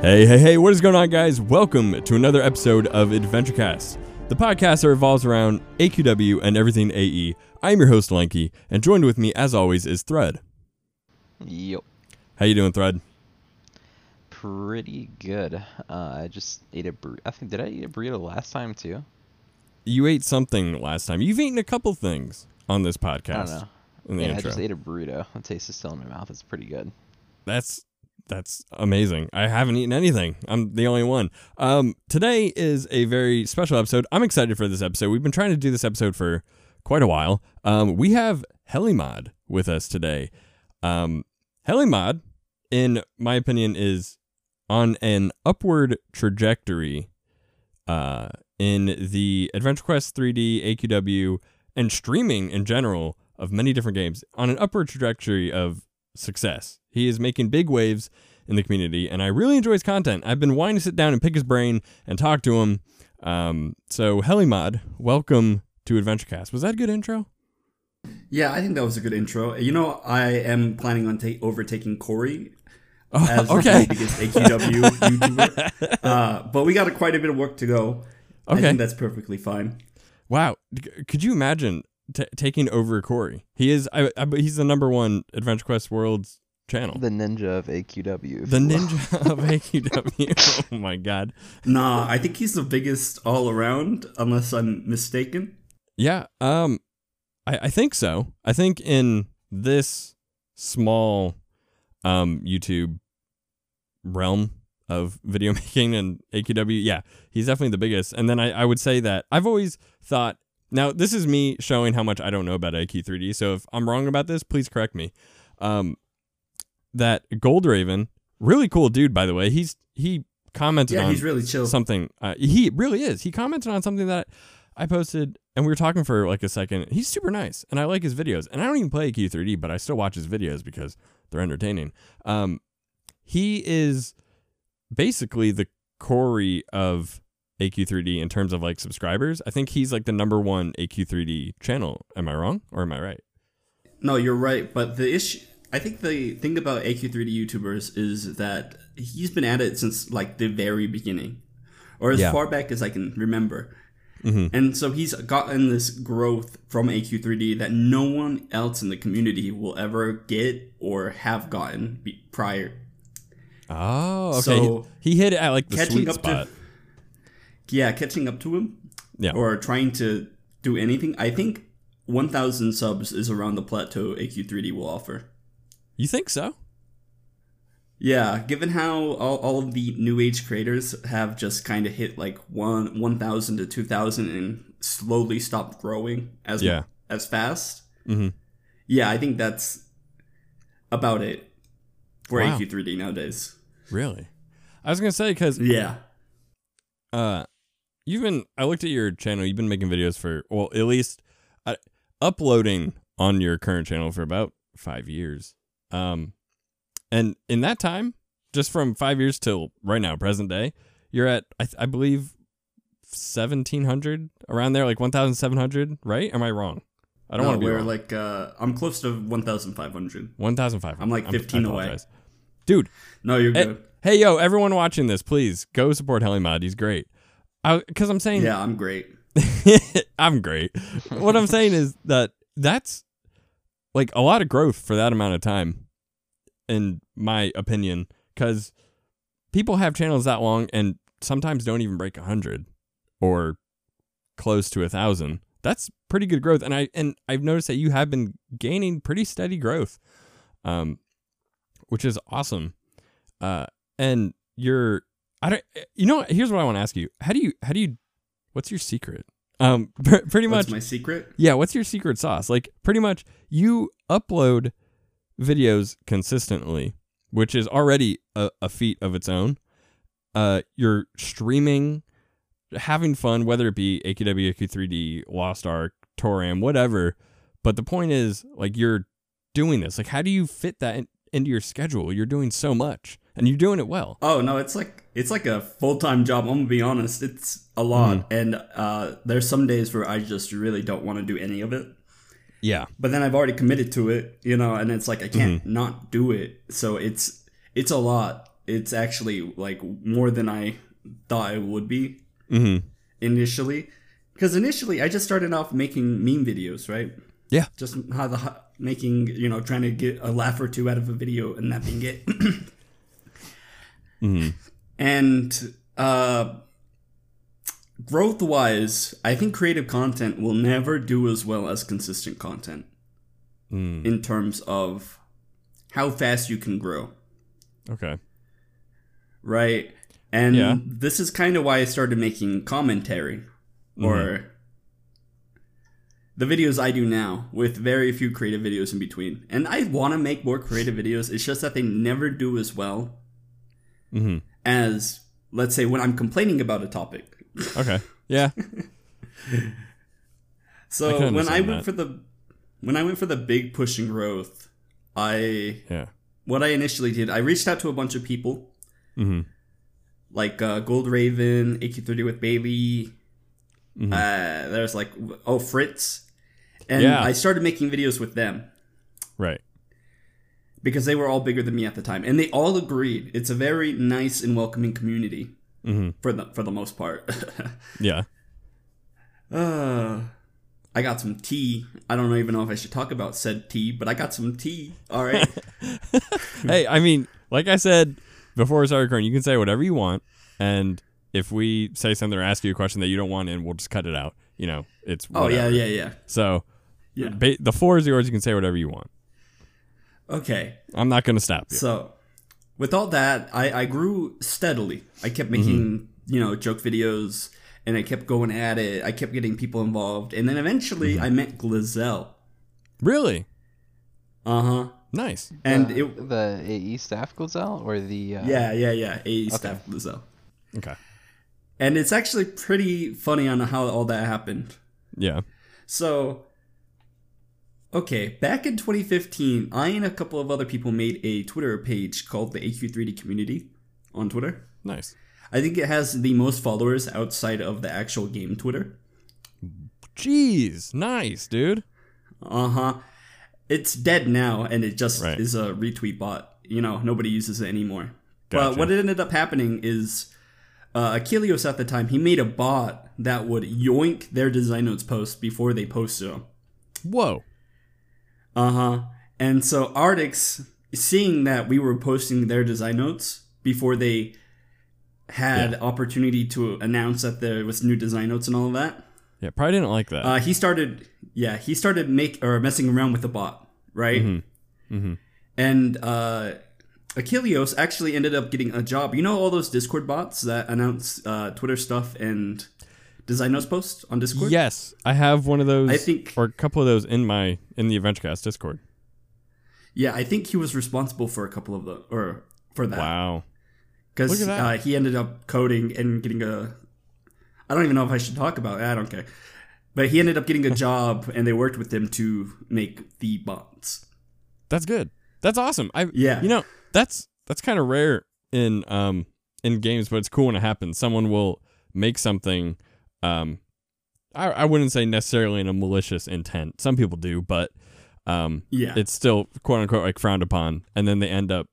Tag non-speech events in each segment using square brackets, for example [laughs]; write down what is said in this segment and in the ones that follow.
Hey, hey, hey, what is going on, guys? Welcome to another episode of AdventureCast, the podcast that revolves around AQW and everything AE. I'm your host, Lanky, and joined with me, as always, is Thread. Yep. How you doing, Thread? Pretty good. Uh, I just ate a bur- I think did I eat a burrito last time too? You ate something last time. You've eaten a couple things on this podcast. I don't know. In the yeah, intro. I just ate a burrito. The taste is still in my mouth. It's pretty good. That's that's amazing. I haven't eaten anything. I'm the only one. Um, today is a very special episode. I'm excited for this episode. We've been trying to do this episode for quite a while. Um, we have Helimod with us today. Um, Helimod, in my opinion, is on an upward trajectory uh, in the Adventure Quest 3D, AQW, and streaming in general of many different games on an upward trajectory of success. He is making big waves in the community, and I really enjoy his content. I've been wanting to sit down and pick his brain and talk to him. Um, so, Helimod, welcome to AdventureCast. Was that a good intro? Yeah, I think that was a good intro. You know, I am planning on ta- overtaking Corey [laughs] Oh, as okay. the biggest AQW YouTuber. [laughs] Uh, but we got a, quite a bit of work to go. I Okay. think that's perfectly fine. Wow. Could you imagine t- taking over Corey? He is. I, I, he's the number one Adventure Quest World's channel. The ninja of AQW. The ninja of AQW. [laughs] oh my god. Nah, I think he's the biggest all around, unless I'm mistaken. Yeah. Um, I, I think so. I think in this small, um, YouTube realm of video [laughs] making and AQW, yeah, he's definitely the biggest. And then I, I would say that I've always thought. Now this is me showing how much I don't know about AQ3D. So if I'm wrong about this, please correct me. Um, that Gold Raven, really cool dude, by the way. He's he commented Yeah, on he's really chill. something. Uh, he really is. He commented on something that I posted, and we were talking for like a second. He's super nice, and I like his videos. And I don't even play Q3D, but I still watch his videos because they're entertaining. Um, he is basically the Corey of AQ3D in terms of like subscribers. I think he's like the number one AQ3D channel. Am I wrong or am I right? No, you're right. But the issue, I think the thing about AQ3D YouTubers is that he's been at it since like the very beginning, or as Yeah. far back as I can remember. Mhm. And so he's gotten this growth from AQ3D that no one else in the community will ever get or have gotten be- prior. Oh, okay. So, he, he hit it at like the catching sweet up spot. to, yeah, catching up to him yeah. or trying to do anything. I think 1,000 subs is around the plateau AQ3D will offer. You think so? Yeah, given how all, all of the new age creators have just kind of hit like one 1,000 to 2,000 and slowly stopped growing as Yeah. as fast. Mhm. Yeah, I think that's about it for Wow. AQ3D nowadays. Really? I was gonna say because Yeah. uh you've been i looked at your channel you've been making videos for well at least uh, uploading on your current channel for about five years um and in that time just from five years till right now present day you're at i, th- I believe 1700 around there like 1700 right am i wrong i don't no, want to be we're wrong. like uh I'm close to 1,500. 1500 I'm like I 15 away. dude No, you're good. hey, yo, everyone watching this, please go support Helimod. He's great. Because I'm saying, yeah, I'm great. [laughs] I'm great. what I'm saying is that that's like a lot of growth for that amount of time, in my opinion. Because people have channels that long and sometimes don't even break a hundred or close to a thousand. That's pretty good growth, and I and I've noticed that you have been gaining pretty steady growth, um, which is awesome. Uh, and you're I don't you know here's what I want to ask you. How do you how do you what's your secret? Um pr- pretty What's much my secret? yeah, what's your secret sauce? Like pretty much you upload videos consistently, which is already a, a feat of its own. Uh you're streaming having fun whether it be AQW, AQ3D, Lost Ark, Toram, whatever. But the point is like you're doing this. Like how do you fit that in, into your schedule? You're doing so much and you're doing it well. Oh no, it's like it's like a full time job. I'm gonna be honest, it's a lot, Mm-hmm. and uh, there's some days where I just really don't want to do any of it. Yeah. But then I've already committed to it, you know, and it's like I can't Mm-hmm. not do it. So it's it's a lot, it's actually like more than I thought it would be Mm-hmm. initially. Because initially, I just started off making meme videos, right? Yeah. Just how the making, you know, trying to get a laugh or two out of a video and that being it. Mm-hmm. [clears throat] And uh, growth wise, I think creative content will never do as well as consistent content Mm. in terms of how fast you can grow, Okay. right? And Yeah. this is kind of why I started making commentary or the videos I do now with very few creative videos in between. And I want to make more creative videos. It's just that they never do as well Mm-hmm. As, let's say, when I'm complaining about a topic. Okay. Yeah. [laughs] So can when I went that. for the when I went for the big push and growth, I Yeah. what I initially did, I reached out to a bunch of people Mm-hmm. like uh, Gold Raven, AQ3D with Bailey. Mhm. Uh, there's like oh Fritz, and Yeah. I started making videos with them Right. Because they were all bigger than me at the time, and they all agreed it's a very nice and welcoming community Mm-hmm. for the for the most part. [laughs] Yeah. uh, I got some tea. I don't even know if I should talk about said tea, but I got some tea. All right. [laughs] [laughs] hey, I mean, like I said before we started recording, you can say whatever you want, and if we say something or ask you a question that you don't want in, we'll just cut it out. You know, it's oh yeah, yeah, yeah, So, yeah. ba- the floor is yours. You can say whatever you want. Okay. I'm not going to stop you. So, with all that, I, I grew steadily. I kept making, you know, joke videos and I kept going at it. I kept getting people involved. And then eventually I met Glazelle. Really Uh huh. nice. And the, it, the AE staff Glazelle or the uh, yeah, yeah, yeah. AE staff Glazelle. Okay. And it's actually pretty funny on how all that happened. Yeah. So, okay, back in 2015, I and a couple of other people made a Twitter page called the AQ3D Community on Twitter. Nice. I think it has the most followers outside of the actual game Twitter. Jeez. Nice, dude. Uh huh. It's dead now, and it just Right. is a retweet bot. You know, nobody uses it anymore. Gotcha. But what ended up happening is uh, Achilleos at the time he made a bot that would yoink their design notes posts before they posted them. Whoa. Uh huh. And so Artix, seeing that we were posting their design notes before they had opportunity to announce that there was new design notes and all of that, Yeah, probably didn't like that. uh, he started. Yeah, he started make or messing around with the bot, right? mm-hmm. And uh, Achilleos actually ended up getting a job. You know all those Discord bots that announce uh, Twitter stuff and design notes posts on Discord. Yes, I have one of those. I think- or a couple of those in my in the AdventureCast Discord. Yeah, I think he was responsible for a couple of the or for that. Wow. because Look at that. uh, he ended up coding and getting a. I don't even know if I should talk about it. I don't care. But he ended up getting a [laughs] job, and they worked with him to make the bots. That's good. That's awesome. I Yeah. You know, that's that's kind of rare in um in games, but it's cool when it happens. Someone will make something um I I wouldn't say necessarily in a malicious intent. Some people do, but um Yeah. it's still quote unquote like frowned upon and then they end up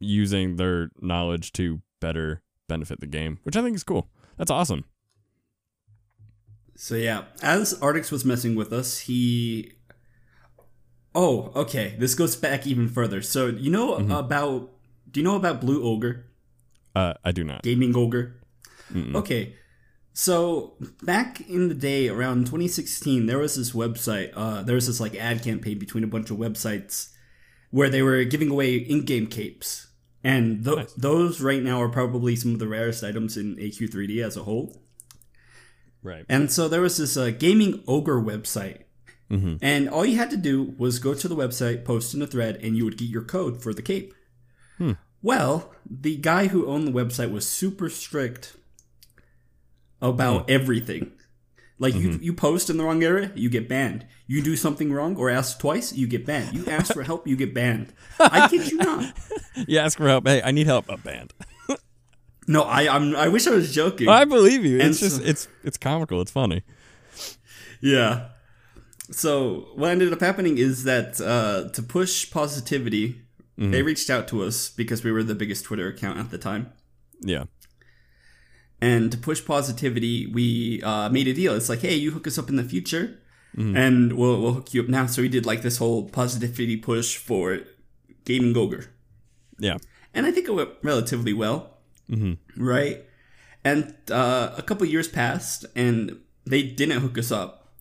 using their knowledge to better benefit the game, which I think is cool. That's awesome. So yeah, as Artix was messing with us, he. Oh, okay. This goes back even further. So you know about? Do you know about Blue Ogre, Uh I do not. Gaming Ogre? Mm-mm. Okay. So back in the day, around 2016, there was this website. Uh, there was this like ad campaign between a bunch of websites where they were giving away in-game capes, and th- Nice. those right now are probably some of the rarest items in AQ3D as a whole. Right. And so there was this uh, gaming ogre website, Mhm. and all you had to do was go to the website, post in a thread, and you would get your code for the cape. Hmm. Well, the guy who owned the website was super strict about everything. Like you, you post in the wrong area, you get banned. You do something wrong or ask twice, you get banned. You ask for help, you get banned. I kid you not. [laughs] You ask for help. Hey, I need help. A band. [laughs] No, I I'm, I wish I was joking. I believe you. And It's just it's it's comical. It's funny. Yeah. So what ended up happening is that uh, to push positivity, Mhm. They reached out to us because we were the biggest Twitter account at the time. Yeah. And to push positivity, we uh, made a deal. It's like, hey, you hook us up in the future, and we'll we'll hook you up now. So we did like this whole positivity push for Gaming Ogre, Yeah. and I think it went relatively well, hmm right? And uh, a couple years passed, and they didn't hook us up,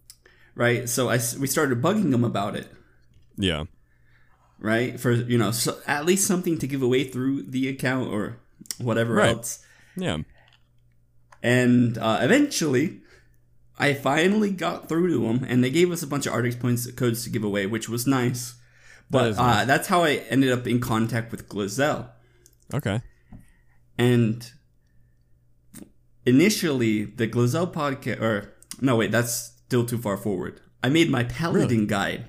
right? So I we started bugging them about it, Yeah. right? For you know, so at least something to give away through the account or whatever Right. else. Yeah. And uh, eventually, I finally got through to them, and they gave us a bunch of Artix points codes to give away, which was nice. But is nice. uh, that's how I ended up in contact with Glazelle. Okay. And initially, the Glazelle podcast, or no, wait, that's still too far forward. I made my Paladin guide,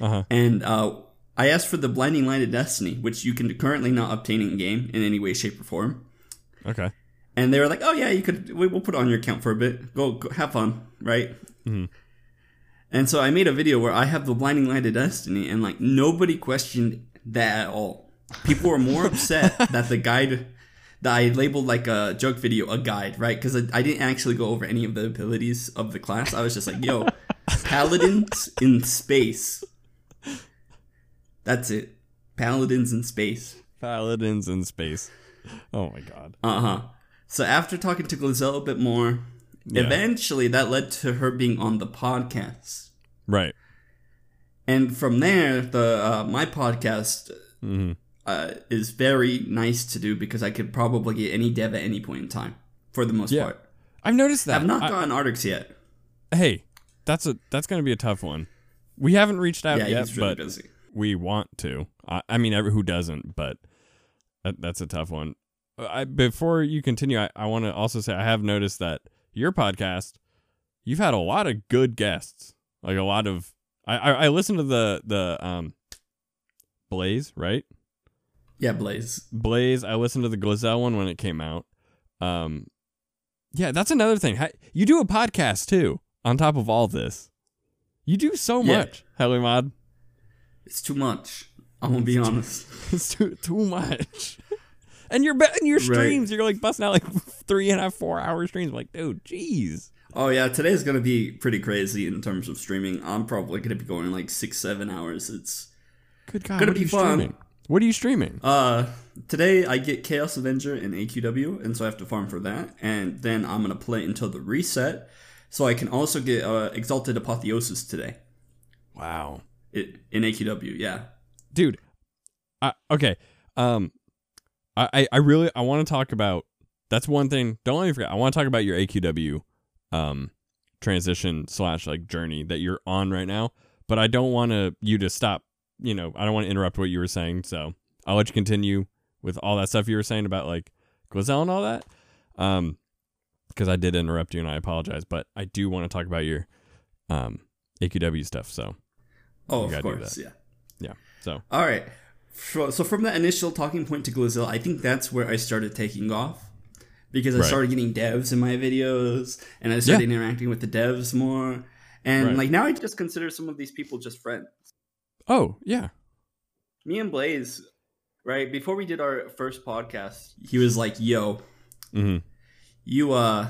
Uh huh. and uh, I asked for the Blinding Light of Destiny, which you can currently not obtain in game in any way, shape, or form. Okay. And they were like, "Oh yeah, you could. we- We'll put it on your account for a bit. Go, go have fun, right?" Mhm. And so I made a video where I have the blinding light of destiny, and like nobody questioned that at all. People were more upset [laughs] that the guide that I labeled like a joke video a guide, right? Because I, I didn't actually go over any of the abilities of the class. I was just like, "Yo, paladins in space." That's it. Paladins in space. Paladins in space. Oh my god. Uh huh. So after talking to Glazelle a bit more, Yeah. eventually that led to her being on the podcast, Right. and from there, the uh, my podcast hmm uh, is very nice to do because I could probably get any dev at any point in time, for the most Yeah. part. I've noticed that. I've not I- gotten Artix yet. hey, that's a that's gonna be a tough one. We haven't reached out Yeah, yet, really but busy. we want to. I, I mean, every, who doesn't? But that, that's a tough one. I, before you continue, I, I want to also say I have noticed that your podcast, you've had a lot of good guests. Like a lot of, I I, I listened to the the um, Blaze right. Yeah, Blaze. Blaze. I listened to the Glazelle one when it came out. Um, yeah, that's another thing. You do a podcast too. On top of all this, you do so Yeah. much, Helimod. It's too much. I'm gonna be honest. [laughs] It's too too much. And you're betting your Right. streams. You're like busting out like [laughs] three and a half, four hour streams. I'm like, dude, jeez. Oh yeah, today's gonna be pretty crazy in terms of streaming. I'm probably gonna be going like six, seven hours. It's Good God, Gonna what are be you fun. streaming? What are you streaming? Uh, today I get Chaos Avenger and AQW, and so I have to farm for that. And then I'm gonna play until the reset, so I can also get uh, Exalted Apotheosis today Wow, it, in AQW. Yeah, dude. I, okay, um, I I, really I want to talk about. That's one thing. Don't let me forget. I want to talk about your AQW, um, transition slash like journey that you're on right now. But I don't want to you to stop. You know, I don't want to interrupt what you were saying. So I'll let you continue with all that stuff you were saying about like Glazelle and all that. Um, because I did interrupt you and I apologize. But I do want to talk about your um AQW stuff. So oh of course, yeah. yeah. So All right. So, so from that initial talking point to Glazelle, I think that's where I started taking off because I Right. started getting devs in my videos, and I started interacting with the devs more. And Right. like now, I just consider some of these people just friends. oh yeah. me and Blaze, right before we did our first podcast, he was like, "Yo, hmm you uh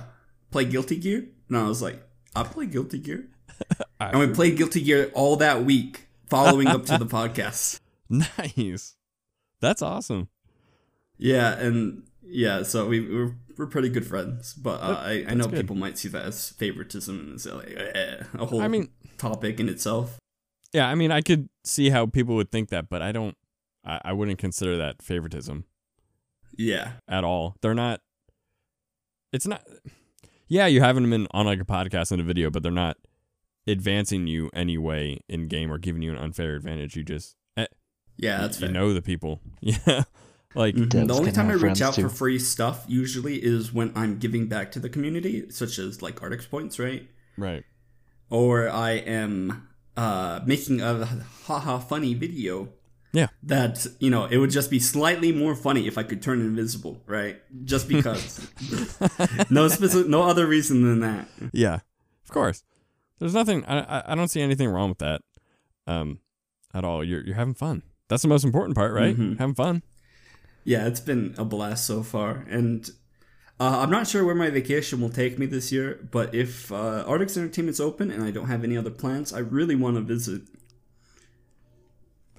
play Guilty Gear?" And I was like, "I play Guilty Gear," [laughs] and we played Guilty Gear all that week, following up to the [laughs] podcast. Nice. That's awesome. Yeah, and yeah, so we we're, we're pretty good friends, but uh, I I know good. people might see that as favoritism and it's like eh, a whole I mean, topic in itself. yeah, I mean, I could see how people would think that, but I don't. I, I wouldn't consider that favoritism Yeah, at all. They're not. It's not. Yeah, you having them in on like a podcast and a video, but they're not advancing you anyway in game or giving you an unfair advantage. You just eh, yeah, that's you fair. know the people. [laughs] Yeah, like Mhm. Devs The only time I reach out too. for free stuff usually is when I'm giving back to the community, such as like Artix points, right? right. Or I am uh, making a haha funny video. Yeah. That you know, it would just be slightly more funny if I could turn invisible, right? Just [laughs] because. no specific, no other reason than that. Yeah, of course. There's nothing. I, I I don't see anything wrong with that, um, at all. You're you're having fun. That's the most important part, right? Mhm. Having fun. Yeah, it's been a blast so far, and uh, I'm not sure where my vacation will take me this year. But if uh, Artix Entertainment's open and I don't have any other plans, I really want to visit.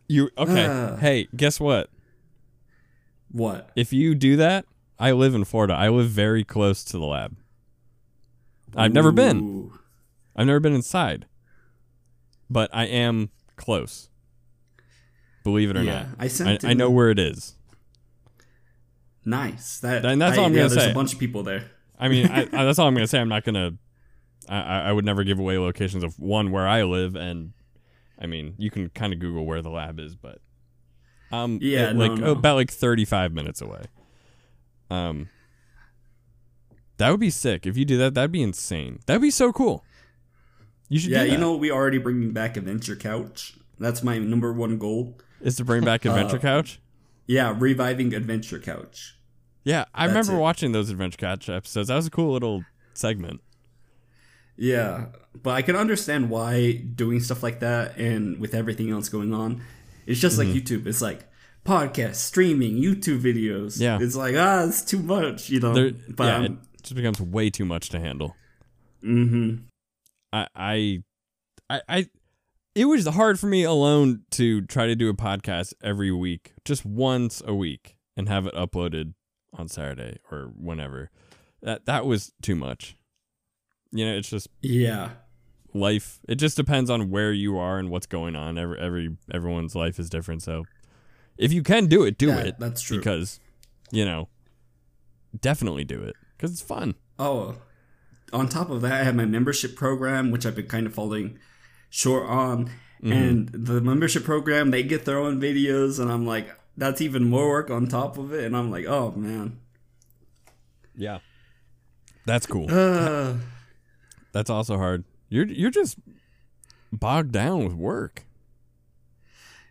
You okay? Ah. hey, guess what? What? If you do that, I live in Florida. I live very close to the lab. I've never been. I've never been inside, but I am close. Believe it or Yeah, I not, sent I, I know where it is. Nice. That And that's all I- I'm yeah, gonna there's say. There's a bunch of people there. I mean, I, [laughs] I, that's all I'm gonna say. I'm not gonna. I, I I would never give away locations of one where I live, and I mean, you can kind of Google where the lab is, but um, Yeah, no, like no. about like 35 minutes away. Um, that would be sick if you do that. That'd be insane. That'd be so cool. You should. Yeah, you know, we already bringing back Adventure Couch. That's my number one goal. Is to bring back [laughs] Adventure Uh, Couch. Yeah, reviving Adventure Couch. Yeah, I That's remember it. watching those Adventure Couch episodes. That was a cool little segment. Yeah, but I can understand why doing stuff like that and with everything else going on, it's just like YouTube. It's like podcast, streaming, YouTube videos. Mm-hmm. Yeah. it's like ah, it's too much, you know. There, but yeah, it just becomes way too much to handle. mhm. I, I, I, I, it was hard for me alone to try to do a podcast every week, just once a week, and have it uploaded on Saturday or whenever. That that was too much. You know, it's just yeah, life. It just depends on where you are and what's going on. Every every everyone's life is different. So, if you can do it, do Yeah, it. that's true. Because, you know, definitely do it because it's fun. Oh, on top of that, I have my membership program, which I've been kind of falling short on. Mm-hmm. And the membership program, they get their own videos, and I'm like, that's even more work on top of it. And I'm like, oh man, Yeah, that's cool. uh, [laughs] That's also hard. You're you're just bogged down with work.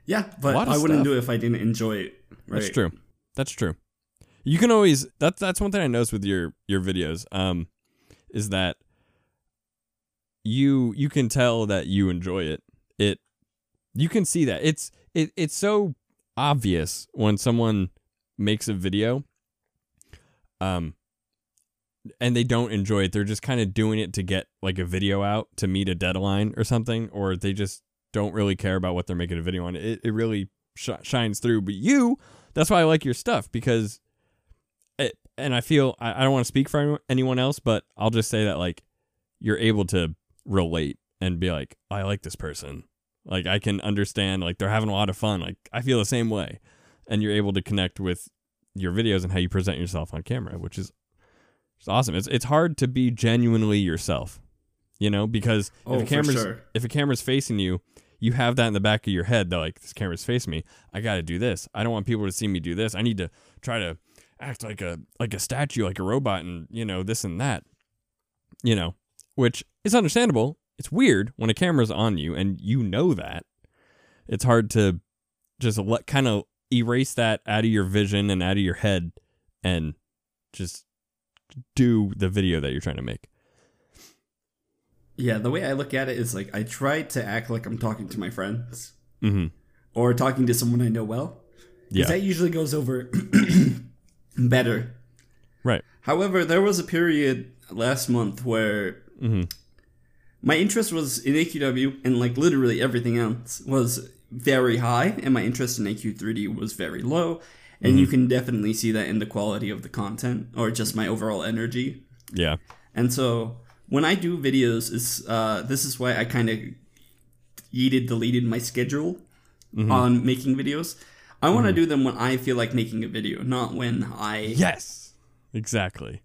yeah. But I wouldn't stuff. do it if I didn't enjoy it. Right? That's true. That's true. You can always that's that's one thing I noticed with your your videos. Um, is that you you can tell that you enjoy it. It you can see that it's it it's so obvious when someone makes a video. Um. And they don't enjoy it. They're just kind of doing it to get like a video out to meet a deadline or something, or they just don't really care about what they're making a video on. It it really sh- shines through. But you, that's why I like your stuff because it, and I feel I, I don't want to speak for anyone- anyone else, but I'll just say that like you're able to relate and be like, I like this person. Like I can understand like they're having a lot of fun. Like I feel the same way. And you're able to connect with your videos and how you present yourself on camera, which is it's awesome. It's it's hard to be genuinely yourself. You know, because Oh, if a camera's sure. if a camera's facing you, you have that in the back of your head. They're like, this camera's facing me. I got to do this. I don't want people to see me do this. I need to try to act like a like a statue, like a robot, and you know this and that. You know, which is understandable. It's weird when a camera's on you and you know that. It's hard to just let kind of erase that out of your vision and out of your head and just do the video that you're trying to make. Yeah, the way I look at it is like I try to act like I'm talking to my friends Mm-hmm. or talking to someone I know well. Yeah. That usually goes over [clears throat] better. Right. However, there was a period last month where Mm-hmm. my interest was in AQW and like literally everything else was very high, and my interest in AQ3D was very low. And Mm-hmm. you can definitely see that in the quality of the content or just my overall energy. Yeah. And so when I do videos, is uh, this is why I kind of yeeted deleted my schedule Mm-hmm. on making videos. I want to do them when I feel like making a video, not when I. Yes. Exactly.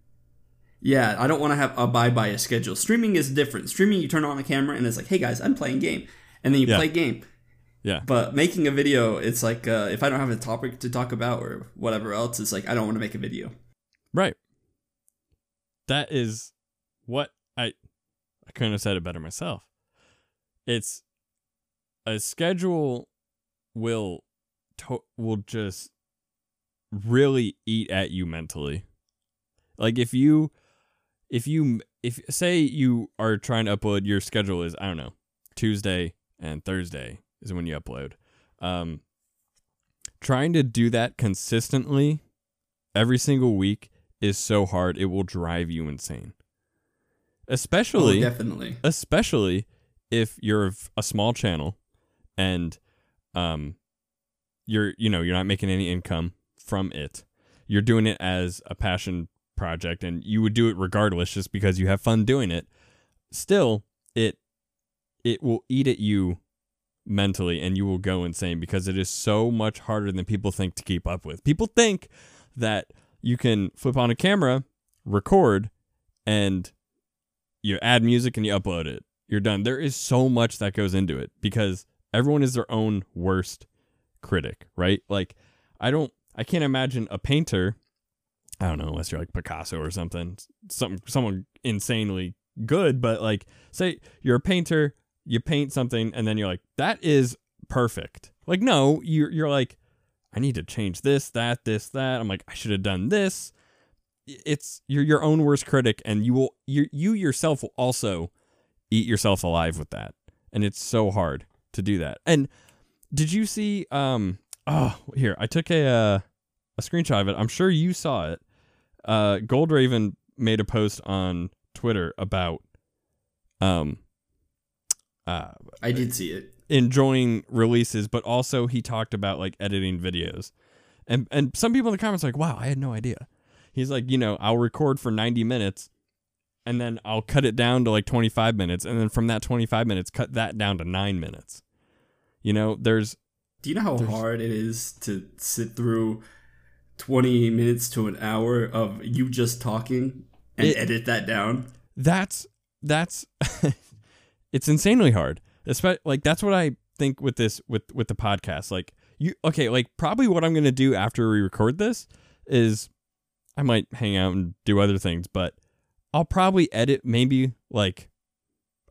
Yeah, I don't want to have abide by a schedule. Streaming is different. Streaming, you turn on a camera and it's like, "Hey guys, I'm playing game," and then you Yeah. play game. Yeah. But making a video, it's like uh, if I don't have a topic to talk about or whatever else, it's like I don't want to make a video. Right. That is what I I couldn't have said it better myself. It's a schedule will to, will just really eat at you mentally. Like if you if you if say you are trying to upload your schedule is I don't know, Tuesday and Thursday is when you upload. Um trying to do that consistently every single week is so hard it will drive you insane. Especially oh, definitely. especially if you're a small channel and um you're you know you're not making any income from it you're doing it as a passion project and you would do it regardless just because you have fun doing it. Still it it will eat at you mentally and you will go insane because it is so much harder than people think to keep up with. People think that you can flip on a camera record and you add music and you upload it. You're done. There is so much that goes into it because everyone is their own worst critic right? Like i don't i can't imagine a painter I don't know, unless you're like Picasso or something, some someone insanely good, but like say you're a painter, you paint something and then you're like that is perfect. Like no, you're you're like I need to change this, that, this, that. I'm like I should have done this. It's you're your own worst critic and you will you you yourself will also eat yourself alive with that. And it's so hard to do that. And did you see um oh, here, I took a uh, a screenshot of it. I'm sure you saw it uh, Goldraven made a post on Twitter about um uh I did see it. enjoying releases, but also he talked about like editing videos. And and some people in the comments are like, "Wow, I had no idea." He's like, "You know, I'll record for 90 minutes and then I'll cut it down to like 25 minutes and then from that 25 minutes cut that down to 9 minutes." You know, there's Do you know how hard it is to sit through 20 minutes to an hour of you just talking and It- edit that down? that's that's [laughs] it's insanely hard. Especially like that's what i think with this with with the podcast. Like you okay like probably what i'm gonna do after we record this is i might hang out and do other things but i'll probably edit maybe like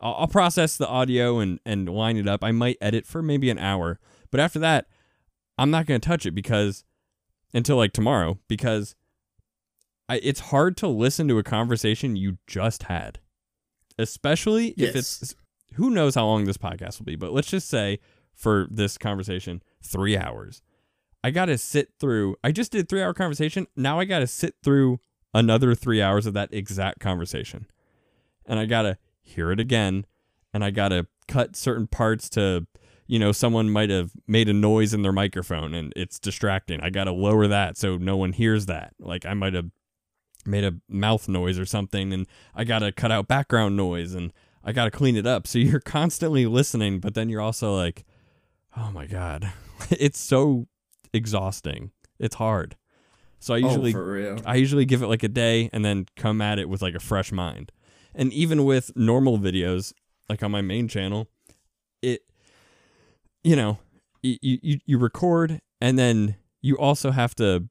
i'll, I'll process the audio and and line it up. I might edit for maybe an hour but after that i'm not gonna touch it because until like tomorrow because I, it's hard to listen to a conversation you just had, especially if it's who knows how long this podcast will be. But let's just say for this conversation, three hours. I got to sit through. I just did three hour conversation. Now I got to sit through another three hours of that exact conversation, and I got to hear it again, and I got to cut certain parts to you know, someone might have made a noise in their microphone and it's distracting. I got to lower that so no one hears that. Like I might have made a mouth noise or something and I got to cut out background noise and I got to clean it up. So [laughs] you're constantly listening, but then you're also like, oh my God, [laughs] it's so exhausting. It's hard. So I oh, usually oh. I usually give it like a day and then come at it with like a fresh mind. And even with normal videos, like on my main channel, you know, you you, you record and then you also have to,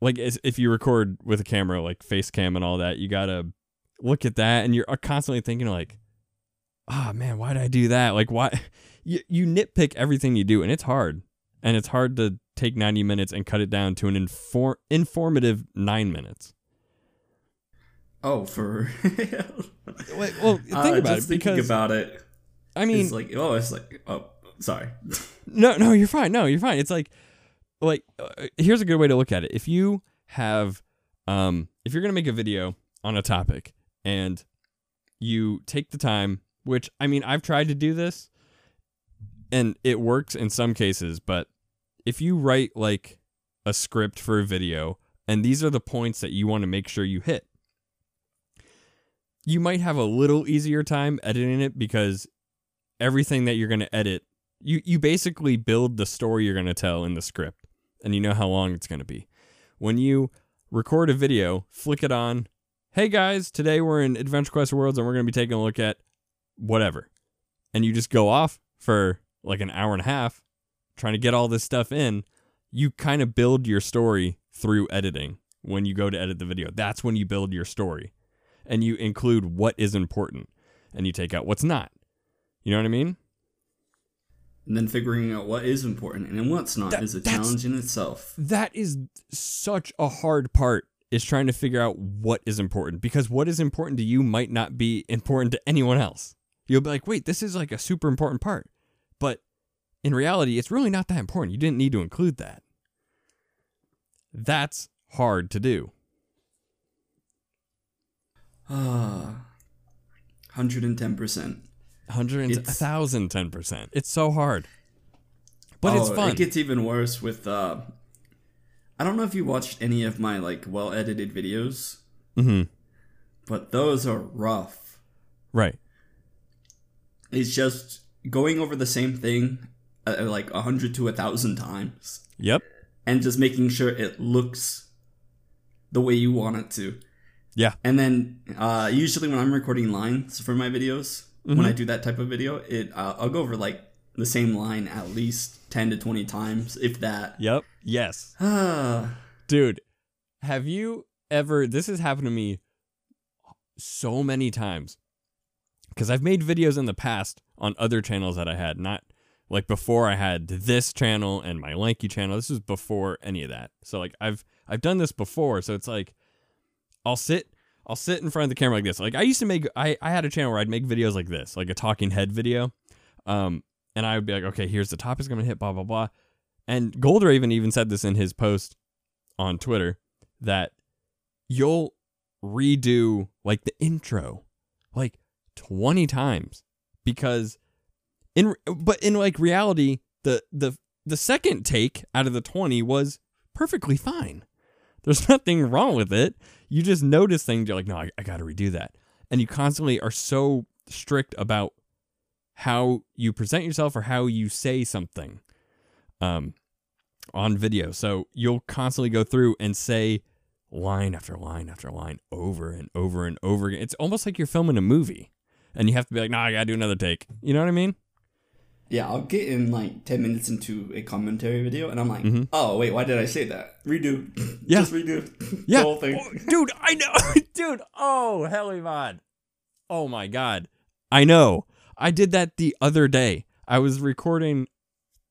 like, if you record with a camera, like face cam and all that, you gotta look at that and you're constantly thinking like, ah man, why did I do that? Like, why? [laughs] You you nitpick everything you do and it's hard, and it's hard to take 90 minutes and cut it down to an infor- informative nine minutes. oh, for. Wait, well, [laughs] think Uh, about just it thinking because about it. I mean, it's like, oh, it's like, oh, sorry. no, no, you're fine. No, you're fine. It's like, like, uh, here's a good way to look at it. If you have, um, if you're gonna make a video on a topic and you take the time, which I mean, I've tried to do this, and it works in some cases, but if you write like a script for a video and these are the points that you want to make sure you hit, you might have a little easier time editing it because everything that you're going to edit, you, you basically build the story you're going to tell in the script and you know how long it's going to be. When you record a video, flick it on. Hey guys, today we're in Adventure Quest Worlds and we're going to be taking a look at whatever. And you just go off for like an hour and a half trying to get all this stuff in. You kind of build your story through editing when you go to edit the video. That's when you build your story and you include what is important and you take out what's not. You know what I mean? And then figuring out what is important and what's not That- is a challenge in itself. That is such a hard part is trying to figure out what is important because what is important to you might not be important to anyone else. You'll be like, "Wait, this is like a super important part." But in reality, it's really not that important. You didn't need to include that. That's hard to do. [sighs] Ah, hundred and ten percent. Hundred and a thousand ten percent. It's so hard, but it's Oh, fun. It gets even worse with. uh I don't know if you watched any of my like well edited videos, hmm but those are rough. Right. It's just going over the same thing uh, like a hundred to a thousand times, Yep. and just making sure it looks the way you want it to. Yeah. And then uh, usually when I'm recording lines for my videos, when I do that type of video, it uh, I'll go over like the same line at least ten to twenty times, if that. Yep. Yes. [sighs] Ah, Dude, have you ever this has happened to me so many times. Cuz I've made videos in the past on other channels that I had, not like before I had this channel and my lanky channel. This was before any of that. So like I've I've done this before, so it's like I'll sit I'll sit in front of the camera like this. Like I used to make I I had a channel where I'd make videos like this, like a talking head video. Um and I would be like, okay, here's the topics I'm gonna hit, blah blah blah. And Goldraven even said this in his post on Twitter that you'll redo like the intro like 20 times because in but in like reality the the the second take out of the 20 was perfectly fine there's [laughs] nothing wrong with it you just notice things you're like no I, I gotta redo that. And you constantly are so strict about how you present yourself or how you say something um on video. So you'll constantly go through and say line after line after line over and over and over again. It's almost like you're filming a movie and you have to be like no i gotta do another take. You know what i mean yeah. I'll get in like ten minutes into a commentary video, and I'm like, Mhm. oh wait, why did I say that? Redo. [laughs] Yeah. Just redo. [laughs] Yeah. The whole thing. Oh, dude, I know. [laughs] dude, oh, Hellyman. Oh my god. I know. I did that the other day. I was recording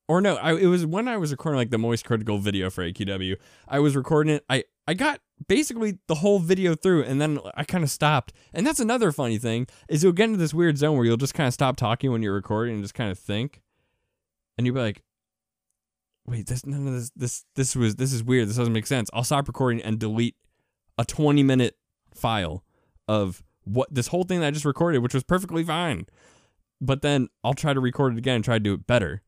or no, I, it was when I was recording like the Moist Critical video for AQW. I was recording it. I I got basically the whole video through and then I kind of stopped. And that's another funny thing is you'll get into this weird zone where you'll just kind of stop talking when you're recording and just kind of think. And you'll be like, wait, this none of this this this was this is weird. This doesn't make sense. I'll stop recording and delete a 20 minute file of what this whole thing that I just recorded, which was perfectly fine. But then I'll try to record it again and try to do it better.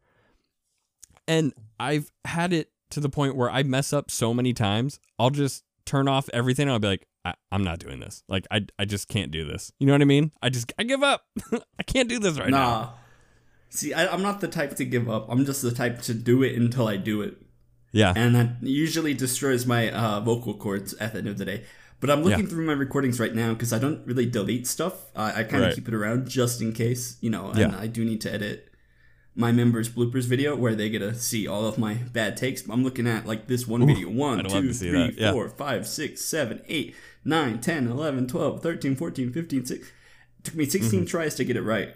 And I've had it to the point where I mess up so many times, I'll just turn off everything I'll be like, I, I'm not doing this. Like I I just can't do this. You know what I mean? I just I give up. [laughs] I can't do this right now. nah. See, I, I'm not the type to give up. I'm just the type to do it until I do it. Yeah. and that usually destroys my uh, vocal cords at the end of the day. But I'm looking Yeah. through my recordings right now because I don't really delete stuff. I, I kind of Right. keep it around just in case, you know. And Yeah. I do need to edit my members bloopers video where they get to see all of my bad takes. I'm looking at like this one video: one, two, three. Yeah. four, five, six, seven, eight, nine, 10, 11, 12, 13, 14, 15, 16. It took me 16 Mm-hmm. tries to get it right.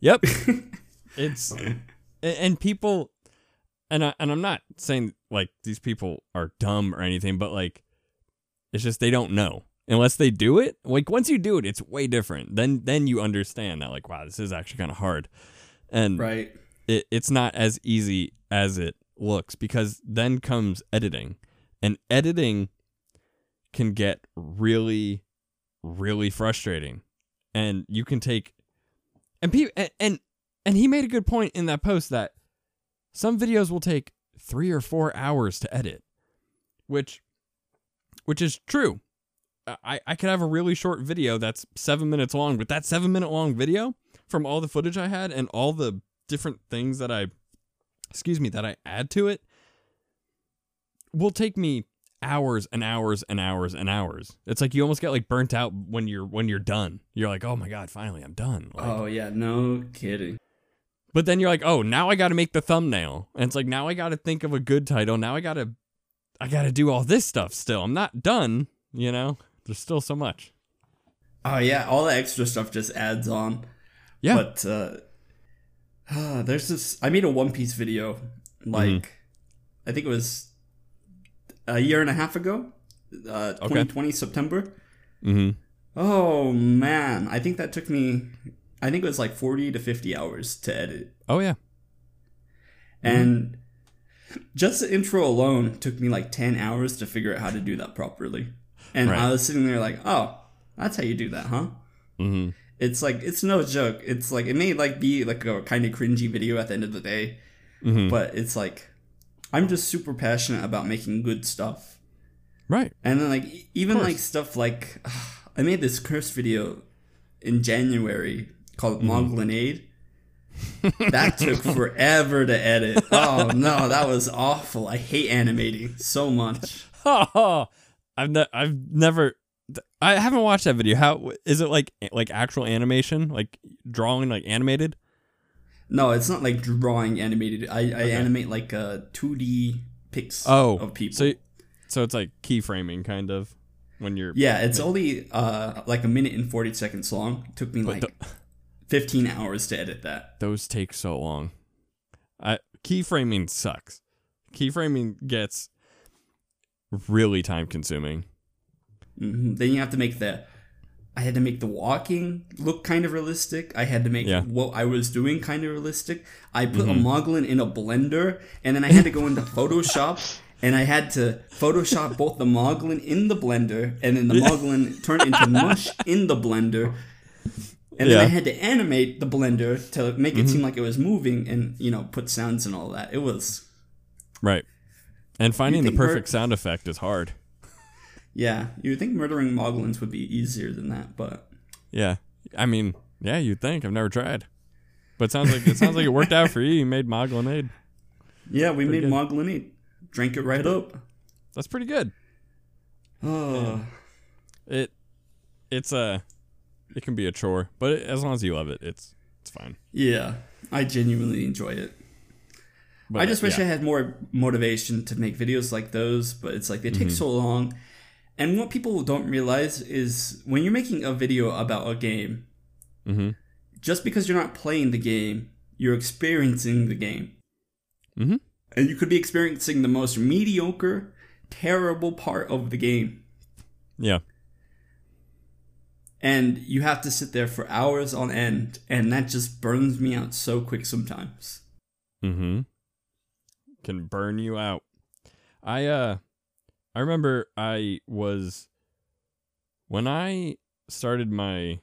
Yep. [laughs] it's and- and people and I and I'm not saying like these people are dumb or anything, but like it's just they don't know. Unless they do it. Like once you do it, it's way different. Then then you understand that like wow, this is actually kind of hard. And Right. It, it's not as easy as it looks because then comes editing. And editing can get really really frustrating. And you can take and people and, and and he made a good point in that post that some videos will take 3 or 4 hours to edit, which which is true. I, I could have a really short video that's seven minutes long, but that seven minute long video from all the footage I had and all the different things that I, excuse me, that I add to it will take me hours and hours and hours and hours. It's like you almost get like burnt out when you're when you're done. You're like, oh my god, finally I'm done. Like, Oh yeah, no kidding. but then you're like, oh, now I got to make the thumbnail, and it's like now I got to think of a good title. Now I got to, I got to do all this stuff. Still, I'm not done. You know, there's still so much. Oh yeah, all the extra stuff just adds on. Yeah. But uh, [sighs] there's this. I made a One Piece video, like Mm-hmm. I think it was a year and a half ago, uh, 2020 September. mm-hmm. Oh man, I think that took me. I think it was like 40 to 50 hours to edit, Oh yeah. And just the intro alone took me like 10 hours to figure out how to do that properly. And Right. I was sitting there like, oh, that's how you do that, huh? Mm-hmm. It's like, it's no joke. It's like, it may like be like a kind of cringy video at the end of the day, Mm-hmm. but it's like, I'm just super passionate about making good stuff. Right. And then like even like stuff like [sighs] I made this curse video in January called Mm-hmm. That took [laughs] forever to edit. [laughs] Oh no, that was awful. I hate animating so much. [laughs] I've ne- I've never I haven't watched that video. How is it like like actual animation, like drawing like animated? No, it's not like drawing animated. I, I animate like uh, 2D pics Oh, of people. So so it's like keyframing kind of when you're yeah, it's only uh, like a minute and 40 seconds long. It took me like 15 hours to edit that. those take so long. I keyframing sucks. Keyframing gets really time consuming. Hmm Then you have to make the. I had to make the walking look kind of realistic. I had to make Yeah. Mm-hmm. what I was doing kind of realistic. I put a Moglin in a blender, and then I had to go into [laughs] Photoshop, and I had to Photoshop both the Moglin in the blender, and then the Moglin turned into mush in the blender. And then I had to animate the blender to make it Mm-hmm. seem like it was moving, and you know, put sounds and all that. It was, Right. And finding the perfect sound effect is hard. Yeah. You would think murdering Moglins would be easier than that, but Yeah. I mean, yeah, you'd think. I've never tried. But it sounds like it sounds like it worked out for you. You made Moglinade. yeah, we made good. Moglinade. Drank it right up. That's pretty good. Oh, It it's a it can be a chore, but it, as long as you love it, it's it's fine. yeah. I genuinely enjoy it. But I just wish yeah. I had more motivation to make videos like those, but it's like they take mm-hmm. so long. And what people don't realize is when you're making a video about a game, Mhm. just because you're not playing the game, you're experiencing the game. Mhm. And you could be experiencing the most mediocre, terrible part of the game. Yeah. And you have to sit there for hours on end, and that just burns me out so quick sometimes. Mm-hmm. Can burn you out. I uh I remember I was when I started my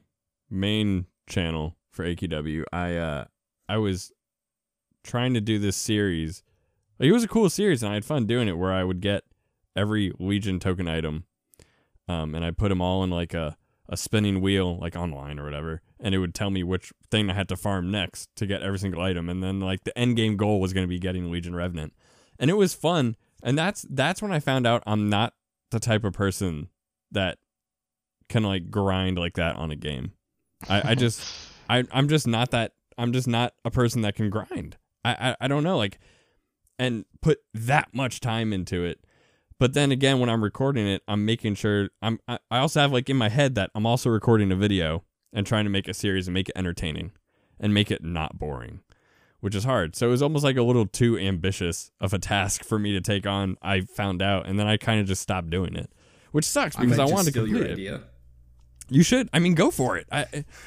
main channel for AQW, I uh I was trying to do this series. Like, it was a cool series and I had fun doing it where I would get every Legion token item um and I put them all in like a a spinning wheel like online or whatever and it would tell me which thing I had to farm next to get every single item and then like the end game goal was going to be getting Legion Revenant. And it was fun and that's that's when I found out I'm not the type of person that can like grind like that on a game. I, I just [laughs] I I'm just not that I'm just not a person that can grind. I, I I don't know like and put that much time into it. But then again, when I'm recording it, I'm making sure I'm. I I also have like in my head that I'm also recording a video and trying to make a series and make it entertaining and make it not boring, which is hard. So it was almost like a little too ambitious of a task for me to take on. I found out, and then I kind of just stopped doing it, which sucks because I, just wanted to complete it. You should. I mean, go for it. I,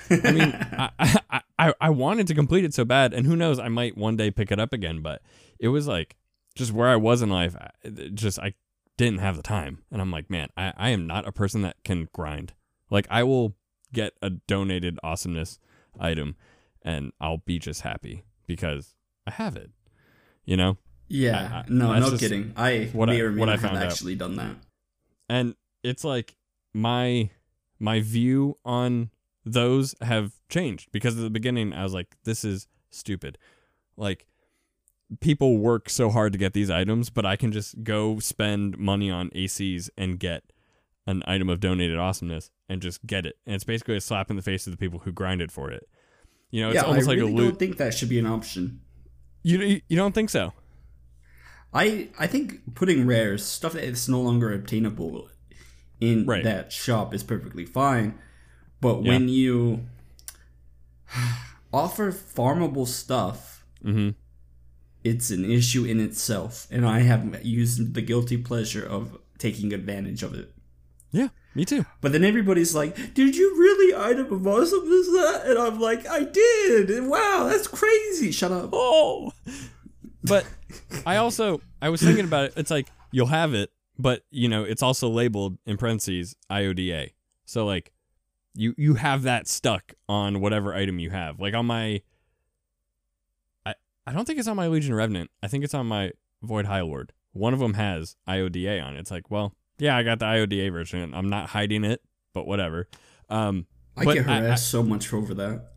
I mean, [laughs] I, I, I, I wanted to complete it so bad, and who knows, I might one day pick it up again. But it was like just where I was in life. Just I didn't have the time, and I'm like, man, I, I am not a person that can grind. Like I will get a donated awesomeness item, and I'll be just happy because I have it. You know, Yeah, I- I- no, kidding. I what may I- or may not have found out. actually done that. and it's like my my view on those have changed because at the beginning I was like this is stupid like people work so hard to get these items but I can just go spend money on ACs and get an item of donated awesomeness and just get it and it's basically a slap in the face of the people who grinded for it you know it's yeah, almost I like really a don't think that should be an option. you you don't think so I I think putting rares stuff that is no longer obtainable in Right. that shop is perfectly fine, but Yeah. when you [sighs] offer farmable stuff, mhm it's an issue in itself, and I have used the guilty pleasure of taking advantage of it. yeah me too But then everybody's like, "Did you really item a boss of awesomeness that?" And I'm like, "I did. And Wow, that's crazy." Shut up. oh But I also I was thinking about it. It's like you'll have it, but you know it's also labeled in parentheses IODA. So like you you have that stuck on whatever item you have. Like on my I I don't think it's on my Legion Revenant. I think it's on my Void High Lord. One of them has IODA on it. It's like, well, yeah, I got the IODA version. I'm not hiding it, but whatever. Um I But get I- harassed so much over that.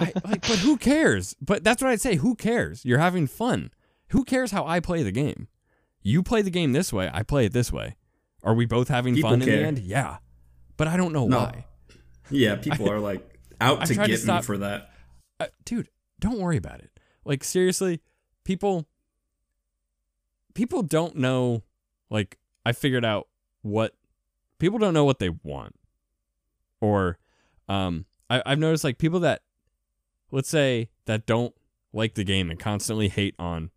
I, like, but who cares? But that's what I'd say. Who cares? You're having fun. Who cares how I play the game? You play the game this way. I play it this way. Are we both having People fun in the end? Yeah. But I don't know No. why. Yeah, people are like out to tried to get me for that. Uh, dude, don't worry about it. Like seriously, people people don't know like I figured out what people don't know what they want. Or um I, I've noticed like people that let's say that don't like the game and constantly hate on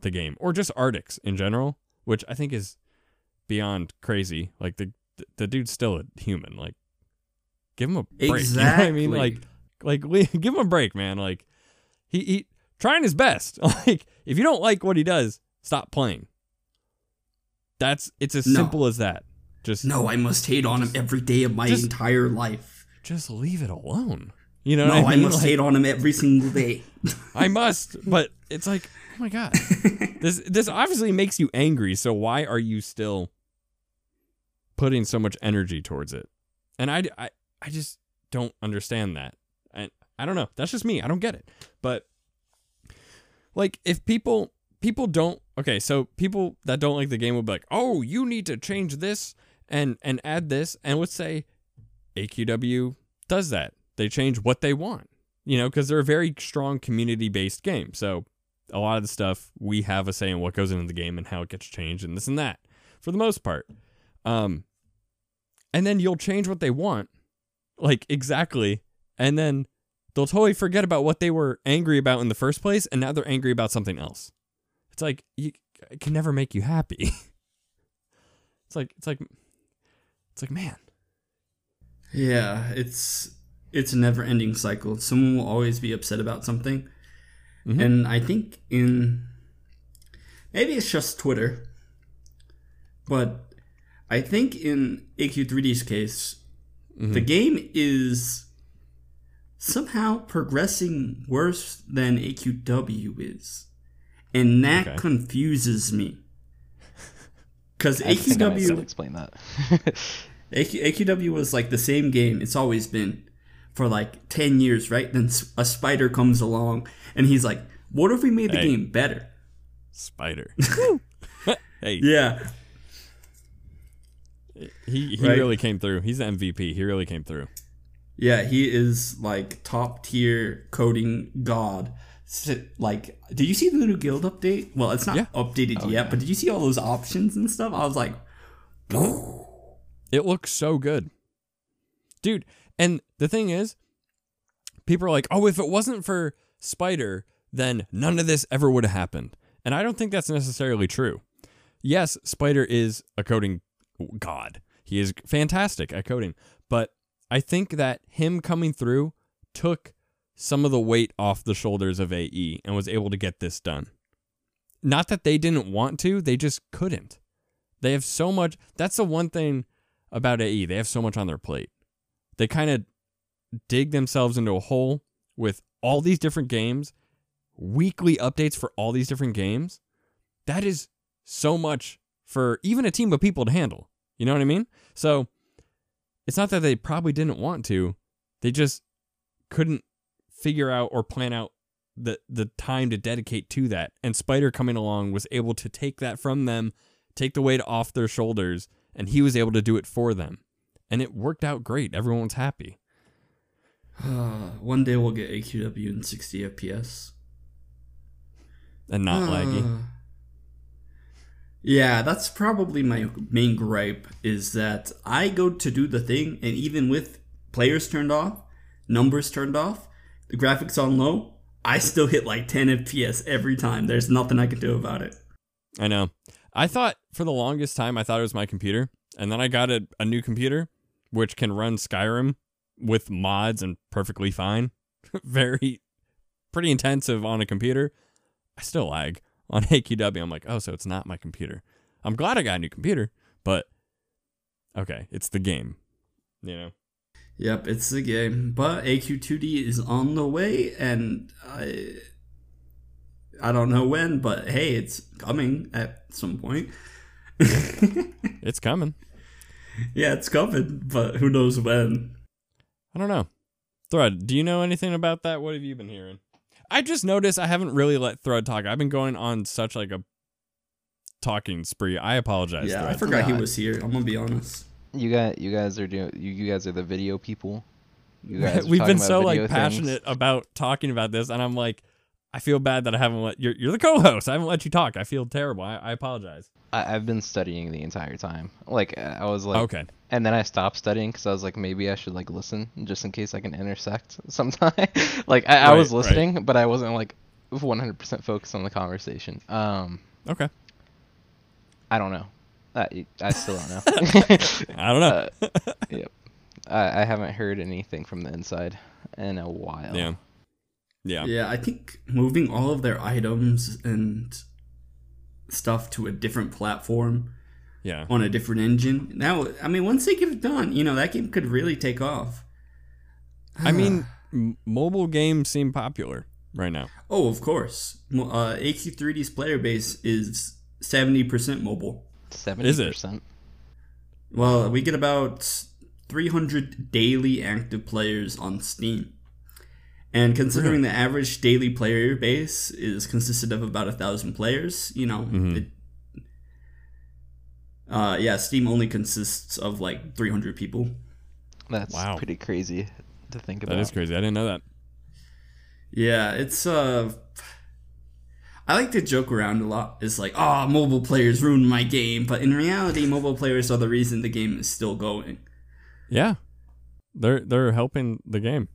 the game or just Artix in general, which I think is beyond crazy. Like the the dude's still a human. Like give him a break. [laughs] You know what I mean? Like like [laughs] give him a break, man. Like he, he trying his best. [laughs] Like if you don't like what he does, stop playing. That's it's as No. simple as that. Just No, I must hate on him every day of my just- entire life. just leave it alone. You know No, I I must Like, hate on him every single day. [laughs] I must, but it's like, oh my god, [laughs] this this obviously makes you angry. So why are you still putting so much energy towards it? And I, I, I just don't understand that. And I don't know. That's just me. I don't get it. But like, if people people don't okay, so people that don't like the game will be like, oh, you need to change this and and add this, and let's say AQW does that. They change what they want you know, because they're a very strong community based game. So a lot of the stuff we have a say in what goes into the game and how it gets changed and this and that for the most part. Um, and then you'll change what they want, like exactly, and then they'll totally forget about what they were angry about in the first place, and now they're angry about something else. It's like you it can never make you happy. [laughs] it's like it's like it's like man, yeah, it's it's a never ending cycle. Someone will always be upset about something. Mhm. And I think in maybe it's just Twitter, but I think in AQ3D's case, Mm-hmm. the game is somehow progressing worse than AQW is. And that Okay. confuses me. Because I think I might be AQW, explain that. [laughs] AQ, AQW was like the same game. It's always been for like 10 years, right? Then a spider comes along and he's like, what if we made the Hey. game better? spider. [laughs] hey, Yeah. he he Right. really came through. He's the MVP. He really came through. Yeah, he is like top tier coding god. S- Like, did you see the new guild update? Well, it's not Yeah. updated oh, yet, but did you see all those options and stuff? I was like, It looks so good. Dude, and the thing is, people are like, oh, if it wasn't for Spider, then none of this ever would have happened. And I don't think that's necessarily true. Yes, Spider is a coding god. He is fantastic at coding. But I think that him coming through took some of the weight off the shoulders of AE and was able to get this done. Not that they didn't want to, they just couldn't. They have so much. That's the one thing about AE. They have so much on their plate. They kind of dig themselves into a hole with all these different games, weekly updates for all these different games. That is so much for even a team of people to handle. You know what I mean? So it's not that they probably didn't want to, they just couldn't figure out or plan out the the time to dedicate to that. And Spider coming along was able to take that from them, take the weight off their shoulders, and he was able to do it for them. And it worked out great. Everyone was happy. [sighs] one day we'll get AQW in 60 FPS. And not laggy. Uh, [sighs] Yeah, that's probably my main gripe is that I go to do the thing, and even with players turned off, numbers turned off, the graphics on low, I still hit like 10 FPS every time. There's nothing I can do about it. I know. I thought for the longest time I thought it was my computer, and then I got a, a new computer which can run Skyrim with mods and perfectly fine. [laughs] Very pretty intensive on a computer. I still lag. on [laughs] AQW. I'm like, oh, so it's not my computer. I'm glad I got a new computer, but okay, it's the game. You know. Yep, it's the game. But AQ2D is on the way, and I I don't know when, but hey, it's coming at some point. [laughs] it's coming. Yeah, it's coming, but who knows when? I don't know. Thread, do you know anything about that? What have you been hearing? I just noticed I haven't really let Thread talk. I've been going on such like a talking spree. I apologize. Yeah, Thread. I forgot he was here. I'm gonna be honest. You guys, you guys are doing. You, you guys are the video people. You [laughs] guys. We've been so like things. passionate about talking about this, and I'm like, I feel bad that I haven't let you're you're the co-host. I haven't let you talk. I feel terrible. I, I apologize. I, I've been studying the entire time. Like I was like, okay. and then I stopped studying because I was like, maybe I should like listen just in case I can intersect [laughs] sometime. [laughs] like I, I Right, was right. listening, but I wasn't like 100% focused on the conversation. Um, Okay. I don't know. I, I still don't know. [laughs] I don't know. Uh, yep. I, I haven't heard anything from the inside in a while. yeah. Yeah. Yeah, I think moving all of their items and stuff to a different platform Yeah. on a different engine. Now, I mean, once they get it done, you know, that game could really take off. I mean, m- mobile games seem popular right now. Oh, of course. Uh, AQ3D's player base is 70% mobile. Seventy Is it? percent. Well, we get about 300 daily active players on Steam. And considering the average daily player base is consisted of about a thousand players, you know, Mhm. it, uh, yeah, Steam only consists of like 300 people. That's Wow. pretty crazy to think about. That is crazy. I didn't know that. Yeah, it's uh I like to joke around a lot. It's like, oh, mobile players ruined my game, but in reality, mobile players are the reason the game is still going. Yeah. They're they're helping the game.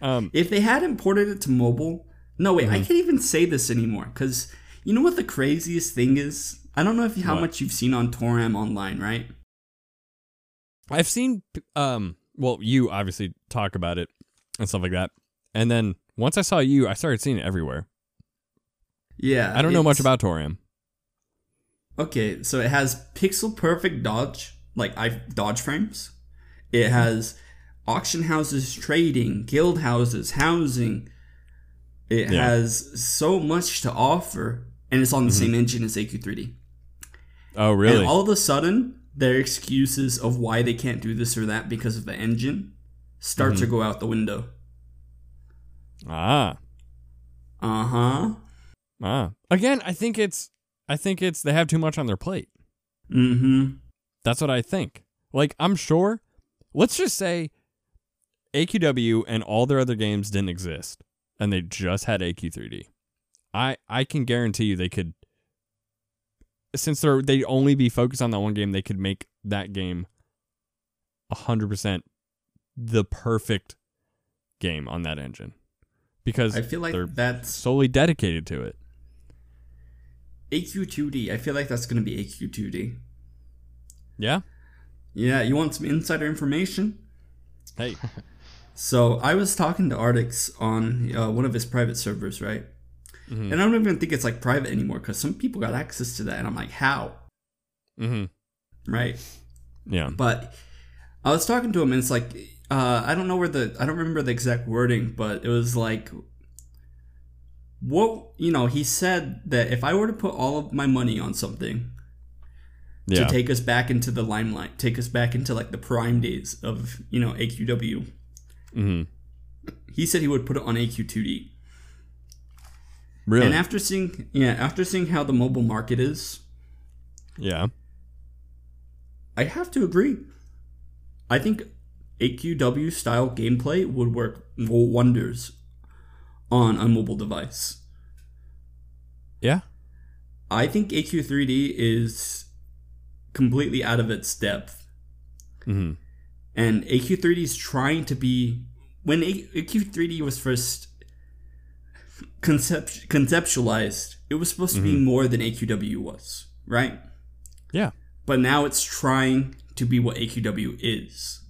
Um If they hadn't ported it to mobile, no wait, I Mhm. can't even say this anymore because you know what the craziest thing is? I don't know if you, how What? much you've seen on Toram online, right? I've seen um well you obviously talk about it and stuff like that. And then once I saw you, I started seeing it everywhere. Yeah, I don't know much about Toram. Okay, so it has pixel perfect dodge, like I dodge frames. It has auction houses trading, guild houses, housing. It Yeah. has so much to offer, and it's on the same engine as AQ3D. Oh really? And all of a sudden, their excuses of why they can't do this or that because of the engine start to go out the window. ah. Uh huh. Ah. Again, I think it's I think it's they have too much on their plate. Mm hmm. That's what I think. Like, I'm sure. Let's just say AQW and all their other games didn't exist, and they just had AQ3D. I I can guarantee you they could, since they're they'd only be focused on that one game, they could make that game hundred percent the perfect game on that engine because I feel like they're that's solely dedicated to it. AQ2D. I feel like that's going to be AQ2D. Yeah. Yeah, you want some insider information? Hey. [laughs] So I was talking to Artix on uh, one of his private servers, right? Mhm. And I don't even think it's like private anymore because some people got access to that, and I'm like, how? Mm-hmm. Right? Yeah. But I was talking to him, and it's like, uh, I don't know where the, I don't remember the exact wording, but it was like, what, you know, he said that if I were to put all of my money on something Yeah. to take us back into the limelight, take us back into like the prime days of, you know, AQW, hmm he said he would put it on AQ2D. Really? And after seeing, yeah, after seeing how the mobile market is, yeah. I have to agree. I think AQW style gameplay would work wonders on a mobile device. Yeah. I think AQ3D is completely out of its depth. hmm And AQ3D is trying to be. When AQ3D was first concept- conceptualized, it was supposed to be more than AQW was, right? Yeah. But now it's trying to be what AQW is.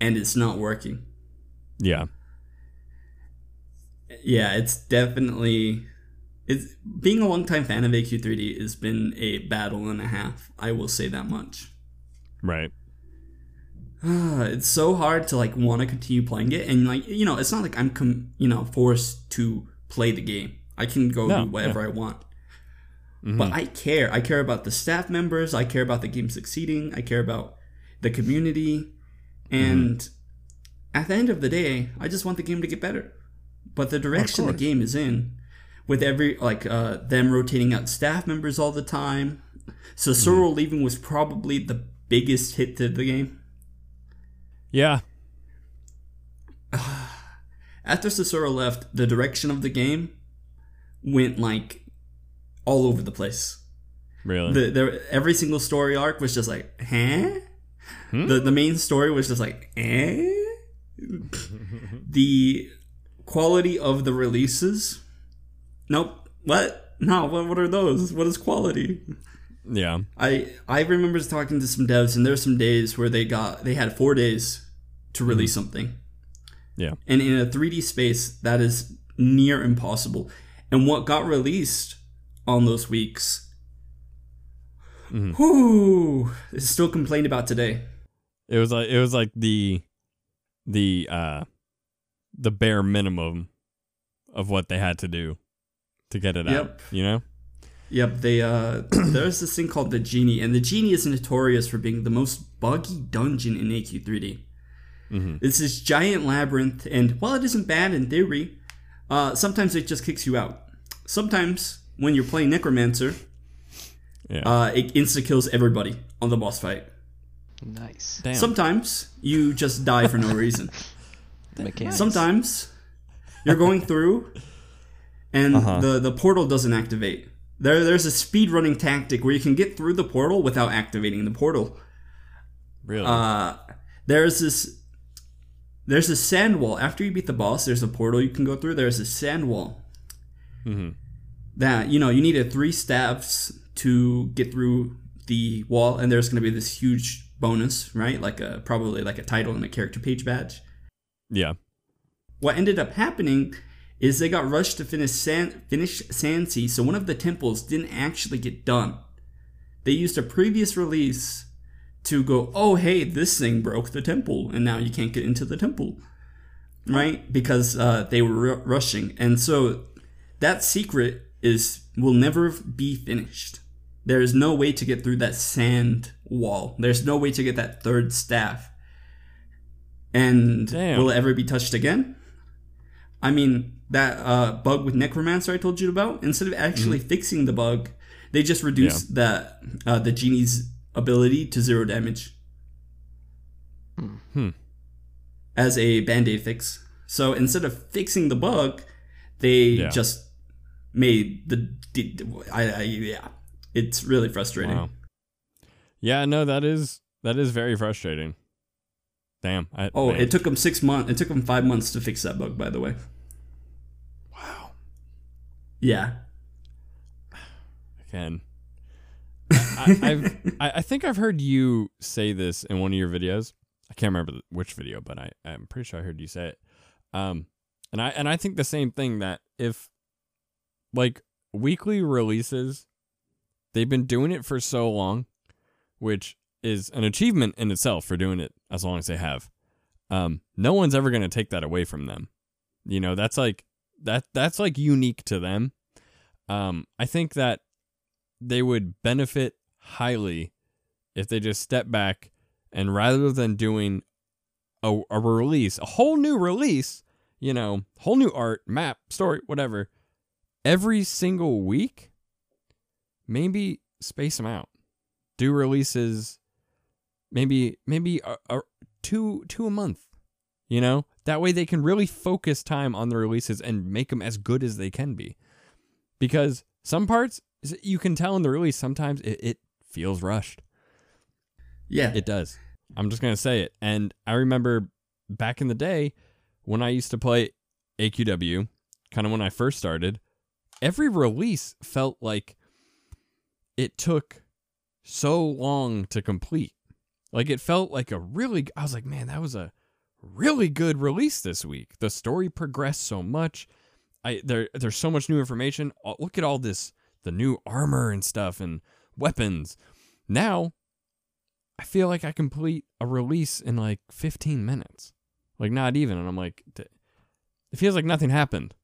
And it's not working. Yeah. Yeah, it's definitely it's being a longtime fan of AQ3D has been a battle and a half. I will say that much. Right. [sighs] it's so hard to like want to continue playing it, and like you know, it's not like I'm com- you know forced to play the game. I can go No, do whatever I want. Mm-hmm. But I care. I care about the staff members. I care about the game succeeding. I care about the community. Mm-hmm. And at the end of the day, I just want the game to get better. But the direction the game is in, with every like uh, them rotating out staff members all the time, so Sorrel leaving was probably the biggest hit to the game. Yeah. [sighs] After Cicero left, the direction of the game went like all over the place. Really. The, there, every single story arc was just like, huh? The the main story was just like, eh? [laughs] the quality of the releases, nope. What? No. What? What are those? What is quality? yeah. I I remember talking to some devs, and there were some days where they got they had four days to release something. Yeah. And in a 3D space, that is near impossible. And what got released on those weeks, whoo, is still complained about today. It was like it was like the the uh the bare minimum of what they had to do to get it out. Yep. You know? Yep, they uh [clears throat] there's this thing called the Genie, and the Genie is notorious for being the most buggy dungeon in AQ3D. It's this giant labyrinth, and while it isn't bad in theory, uh, sometimes it just kicks you out. Sometimes when you're playing Necromancer, Yeah. uh, it insta kills everybody on the boss fight. Nice. Damn. Sometimes you just die for no reason. [laughs] Mechanics. Sometimes you're going through and Uh-huh. the, the portal doesn't activate. There there's a speed running tactic where you can get through the portal without activating the portal. really? Uh there's this there's a sand wall. After you beat the boss, there's a portal you can go through. There's a sand wall. That, you know, you needed three staffs to get through the wall, and there's gonna be this huge bonus, right? Like a probably like a title and a character page badge. Yeah. What ended up happening is they got rushed to finish San, finish Sandsea, so one of the temples didn't actually get done. They used a previous release to go, oh hey, this thing broke the temple, and now you can't get into the temple, right? Because uh, they were ru- rushing, and so that secret is will never be finished. There is no way to get through that sand wall. There's no way to get that third staff. And Damn. will it ever be touched again? I mean, that uh, bug with Necromancer I told you about, instead of actually fixing the bug, they just reduced that uh, the genie's ability to zero damage. Hmm. As a band-aid fix. So instead of fixing the bug, they Yeah. just made the I, I yeah. It's really frustrating. Wow. Yeah, no, that is that is very frustrating. Damn. I, Oh, it took them six months. It took them five months to fix that bug. By the way. wow. Yeah. Again. [laughs] I, I've I, I think I've heard you say this in one of your videos. I can't remember which video, but I I'm pretty sure I heard you say it. Um, and I and I think the same thing that if like weekly releases, they've been doing it for so long, which is an achievement in itself for doing it as long as they have. Um, no one's ever going to take that away from them. You know, that's like that that's like unique to them. Um, I think that they would benefit highly if they just step back and rather than doing a, a release, a whole new release, you know, whole new art, map, story, whatever, every single week, maybe space them out. Do releases, maybe maybe a, a, two two a month. You know, that way they can really focus time on the releases and make them as good as they can be. Because some parts you can tell in the release sometimes it, it feels rushed. Yeah. It does. I'm just gonna say it. And I remember back in the day when I used to play AQW, kind of when I first started, every release felt like it took so long to complete. Like it felt like a really I was like, man, that was a really good release this week. The story progressed so much. I there there's so much new information. Look at all this the new armor and stuff and weapons. Now I feel like I complete a release in like 15 minutes. Like not even and I'm like it feels like nothing happened.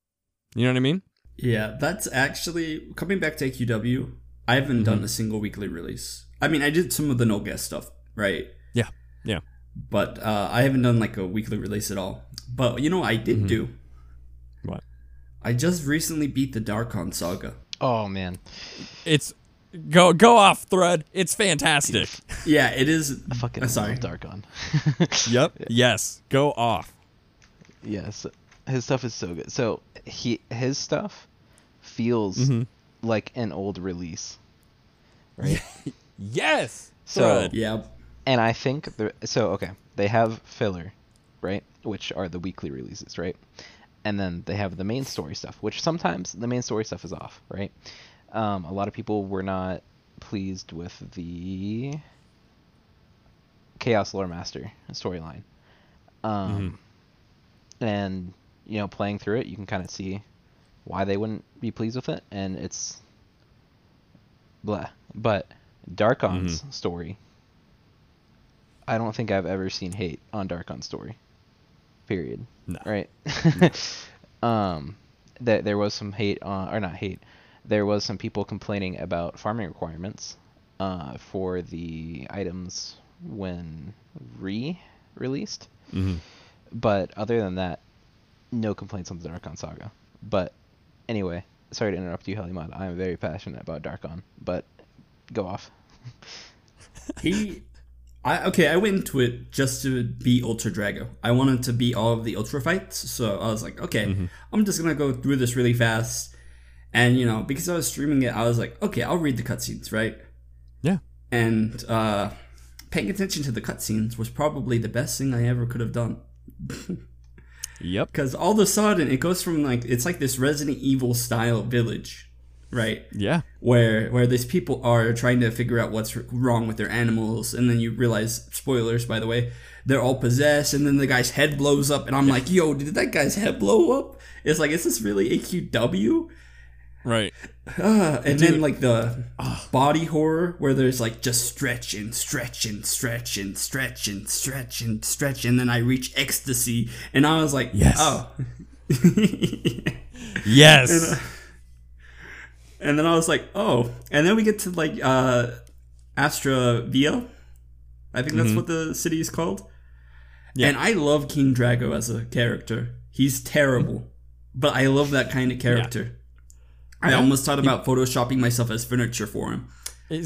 You know what I mean? Yeah, that's actually coming back to AQW. I haven't done mm-hmm. a single weekly release. I mean, I did some of the Nulgath stuff, right? Yeah. Yeah. But uh, I haven't done like a weekly release at all. But you know, what I did do. What? I just recently beat the Darkon Saga. Oh man, It's go go off thread. It's fantastic. [laughs] Yeah, it is. I fucking uh, sorry. love Darkon. [laughs] yep. [laughs] Yes. Go off. yes, his stuff is so good. So he his stuff feels Mhm. like an old release, right? Yes. So- Yeah, and I think the so okay, they have filler, right, which are the weekly releases, right, and then they have the main story stuff, which sometimes the main story stuff is off, right. Um, a lot of people were not pleased with the Chaos Lore Master storyline, um, and you know, playing through it, you can kind of see why they wouldn't be pleased with it, and it's blah. But Darkon's story I don't think I've ever seen hate on Darkon story. Period. No. Right. [laughs] um, that there was some hate on, or not hate. There was some people complaining about farming requirements, uh, for the items when re-released. Mhm. But other than that, no complaints on the Darkon saga. But anyway, sorry to interrupt you, Helimod. I am very passionate about Darkon, but go off. he. I okay. I went into it just to be Ultra Drago. I wanted to beat all of the Ultra fights, so I was like, okay, I'm just gonna go through this really fast. And you know, because I was streaming it, I was like, okay, I'll read the cutscenes, right? Yeah. And uh, paying attention to the cutscenes was probably the best thing I ever could have done. Yep. [laughs] Because all of a sudden, it goes from like it's like this Resident Evil style village, right? Yeah. where where these people are trying to figure out what's wrong with their animals and then you realize spoilers by the way they're all possessed and then the guy's head blows up and i'm like yo did that guy's head blow up it's like is this really aqw Right. uh, [sighs] and then like the body horror where there's like just stretch and stretch and stretch and stretch and stretch and stretch and then i reach ecstasy and i was like Yes. oh [laughs] Yes. And then I was like, oh. And then we get to like uh Astravia. I think that's what the city is called. Yeah. And I love King Drago as a character. He's terrible. But I love that kind of character. Yeah. I almost thought about photoshopping myself as furniture for him. [laughs]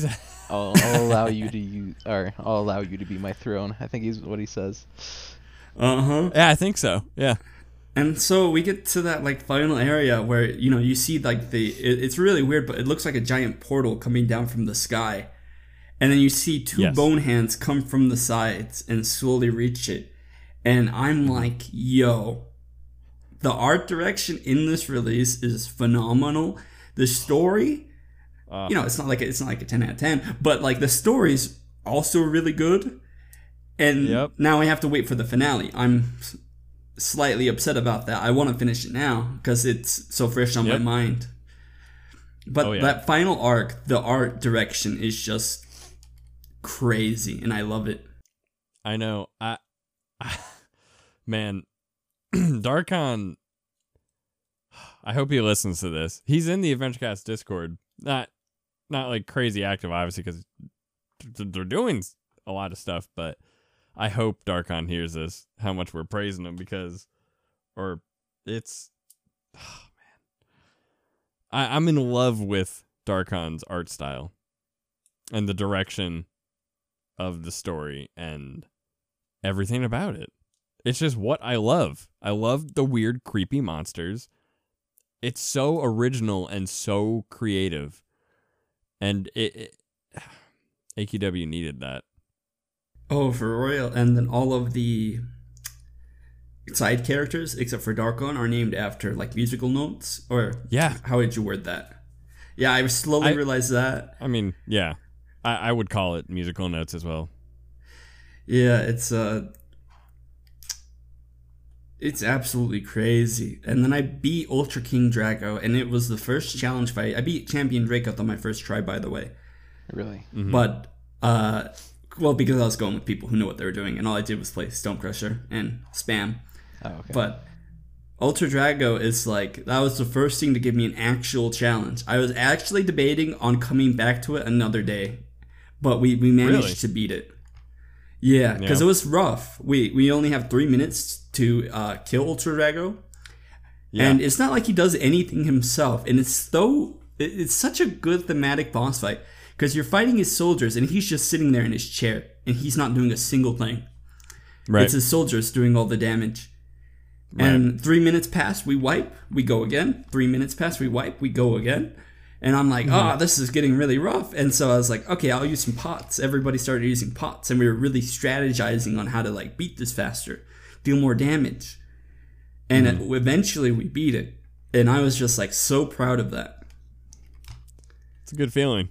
I'll, I'll allow you to use, or I'll allow you to be my throne. I think he's what he says. Uh-huh. yeah, I think so. Yeah. And so we get to that like final area where you know you see like the it, it's really weird, but it looks like a giant portal coming down from the sky, and then you see two Yes. bone hands come from the sides and slowly reach it, and I'm like, yo, the art direction in this release is phenomenal. The story, Uh, you know, it's not like a, it's not like a ten out of ten, but like the story's also really good. And Yep. now I have to wait for the finale. I'm slightly upset about that. I want to finish it now because it's so fresh on Yep. my mind. But Oh, yeah. that final arc, the art direction is just crazy, and I love it. I know. I, I [laughs] man, [clears throat] Darkon. I hope he listens to this. He's in the AdventureCast Discord. Not, not like crazy active, obviously, because they're doing a lot of stuff. But I hope Darkon hears this. How much we're praising him because, or it's, [sighs] oh man, I, I'm in love with Darkon's art style, and the direction of the story and everything about it. It's just what I love. I love the weird, creepy monsters. It's so original and so creative. And it, it [sighs] AQW needed that. Oh, for Royal, and then all of the side characters, except for Darkon, are named after like musical notes. Or Yeah. how did you word that? Yeah, I slowly I- realized that. I mean, yeah. I, I would call it musical notes as well. Yeah, it's uh, It's absolutely crazy. And then I beat Ultra King Drago, and it was the first challenge fight. I beat Champion Drakath on my first try, by the way. Really? But, uh, well, because I was going with people who knew what they were doing, and all I did was play Stone Crusher and spam. Oh, okay. But Ultra Drago is like that was the first thing to give me an actual challenge. I was actually debating on coming back to it another day, but we we managed Really? to beat it. Yeah, because Yeah. it was rough. We we only have three minutes to uh, kill Ultra Drago, Yeah. and it's not like he does anything himself. And it's so it- it's such a good thematic boss fight because you're fighting his soldiers, and he's just sitting there in his chair, and he's not doing a single thing. right. It's his soldiers doing all the damage. Right. And three minutes pass, we wipe, we go again. Three minutes pass, we wipe, we go again. And I'm like, Mm-hmm. oh, this is getting really rough. And so I was like, okay, I'll use some pots. Everybody started using pots, and we were really strategizing on how to like beat this faster, deal more damage. And Mm-hmm. it- eventually we beat it. And I was just like so proud of that. It's a good feeling.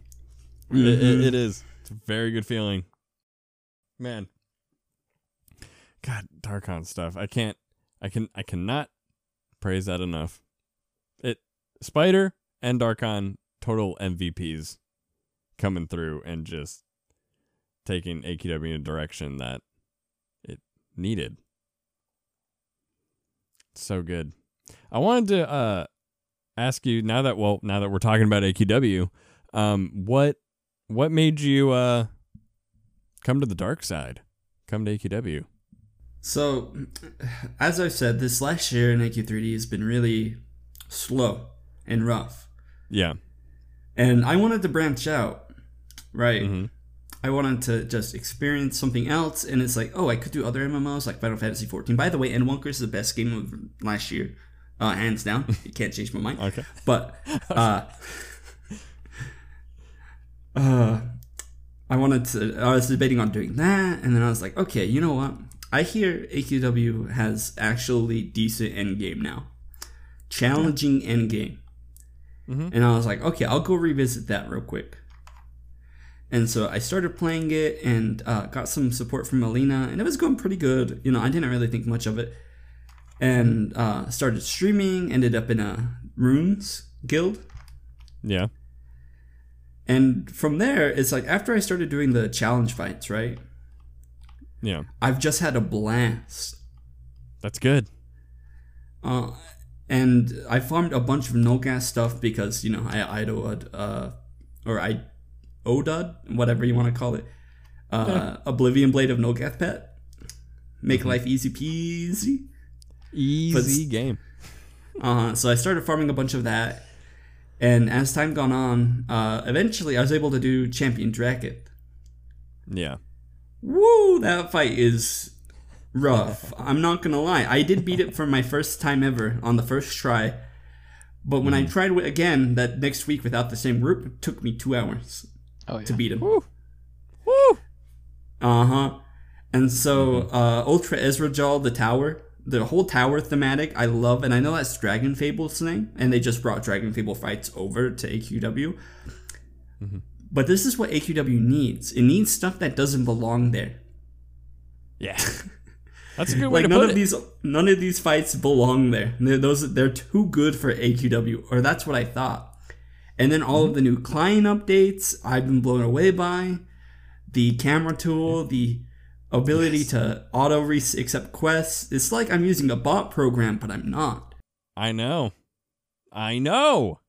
It, it, it is. It's a very good feeling. Man. God, Darkon stuff. I can't. I can. I cannot praise that enough. It Spider and Darkon total MVPs coming through and just taking AQW in a direction that it needed. So good. I wanted to uh ask you now that well now that we're talking about AQW, um, what what made you uh come to the dark side? Come to AQW. So, as I've said, this last year in AQ3D has been really slow and rough. Yeah. And I wanted to branch out, right? Mhm. I wanted to just experience something else, and it's like, oh, I could do other MMOs like Final Fantasy 14. By the way, Endwalker is the best game of last year, uh, hands down. [laughs] You can't change my mind. Okay. But [laughs] uh, uh, I wanted to. I was debating on doing that, and then I was like, okay, you know what? I hear AQW has actually decent end game now, challenging end game, Mhm. and I was like, okay, I'll go revisit that real quick. And so I started playing it and uh, got some support from Alina, and it was going pretty good. You know, I didn't really think much of it, and uh, started streaming. Ended up in a runes guild, Yeah. And from there, it's like after I started doing the challenge fights, right? Yeah. I've just had a blast. That's good. Uh, and I farmed a bunch of Nulgath stuff because you know I idled uh or I odud whatever you want to call it uh Oblivion Blade of Nulgath Pet make life easy peasy. Easy game. Uh, so I started farming a bunch of that, and as time gone on, uh, eventually I was able to do Champion Drakath. Yeah. Woo! That fight is rough. I'm not gonna lie. I did beat it for my first time ever on the first try. But when I tried it again that next week without the same group, it took me two hours Oh yeah. to beat him. Woo. Woo. Uh huh. And so, uh, Ultra Ezrajal, the tower, the whole tower thematic, I love, and I know that's Dragon Fable's thing, and they just brought Dragon Fable fights over to AQW. Mm-hmm. But this is what AQW needs. It needs stuff that doesn't belong there. Yeah. [laughs] That's a good way like to none put of it. these none of these fights belong there. They're, those they're too good for AQW, or that's what I thought. And then all of mm-hmm. the new client updates, I've been blown away by the camera tool, the ability to auto re- accept quests. It's like I'm using a bot program, but I'm not. I know. I know.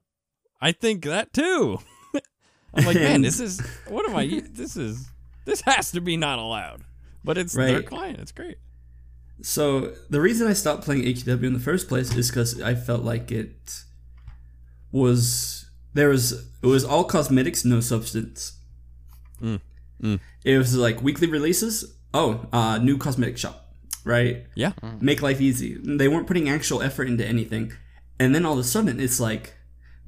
I think that too. [laughs] I'm like, man, this [laughs] is what am I? This is this has to be not allowed. But it's their client. It's great. So the reason I stopped playing AQW in the first place is because I felt like it was there was it was all cosmetics, no substance. Mm. Mm. It was like weekly releases. Oh, uh, new cosmetic shop, right? Yeah. Make life easy. They weren't putting actual effort into anything, and then all of a sudden it's like.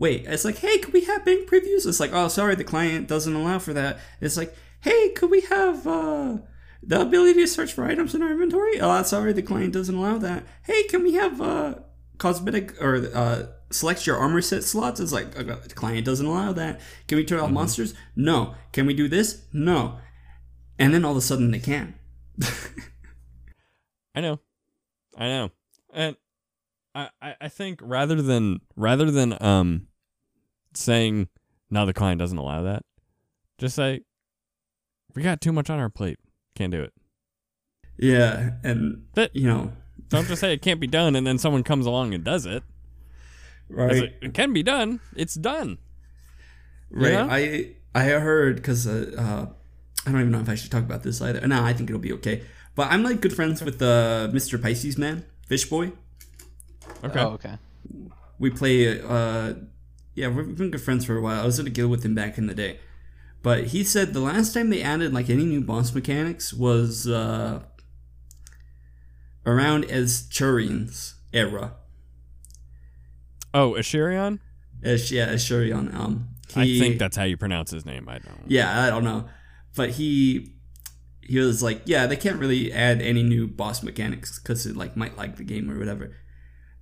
Wait, it's like, hey, could we have bank previews? It's like, oh, sorry, the client doesn't allow for that. It's like, hey, could we have uh, the ability to search for items in our inventory? Oh, sorry, the client doesn't allow that. Hey, can we have uh, cosmetic or uh, select your armor set slots? It's like, uh, the client doesn't allow that. Can we turn off monsters? No. Can we do this? No. And then all of a sudden they can. [laughs] I know. I know. And I, I I think rather than rather than um saying no, the client doesn't allow that, just say we got too much on our plate. Can't do it. Yeah, and That- you know, Don't just say it can't be done and then someone comes along and does it. right? Like, It can be done. It's done. Right. Yeah? I I heard because uh, uh, I don't even know if I should talk about this either. No, I think it'll be okay. But I'm like good friends with uh, Mr. Pisces man, Fish Boy. Okay. Oh, okay. We play. Uh, yeah, we've been good friends for a while. I was in a guild with him back in the day. But he said the last time they added like any new boss mechanics was uh, around as Churian's era. Oh, Ashirion? As yeah, as Shurian. Um, I think that's how you pronounce his name. I don't. yeah i don't know but he he was like yeah they can't really add any new boss mechanics because it like might like the game or whatever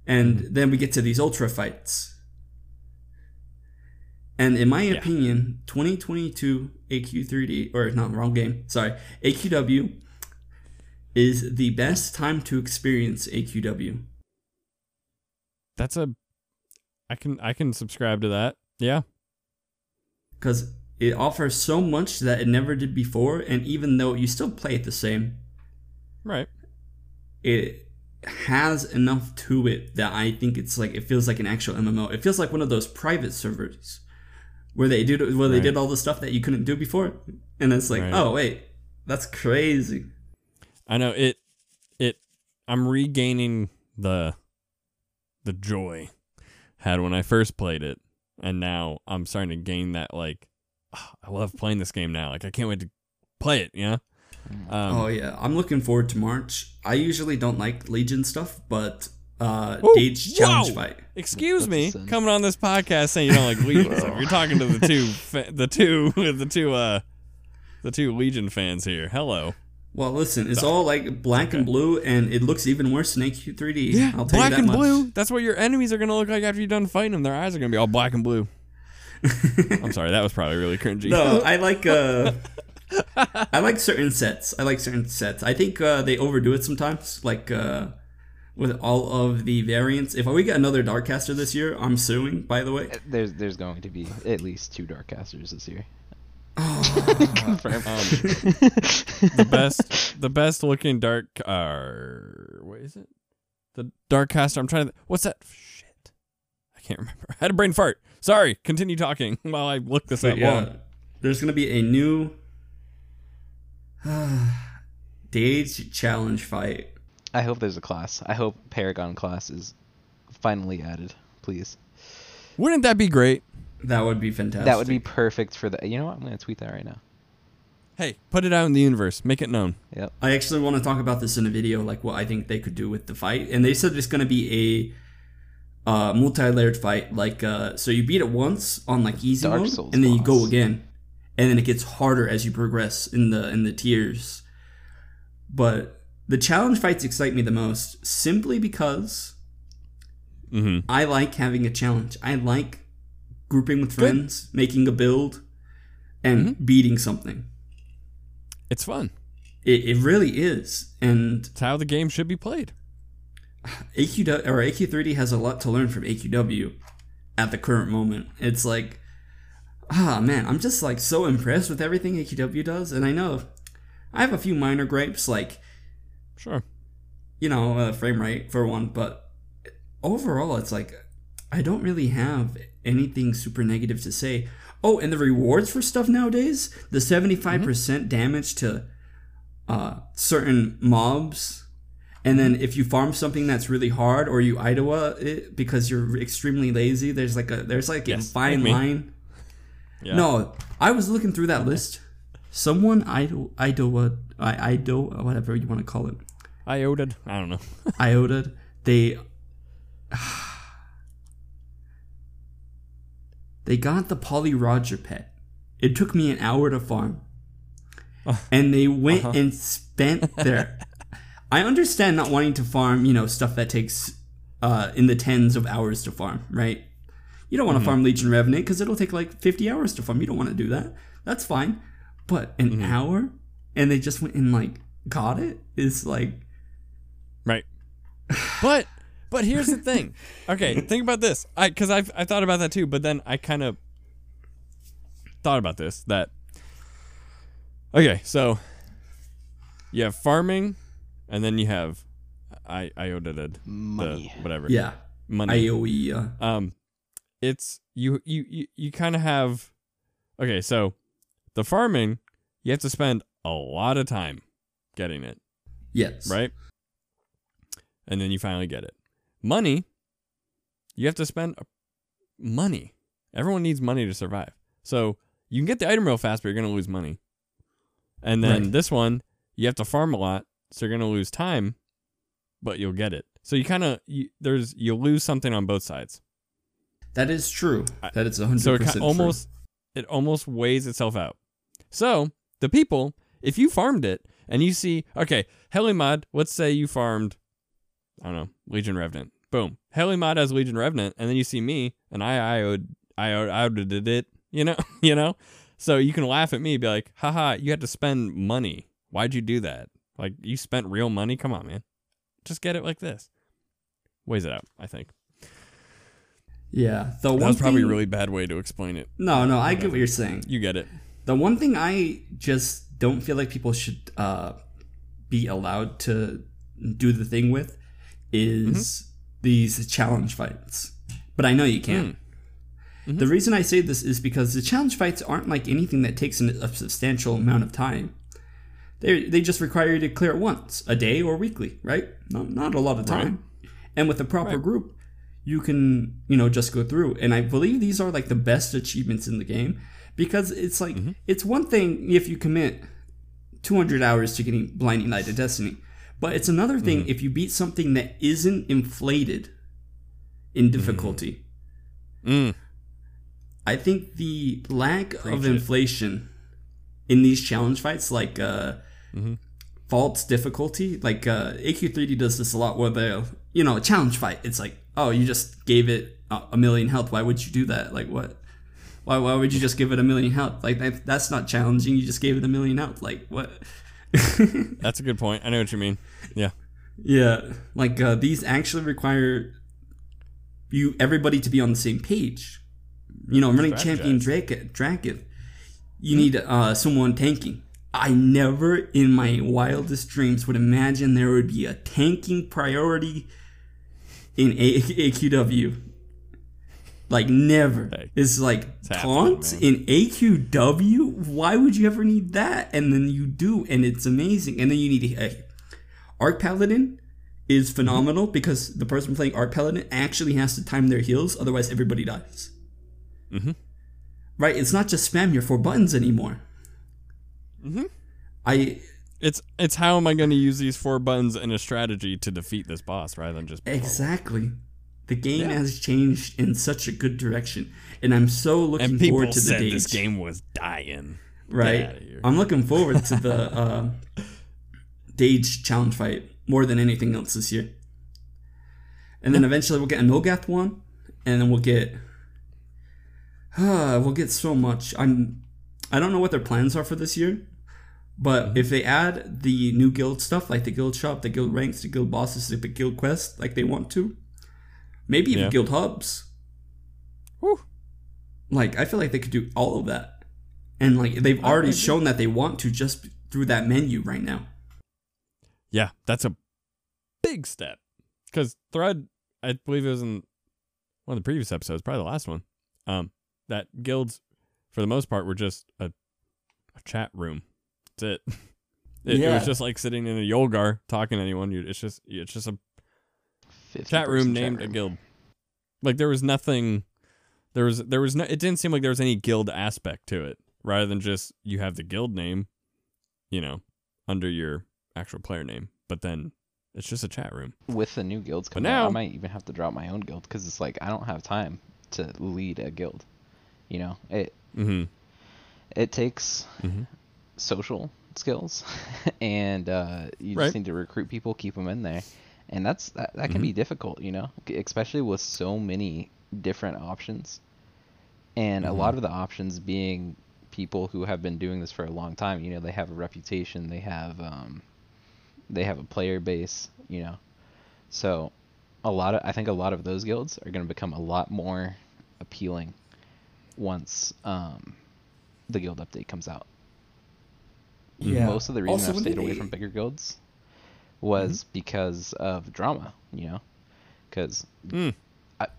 and mm-hmm. then we get to these ultra fights and in my opinion 2022 aq3d or not wrong game sorry aqw is the best time to experience aqw That's a. I can I can subscribe to that. Yeah. because it offers so much that it never did before and even though you still play it the same Right. it has enough to it that I think it's like it feels like an actual MMO. It feels like one of those private servers where they did where they Right. did all the stuff that you couldn't do before, and it's like, Right. oh wait, that's crazy. I know it. It. I'm regaining the. The joy had when I first played it, and now I'm starting to gain that like. "Ah, [sighs] I love playing this game now. Like I can't wait to play it. Yeah. Um, oh yeah, I'm looking forward to March. I usually don't like Legion stuff, but uh, Ooh, Dage challenge whoa! fight. Excuse That's me, coming on this podcast saying you don't like Legion stuff. You're talking to the two, [laughs] fa- the two, [laughs] the two, uh, the two Legion fans here. Hello. Well, listen, it's all like black and blue, and it looks even worse than AQ3D. I'll tell black you that and much. blue. That's what your enemies are gonna look like after you're done fighting them. Their eyes are gonna be all black and blue. I'm sorry, that was probably really cringy. No, [laughs] I like uh I like certain sets. I like certain sets. I think uh they overdo it sometimes. Like uh with all of the variants. If we get another Darkcaster this year, I'm suing, by the way. There's there's going to be at least two Darkcasters this year. Um, [laughs] the best, the best looking dark. Uh, what is it? The dark caster. I'm trying to. What's that? Shit, I can't remember. [laughs] I had a brain fart. Sorry. Continue talking [laughs] while I look this up. yeah. Long. There's gonna be a new [sighs] Dage challenge fight. I hope there's a class. I hope Paragon class is finally added. Please. Wouldn't that be great? That would be fantastic. That would be perfect for the. You know what? I'm gonna tweet that right now. Hey, put it out in the universe. Make it known. Yep. I actually want to talk about this in a video, like what I think they could do with the fight. And they said it's going to be a uh, multi-layered fight. Like, uh, so you beat it once on like easy Dark mode, Souls and then you go again, and then it gets harder as you progress in the in the tiers. But the challenge fights excite me the most, simply because Mm-hmm. I like having a challenge. I like grouping with friends, making a build, and Mm-hmm. beating something. It's fun. It, it really is, and It's how the game should be played. AQ or AQ3D has a lot to learn from AQW at the current moment. It's like, ah man, I'm just like so impressed with everything AQW does, and I know I have a few minor gripes, like Sure. you know uh, frame rate for one, but overall, it's like I don't really have anything super negative to say. Oh, and the rewards for stuff nowadays, the 75% damage to uh, certain mobs and then if you farm something that's really hard or you Idaho it because you're extremely lazy, there's like a there's like a fine line. Yeah. No, I was looking through that list. Someone Idaho Idaho I Idaho whatever you want to call it. I owed it. I don't know. [laughs] Iota, they they got the Polly Roger pet. It took me an hour to farm. [laughs] And they went uh-huh. and spent their I understand not wanting to farm, you know, stuff that takes uh, in the tens of hours to farm, right? You don't want to farm Legion Revenant because it'll take like 50 hours to farm. You don't want to do that. That's fine. But an hour and they just went and like got it is like Right. [sighs] But But here's the thing. Okay, think about this. I because I I thought about that too, but then I kind of thought about this that. Okay, so you have farming, and then you have I IOTA Money. the whatever Yeah. money. IOE. Um, it's you you you, you kind of have. Okay, so the farming, you have to spend a lot of time getting it yes. right? And then you finally get it. Money, you have to spend money. Everyone needs money to survive. So you can get the item real fast, but you're going to lose money. And then Right. this one, you have to farm a lot, so you're going to lose time, but you'll get it. So you kind of you, there's you lose something on both sides. That is true. That is 100% So it true. almost it almost weighs itself out. So the people, if you farmed it and you see, okay, Helimod, let's say you farmed, I don't know, Legion Revenant. Boom, Helimod has Legion Revenant, and then you see me and I I I I did it. You know, [laughs] you know. So you can laugh at me, be like, haha, you had to spend money. Why'd you do that? Like you spent real money. Come on, man. Just get it like this. Weighs it out, I think. Yeah. The one That was probably a really bad way to explain it. No, no, I get what you're saying. You get it. The one thing I just don't feel like people should uh, be allowed to do the thing with is Mm-hmm. these challenge fights. But I know you can. Mm. The reason I say this is because the challenge fights aren't like anything that takes an, a substantial amount of time. They they just require you to clear it once a day or weekly, right? Not not a lot of time. And with the proper Right. group, you can you know just go through. And I believe these are like the best achievements in the game because it's like Mm-hmm. it's one thing if you commit 200 hours to getting blinding light of destiny but it's another thing Mm-hmm. if you beat something that isn't inflated in difficulty Mm. i think the lack of Preach it. inflation in these challenge fights like uh Mm-hmm. false difficulty like uh aq3d does this a lot where they you know a challenge fight it's like oh you just gave it a, million health why would you do that like what why, why would you just give it a million health like that, that's not challenging you just gave it a million health like what [laughs] That's a good point. I know what you mean. Yeah. Yeah, like uh, these actually require you everybody to be on the same page. You know, running champion Drake Dragon, you need uh, someone tanking. I never in my wildest dreams would imagine there would be a tanking priority in a- AQW. Like never. Hey, it's like taunt in AQW. Why would you ever need that? And then you do, and it's amazing. And then you need a ArchPaladin is phenomenal because the person playing ArchPaladin actually has to time their heals, otherwise everybody dies. Mhm. Right? It's not just spam your four buttons anymore. Mhm. I It's it's how am I going to use these four buttons in a strategy to defeat this boss rather than just exactly. The game Yeah. has changed in such a good direction, and I'm so looking and forward to the said days. this game was dying. right? I'm looking forward to the [laughs] uh, Dage challenge fight more than anything else this year. And then eventually we'll get a Nulgath one, and then we'll get uh, [sighs] we'll get so much. I'm I don't know what their plans are for this year, but if they add the new guild stuff like the guild shop, the guild ranks, the guild bosses, the guild quest, like they want to, maybe even Yeah. guild hubs. Whew. Like I feel like they could do all of that, and like they've already shown that they want to just through that menu right now. Yeah, that's a big step. Because Thread, I believe it was in one of the previous episodes, probably the last one. Um, that guilds, for the most part, were just a, a chat room. That's it. [laughs] It, it was just like sitting in a Yulgar talking to anyone. You, it's just it's just a 50 chat room named a room. guild. Like there was nothing. There was there was no. It didn't seem like there was any guild aspect to it. Rather than just you have the guild name, you know, under your actual player name, but then it's just a chat room. With the new guilds coming now- out, I might even have to drop my own guild because it's like I don't have time to lead a guild. You know, it Mm-hmm. it takes Mm-hmm. Social skills, [laughs] and uh, you Right. just need to recruit people, keep them in there, and that's that, that can be difficult. You know, especially with so many different options, and a lot of the options being people who have been doing this for a long time. You know, they have a reputation, they have um, they have a player base. You know, so a lot of I think a lot of those guilds are going to become a lot more appealing once um, the guild update comes out. Yeah. Most of the reason Also, I've when stayed they- away from bigger guilds was Mm-hmm. because of drama, you know, because Mm.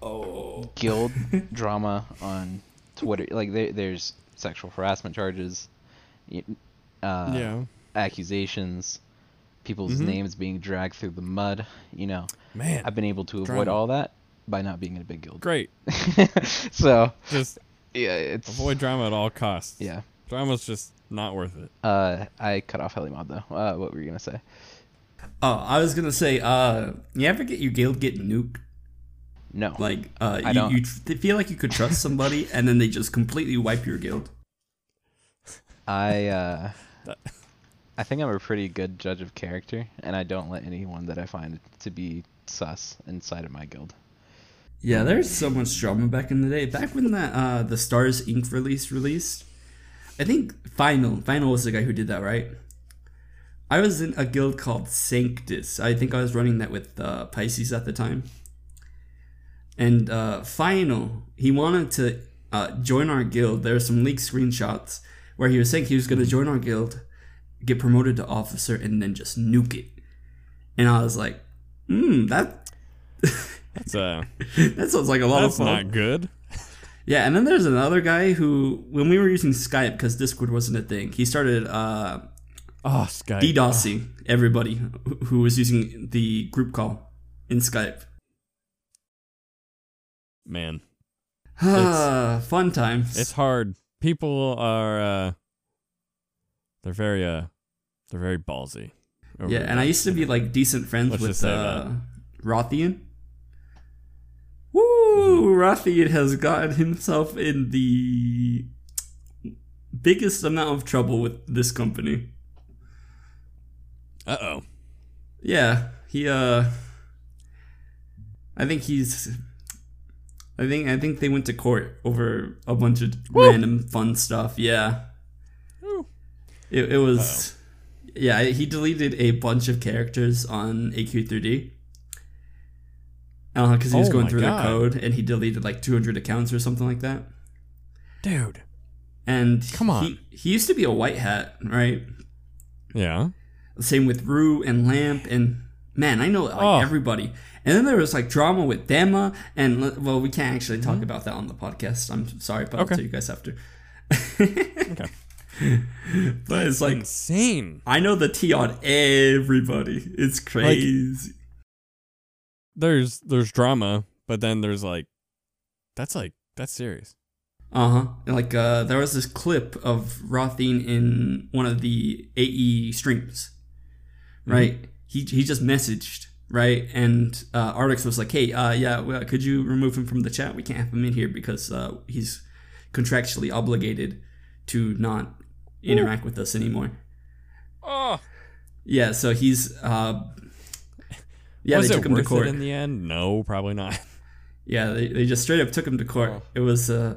Oh. guild [laughs] drama on Twitter, like there, there's sexual harassment charges, uh, yeah. accusations, people's Mhm. names being dragged through the mud. You know, Man. I've been able to avoid Drama. all that by not being in a big guild. Great. [laughs] so Just yeah, it's avoid drama at all costs. yeah. Drama's just not worth it. Uh, I cut off Helimod though. Uh, what were you gonna say? Oh, I was gonna say, uh, you ever get your guild get nuked? No. Like, uh, I you, don't. you tr- feel like you could trust somebody, and then they just completely wipe your guild. I uh, [laughs] I think I'm a pretty good judge of character, and I don't let anyone that I find to be sus inside of my guild. Yeah, there's so much drama back in the day. Back when that uh, the Stars Inc. release released, I think Final Final was the guy who did that, right? I was in a guild called Sanctus. I think I was running that with uh, Pisces at the time. And uh, Final, he wanted to uh, join our guild. There are some leaked screenshots where he was saying he was going to join our guild, get promoted to officer, and then just nuke it. And I was like, hmm, that That's uh [laughs] that sounds like a lot that's of fun. not good. Yeah, and then there's another guy who, when we were using Skype because Discord wasn't a thing, he started uh, Oh, Skype. DDoSing everybody who- was using the group call in Skype. Man, [sighs] Fun times. it's hard. People are uh they're very uh they're very ballsy. yeah, and I used to be like decent friends Let's with uh, Rothian. Woo! Rothian has gotten himself in the biggest amount of trouble with this company. Uh-oh. Yeah, he uh I think he's I think I think they went to court over a bunch of random fun stuff. Yeah. Woo. It it was Yeah, he deleted a bunch of characters on AQ3D. Uh, because he was Oh going through God. their code and he deleted like 200 accounts or something like that. Dude. And Come on. he, he used to be a white hat, right? Yeah. Same with Rue and Lamp and man, I know like Oh. everybody. And then there was like drama with Dema and well, we can't actually talk about that on the podcast. I'm sorry, but Mm-hmm. Okay. I'll tell you guys after. Okay. [laughs] But it's like Insane. I know the T on everybody. It's crazy. There's there's drama, but then there's like that's like that's serious. Uh huh. Like uh, there was this clip of Rothine in one of the AE streams, right? He he just messaged right, and uh, Artix was like, "Hey, uh, yeah, well, could you remove him from the chat? We can't have him in here because uh, he's contractually obligated to not interact with us anymore." Oh. Yeah, so he's uh, yeah, Was they it took him to worth court. it in the end? No, probably not. [laughs] Yeah, they, they just straight up took him to court. Oh. It was uh,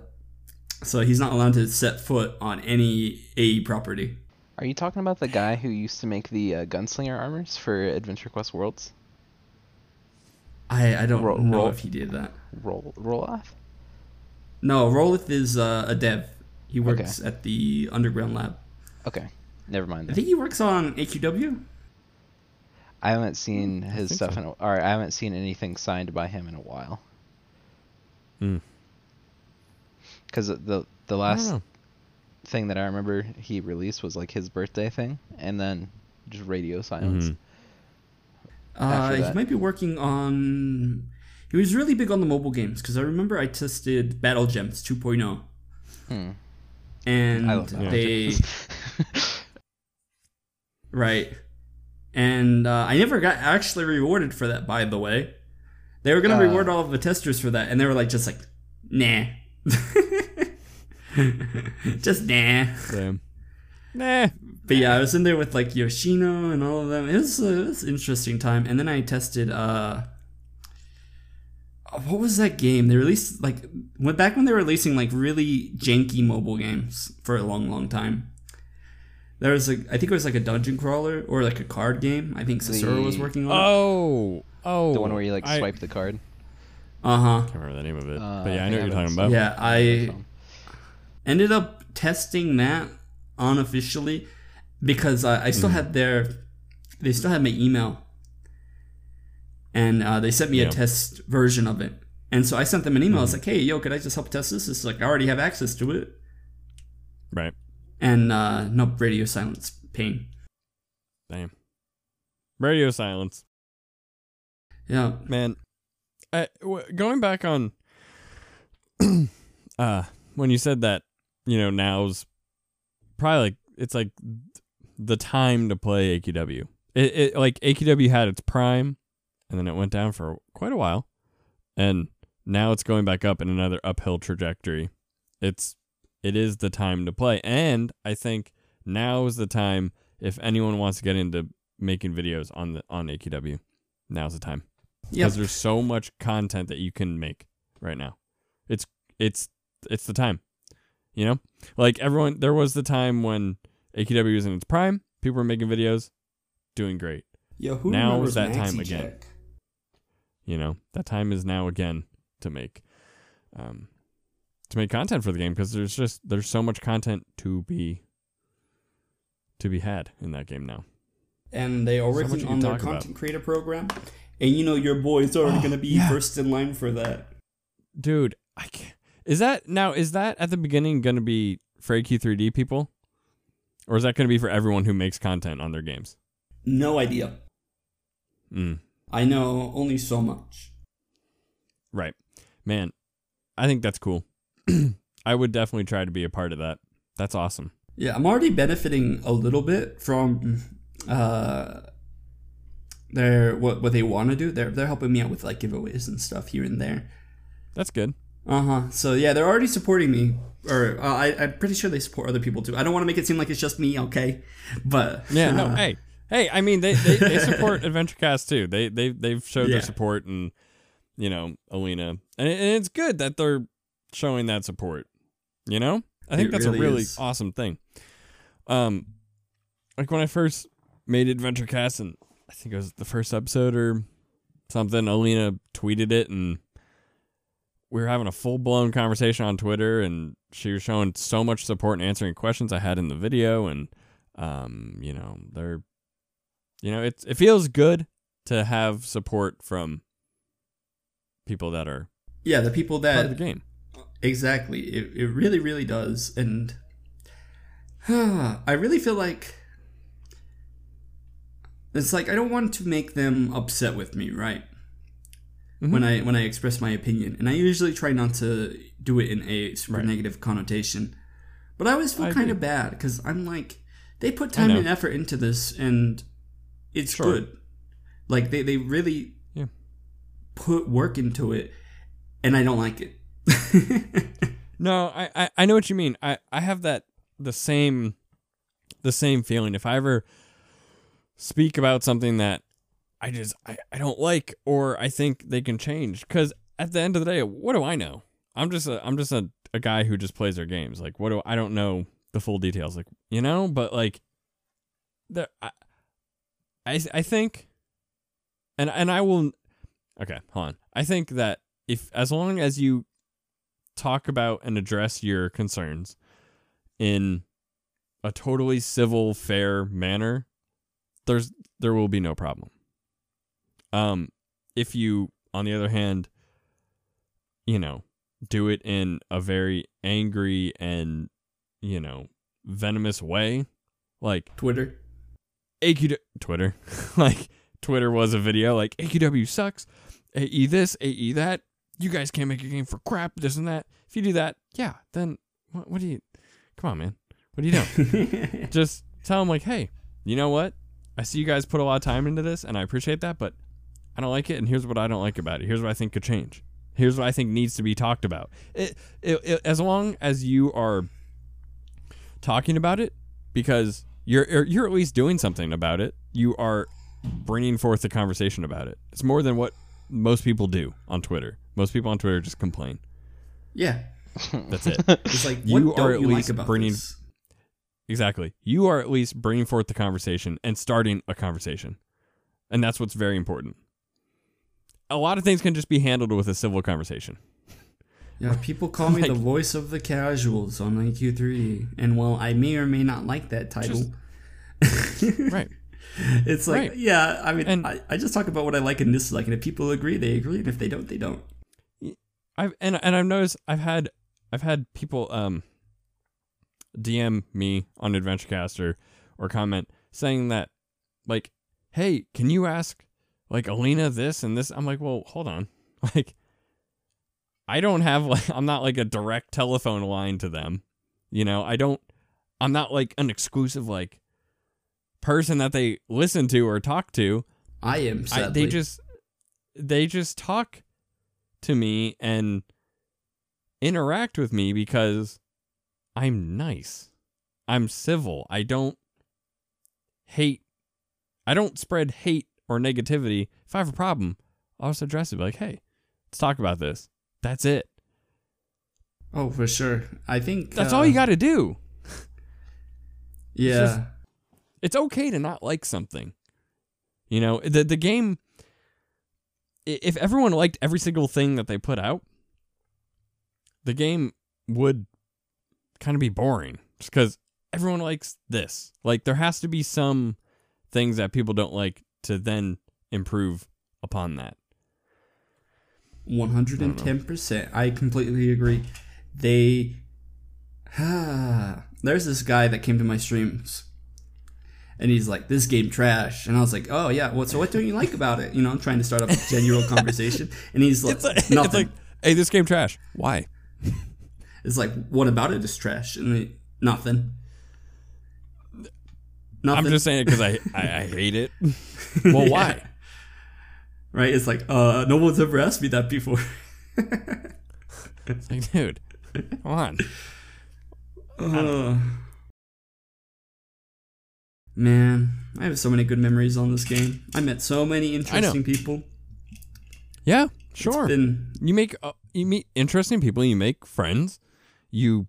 so he's not allowed to set foot on any AE property. Are you talking about the guy who used to make the uh, gunslinger armors for Adventure Quest Worlds? I I don't Ro- know roll. if he did that. Roll roll off. No, Rolith is uh, a dev. He works at the Underground Lab. Okay, never mind. I think he works on AQW. I haven't seen his stuff so. in, a, or I haven't seen anything signed by him in a while. Hmm. Because the the last thing that I remember he released was like his birthday thing, and then just radio silence. Mhm. Uh, he might be working on. He was really big on the mobile games because I remember I tested Battle Gems 2.0, Hmm. and they [laughs] right, and uh, I never got actually rewarded for that. By the way, they were gonna Uh. reward all of the testers for that, and they were like, just like, nah, [laughs] just nah. Damn. Nah. But yeah, I was in there with like Yoshino and all of them. It was, uh, it was an interesting time. And then I tested uh what was that game? They released like went back when they were releasing like really janky mobile games for a long, long time. There was like I think it was like a dungeon crawler or like a card game. I think Cysero was working on. Oh. Oh, the one where you like I swipe the card. Uh huh. can't remember the name of it, Uh, but yeah, I I know what you're talking about. Yeah, I ended up testing that unofficially because I, I still Mm. had their they still had my email and uh, they sent me Yeah. a test version of it and so i sent them an email Mm. it's like hey yo could i just help test this it's like i already have access to it Right. And uh no radio silence pain Damn. Radio silence. yeah man I, w- going back on [clears throat] uh when you said that you know now's probably like it's like the time to play aqw it, it like aqw had its prime and then it went down for quite a while and now it's going back up in another uphill trajectory it's it is the time to play and i think now is the time if anyone wants to get into making videos on the on aqw now's the time yeah because there's so much content that you can make right now. It's it's it's the time. You know? Like everyone there was the time when AQW was in its prime, people were making videos, doing great. yo who now is that time Maxi again. Jack? You know? That time is now again to make um to make content for the game because there's just there's so much content to be to be had in that game now. and they are So working on their talk about. content creator program and you know your boy's already Oh, gonna be yeah. first in line for that Dude, I can't. Is that now? Is that at the beginning going to be for AQ3D people, or is that going to be for everyone who makes content on their games? no idea Mm, i know only so much right, man. I think that's cool. [clears throat] I would definitely try to be a part of that. That's awesome. Yeah, I'm already benefiting a little bit from uh their what what they want to do. They're they're helping me out with like giveaways and stuff here and there. That's good. Uh huh. So yeah, they're already supporting me, or uh, I I'm pretty sure they support other people too. I don't want to make it seem like it's just me, okay? But [laughs] Yeah. No. uh, hey. Hey. I mean, they they, they support [laughs] AdventureCast too. They they they've showed Yeah. their support and you know Alina, and, it, and it's good that they're showing that support. You know, I think It that's really a really is. awesome thing. Um, like when I first made Adventure Cast, and I think it was the first episode or something. Alina tweeted it, and we were having a full blown conversation on Twitter, and she was showing so much support and answering questions I had in the video, and um, you know, they're, you know, it's it feels good to have support from people that are yeah, the people part that of the game. Exactly. It, it really, really does. And [sighs] I really feel like it's like I don't want to make them upset with me, right? Mhm. When I when I express my opinion, and I usually try not to do it in a super Right. negative connotation, but I always feel kind of bad because I'm like they put time and effort into this, and it's Sure. good. Like they they really Yeah. put work into it, and I don't like it. [laughs] No, I, I I know what you mean. I I have that the same the same feeling. If I ever speak about something that I just I, I don't like or I think they can change, because at the end of the day, what do I know? I'm just a I'm just a, a guy who just plays their games. Like what do I don't know the full details. Like you know, but like there I I I think and and I will okay hold on. I think that if as long as you talk about and address your concerns in a totally civil fair manner there's there will be no problem. Um if you on the other hand you know do it in a very angry and you know venomous way like Twitter. AQ Twitter. [laughs] Like Twitter was a video like AQW sucks AE this AE that you guys can't make a game for crap this and that. If you do that yeah then what, what do you come on man. What are you doing [laughs] just tell them like hey you know what? I see you guys put a lot of time into this and I appreciate that but I don't like it and here's what I don't like about it. Here's what I think could change. Here's what I think needs to be talked about. It, it, it as long as you are talking about it because you're you're- you're at least doing something about it. You are bringing forth the conversation about it. It's more than what most people do on Twitter. Most people on Twitter just complain. yeah. [laughs] That's it. It's like You what are don't at you least like about bringing- this? exactly. You are at least bringing forth the conversation and starting a conversation, and that's what's very important. a lot of things can just be handled with a civil conversation. Yeah, people call [laughs] me the voice of the casuals on AQ3D, and while I may or may not like that title, right. [laughs] it's like, Right. yeah, I mean, And- I, I just talk about what I like and dislike, and if people agree, they agree, and if they don't, they don't. I've and and I've noticed I've had I've had people um DM me on AdventureCast or or comment saying that like, hey, can you ask like Alina this and this? I'm like, well, hold on, [laughs] like, I don't have like I'm not like a direct telephone line to them, you know. I don't. I'm not like an exclusive like person that they listen to or talk to. I am, I, they just they just talk to me and interact with me because I'm nice. I'm civil. I don't hate. I don't spread hate or negativity. If I have a problem, I'll just address it. Be like, hey, let's talk about this. That's it. oh, for sure. I think That's uh, all you got to do. [laughs] Yeah. It's okay to not like something. You know, the the game if everyone liked every single thing that they put out, the game would kind of be boring just cuz everyone likes this. Like there has to be some things that people don't like to then improve upon that. One hundred and ten percent. I completely agree. They, ah, [sighs] there's this guy that came to my streams, and he's like, "This game trash," and I was like, "Oh yeah, what? So what don't you like about it?" You know, I'm trying to start up a genuine [laughs] conversation, and he's like, It's like, "Nothing." it's like, "Hey, this game trash." Why? [laughs] It's like, what about it is trash? And they, nothing. Nothing. I'm just saying it cuz I, I I [laughs] hate it. well, why? right. It's like, uh, no one's ever asked me that before. It's like, dude, come on. Uh, man, I have so many good memories on this game. I met so many interesting people. Yeah, sure. Been you make uh, you meet interesting people you make friends you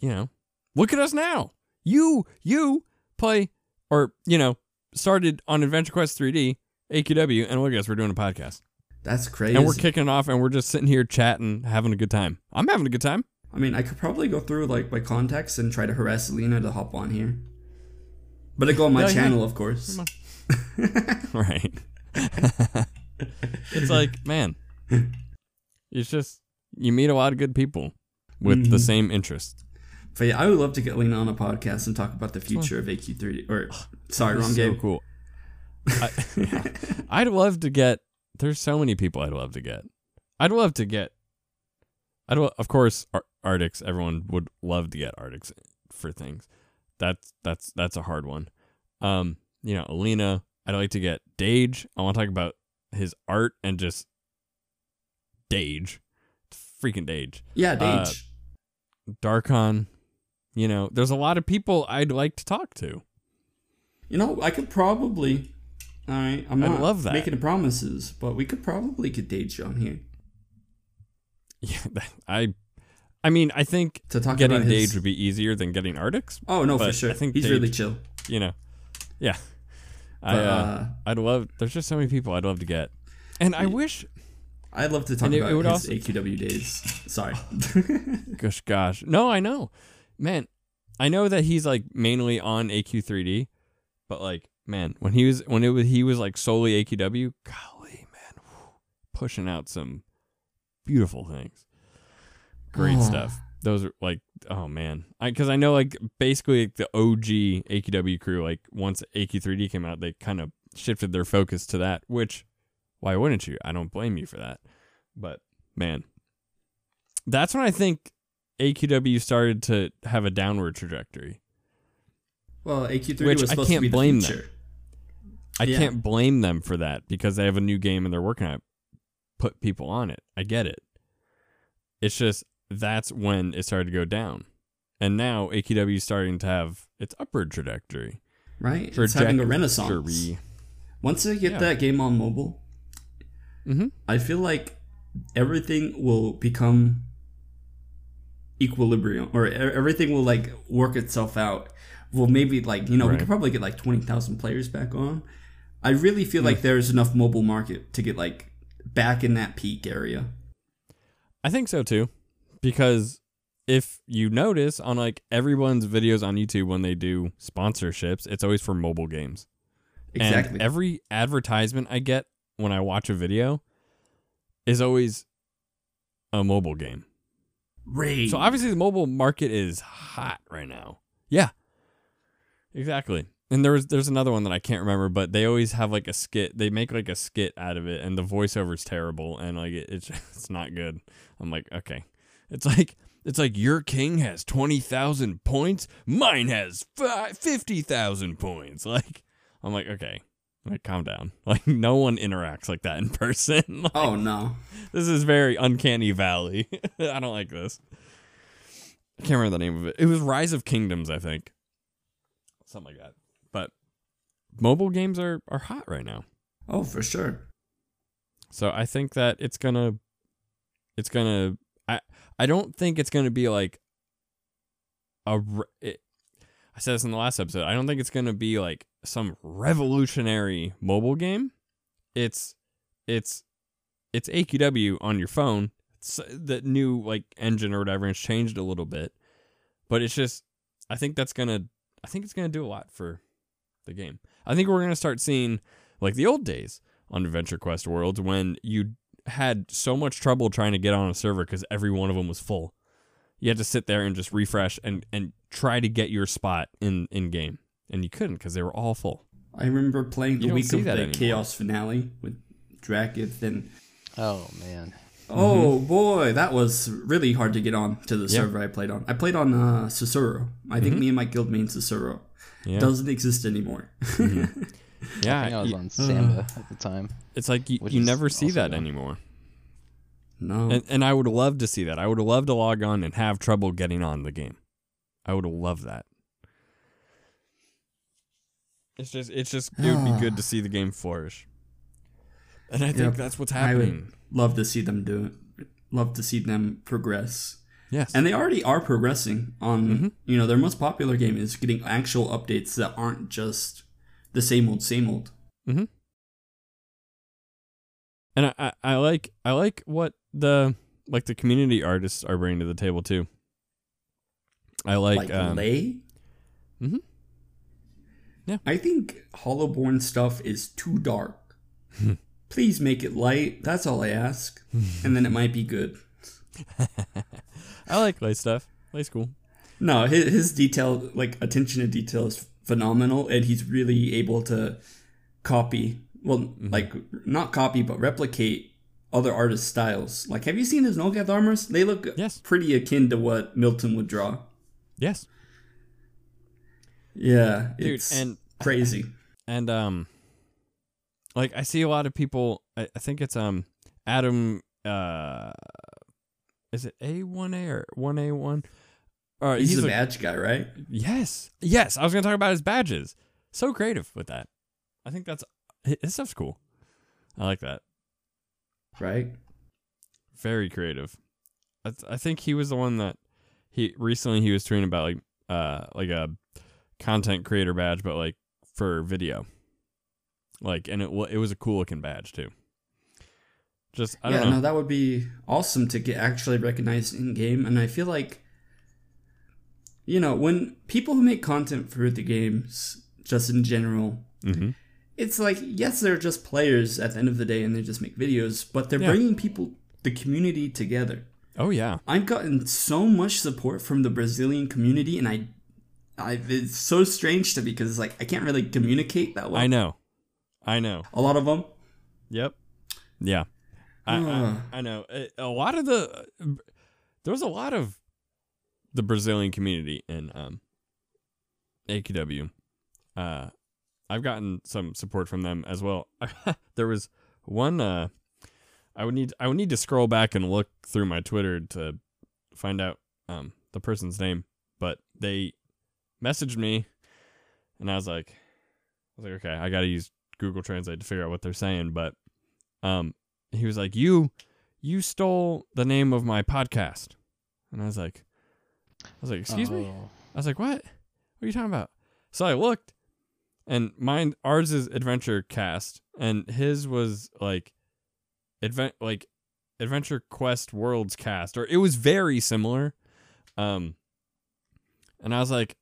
you know look at us now you you play or you know started on adventure quest 3d aqw and look at us we're doing a podcast that's crazy. and we're kicking it off and we're just sitting here chatting having a good time i'm having a good time I mean, I could probably go through like my contacts and try to harass Lena to hop on here. But I go on my Yeah, yeah. channel, of course. [laughs] right it's like man it's just you meet a lot of good people with the Mhm. same interest But yeah, I would love to get Lena on a podcast and talk about the future of AQ3D. Or [gasps] sorry, wrong so game. cool. [laughs] I, yeah. [laughs] I'd love to get. There's so many people I'd love to get. I'd love to get. I'd lo- of course Ar- Artix. Everyone would love to get Artix for things. That's that's that's a hard one. Um, you know, Alina. I'd like to get Dage. I want to talk about his art and just Dage, freaking Dage. Yeah, Uh, Dage. Darkon. You know, there's a lot of people I'd like to talk to. you know, I could probably. All right, I'm not love that. making promises, but we could probably get Dage on here [laughs] Yeah, I, I mean, I think to talk getting about his. Dage would be easier than getting Artix. oh no, for sure. I think he's Dage- really chill. You know, yeah. I, But, uh, uh, I'd love. There's just so many people I'd love to get, and I wish. I'd love to talk about it would his also- AQW days. Sorry. [laughs] Gosh, gosh, no, I know, man. I know that he's like mainly on AQ3D, but like, man, when he was when it was he was like solely AQW. Golly, man, whew, pushing out some beautiful things. Great stuff. Those are like, oh man, I because I know like basically like, the OG AQW crew. Like once AQ3D came out, they kind of shifted their focus to that. Which, why wouldn't you? I don't blame you for that. But man, that's when I think AQW started to have a downward trajectory. well, AQ3 Which was I supposed can't to be blame the them. future. I Yeah. can't blame them for that because they have a new game and they're working on it. Put people on it. I get it. It's just that's when it started to go down. And now AQW is starting to have its upward trajectory. Right? It's having a renaissance. Once they get Yeah. that game on mobile, Mhm. I feel like everything will become equilibrium, or everything will like work itself out. Well, maybe like you know we could probably get like twenty thousand players back on. I really feel like there's enough mobile market to get like back in that peak area. I think so too, because if you notice on like everyone's videos on YouTube when they do sponsorships, it's always for mobile games. Exactly. And every advertisement I get when I watch a video is always a mobile game. Raid. So obviously the mobile market is hot right now. Yeah. Exactly. And there was there's another one that I can't remember, but they always have like a skit. They make like a skit out of it, and the voiceover is terrible, and like it, it's [laughs] it's not good. I'm like, okay, it's like it's like your king has twenty thousand points, mine has fi- fifty thousand points. [laughs] Like I'm like, okay, like calm down. [laughs] Like no one interacts like that in [laughs] person. Like, oh no. this is very uncanny valley. I don't like this. I can't remember the name of it. It was Rise of Kingdoms, I think. Something like that. But mobile games are are hot right now. Oh, for sure. So I think that it's gonna, it's gonna. I I don't think it's gonna be like a. It, I said this in the last episode. I don't think it's gonna be like some revolutionary mobile game. It's, it's, it's AQW on your phone. It's uh, the new like engine or whatever. It's changed a little bit, but it's just. I think that's gonna. I think it's gonna do a lot for the game. I think we're gonna start seeing like the old days on Adventure Quest Worlds when you had so much trouble trying to get on a server because every one of them was full. You had to sit there and just refresh and, and try to get your spot in, in game. And you couldn't because they were all full. I remember playing the week of the anymore. Chaos finale with Drakath and Oh man. Oh boy, that was really hard to get on to the Mm-hmm. Server I played on. I played on uh, Susuro. I think me and my guild main Susuro. Mm-hmm. Yeah. Doesn't exist anymore. [laughs] yeah. I think I was you- on Samba at the time. it's like you, you never see that gone. anymore. no. And, and I would love to see that. I would love to log on and have trouble getting on the game. I would love that. It's just, it's just, it would be good to [sighs] see the game flourish. And I think Yep. that's what's I happening. would love to see them do it. Love to see them progress. Yes. And they already are progressing on, Mm-hmm. you know, their most popular game is getting actual updates that aren't just the same old, same old. Mm-hmm. and I, I, I like I like what the like the community artists are bringing to the table too. I like, Like, um, Lay. Mhm. Yeah. I think Hollowborn stuff is too dark. [laughs] Please make it light. That's all I ask. and then it might be good. [laughs] I like Lay stuff. Lay's cool. No, his, his detail, like attention to detail, is phenomenal, and he's really able to copy. Well, like not copy, but replicate other artists' styles. Like, have you seen his Nulgath armors? They look Yes. pretty akin to what Milton would draw. Yes, Yeah, dude, it's and crazy. [laughs] and um, like I see a lot of people. I, I think it's um Adam. Uh, is it A one A or one A one? Or He's, he's a badge guy, right? Yes, yes. I was gonna talk about his badges. So creative with that. I think that's his stuff's cool. I like that. Right. very creative. I, th- I think he was the one that he recently he was tweeting about like uh like a content creator badge, but like for video. Like and it it was a cool looking badge too. Just I yeah, don't know. no, that would be awesome to get actually recognized in game, and I feel like, you know, when people who make content for the games, just in general, hmm it's like yes, they're just players at the end of the day, and they just make videos, but they're Yeah. bringing people, the community together. Oh yeah, I've gotten so much support from the Brazilian community, and I, I've it's so strange to me because it's like I can't really communicate that well. I know, I know. a lot of them. Yep. Yeah. I, I, I know. A- A lot of the there was a lot of the Brazilian community in um AQW. Uh I've gotten some support from them as well. [laughs] there was one uh I would need I would need to scroll back and look through my Twitter to find out um the person's name, but they messaged me and I was like I was like okay, I got to use Google Translate to figure out what they're saying, but um he was like you you stole the name of my podcast. And I was like I was like, "Excuse me?" Oh. I was like, "What? What are you talking about?" So I looked, and mine, ours is Adventure Cast, and his was like advent like Adventure Quest Worlds cast, or it was very similar. Um, and I was like,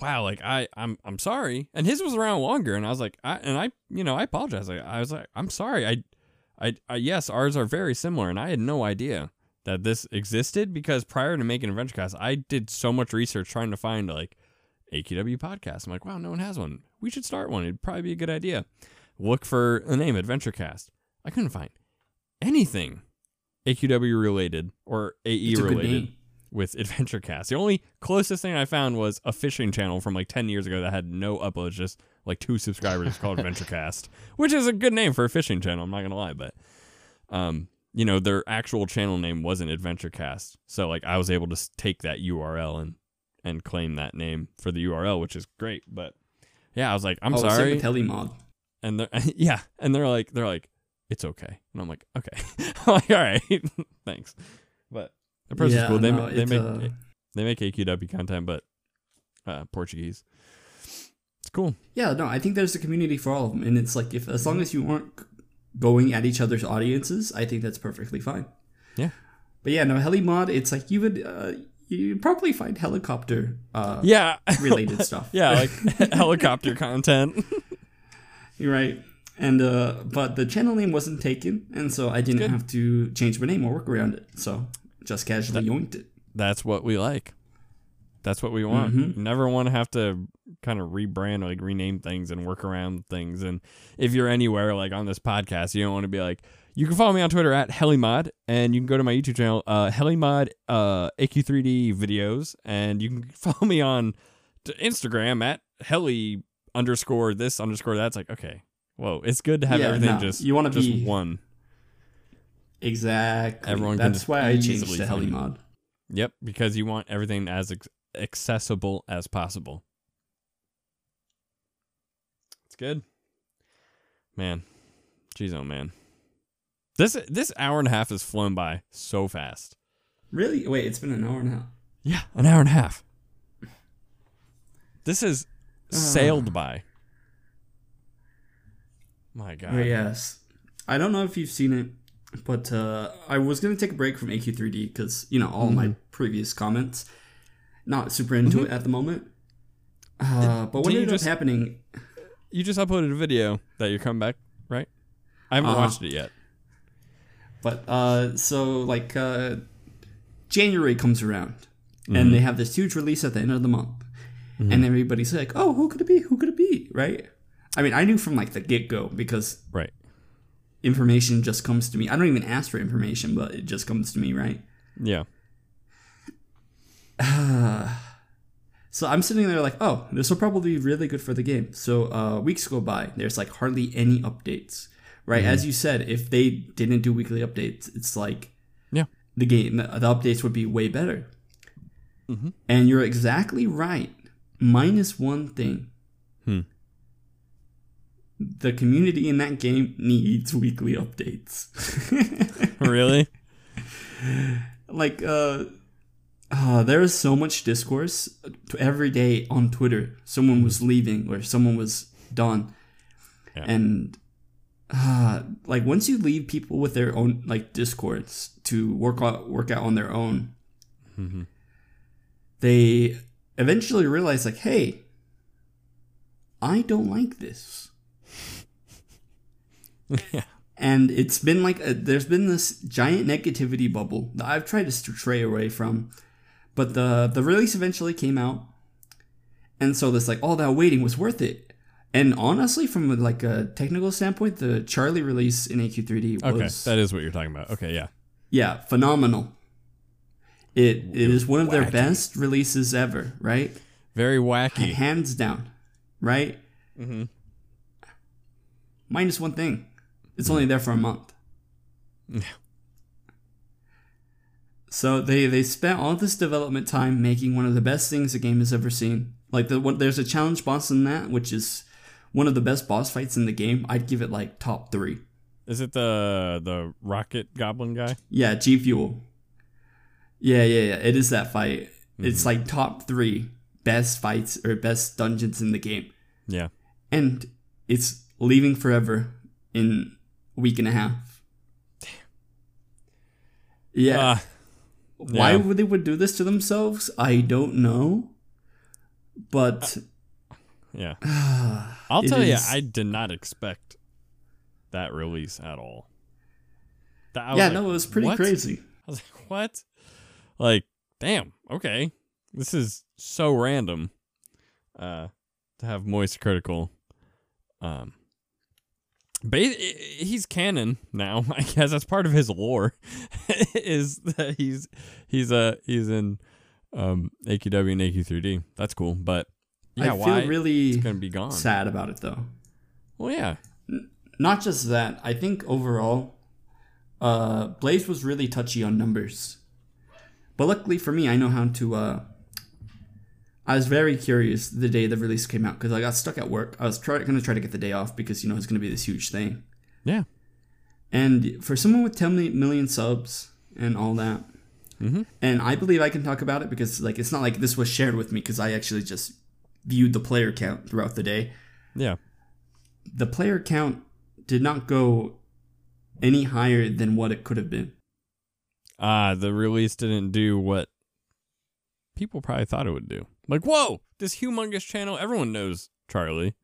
wow, like I, I'm, I'm sorry. And his was around longer, and I was like, I, and I, you know, I apologize. I, I was like, I'm sorry. I, I, I, yes, ours are very similar, and I had no idea that this existed because prior to making Adventure Cast, I did so much research trying to find like AQW podcast. I'm like, wow, no one has one. We should start one. It'd probably be a good idea. Look for the name Adventure Cast. I couldn't find anything AQW related or AE related with Adventure Cast. The only closest thing I found was a fishing channel from like 10 years ago that had no uploads, just like two subscribers called Adventure [laughs] Cast, which is a good name for a fishing channel. I'm not going to lie, but, um, you know, their actual channel name wasn't Adventure Cast. So like I was able to take that URL and, and claim that name for the URL, which is great. But yeah, I was like, I'm oh, sorry. Telemod. and they're, [laughs] yeah. And they're like, they're like, it's okay. And I'm like, okay. [laughs] I'm like, all right, [laughs] thanks. But the person's Yeah, cool. They, no, they make, uh, they make AQW content, but uh, Portuguese. It's cool. Yeah, no, I think there's a community for all of them, and it's like if as long as you aren't going at each other's audiences, I think that's perfectly fine. Yeah. But yeah, no, heli mod. it's like you would uh, you'd probably find helicopter uh, Yeah. related [laughs] stuff. yeah, like [laughs] helicopter content. You're right. And uh, but the channel name wasn't taken, and so I didn't have to change my name or work around it. So just casually yoinked it. That's what we like. That's what we want. Mhm. Never want to have to kind of rebrand, like rename things and work around things. And if you're anywhere like on this podcast, you don't want to be like, you can follow me on Twitter at Helimod, and you can go to my YouTube channel, uh, Helimod uh, AQ3D videos, and you can [laughs] follow me on Instagram at Heli underscore this underscore that. It's like, okay, whoa, it's good to have Yeah, everything no, just you wanna just be- one. Exactly. Everyone That's why I changed to. Helimod. Yep, because you want everything as ex- accessible as possible. It's good, man. Jeez, oh man, this this hour and a half has flown by so fast. Really? Wait, it's been an hour and a half. Yeah, an hour and a half. This has Ah. sailed by. My God. Yes. I don't know if you've seen it, but uh, I was going to take a break from AQ3D because, you know, all Mm-hmm. my previous comments, not super into it at the moment. Uh, but what ended just- up happening, You just uploaded a video that you're coming back, right? I haven't Uh-huh. watched it yet. but uh, so like uh, January comes around Mm-hmm. and they have this huge release at the end of the month. And everybody's like, oh, who could it be? Who could it be? Right? I mean, I knew from like the get go because Right. information just comes to me. I don't even ask for information, but it just comes to me, right? Yeah. [sighs] So I'm sitting there like, oh, this will probably be really good for the game. So uh, weeks go by. There's like hardly any updates, right? As you said, if they didn't do weekly updates, it's like Yeah. the game, the, the updates would be way better. Mm-hmm. And you're exactly right. Minus one thing. Hmm. The community in that game needs weekly updates. [laughs] really? like uh uh, there is so much discourse to every day on Twitter. Someone was leaving or someone was done, Yeah. and uh, like once you leave people with their own like discords to work out work out on their own, Mm-hmm. they eventually realize like, hey, I don't like this. [laughs] yeah. and it's been like a, there's been this giant negativity bubble that I've tried to stray away from, but the the release eventually came out, and so this like all that waiting was worth it. And honestly, from like a technical standpoint, the Charlie release in AQ3D Okay, was that is what you're talking about. Okay, yeah. yeah phenomenal. It it is one of their best releases ever, right? Very wacky. Hands down, right? Mm-hmm. Minus one thing, it's only there for a month. So they they spent all this development time making one of the best things the game has ever seen. Like the one, there's a challenge boss in that, which is one of the best boss fights in the game. I'd give it like top three. Is it the the rocket goblin guy? Yeah, G Fuel. Yeah, yeah, yeah. It is that fight. It's like top three best fights or best dungeons in the game, Yeah. and it's leaving forever in a week and a half. Damn. Yeah. Uh, Why yeah. would they would do this to themselves? I don't know. But yeah. [sighs] [sighs] I'll tell you, I did not expect that release at all. That, yeah, like, no, it was pretty "What?" crazy. [laughs] I was like, what? Like, damn, okay. This is so random. Uh to have Moist Critical. Um but he's canon now. [laughs] I guess that's part of his lore. [laughs] is that he's he's uh he's in um AQW and AQ3D. That's cool. But yeah, I feel why really it's gonna be gone? sad about it though. Well yeah. Not just that, I think overall, uh, Blaze was really touchy on numbers. But luckily for me, I know how to. Uh, I was very curious the day the release came out because I got stuck at work. I was try- going to try to get the day off because you know it's going to be this huge thing. Yeah. And for someone with 10 million- subs and all that, Mhm. and I believe I can talk about it because like it's not like this was shared with me because I actually just viewed the player count throughout the day. Yeah. The player count did not go any higher than what it could have been. Ah, the release didn't do what people probably thought it would do. Like, whoa, this humongous channel, everyone knows Charlie.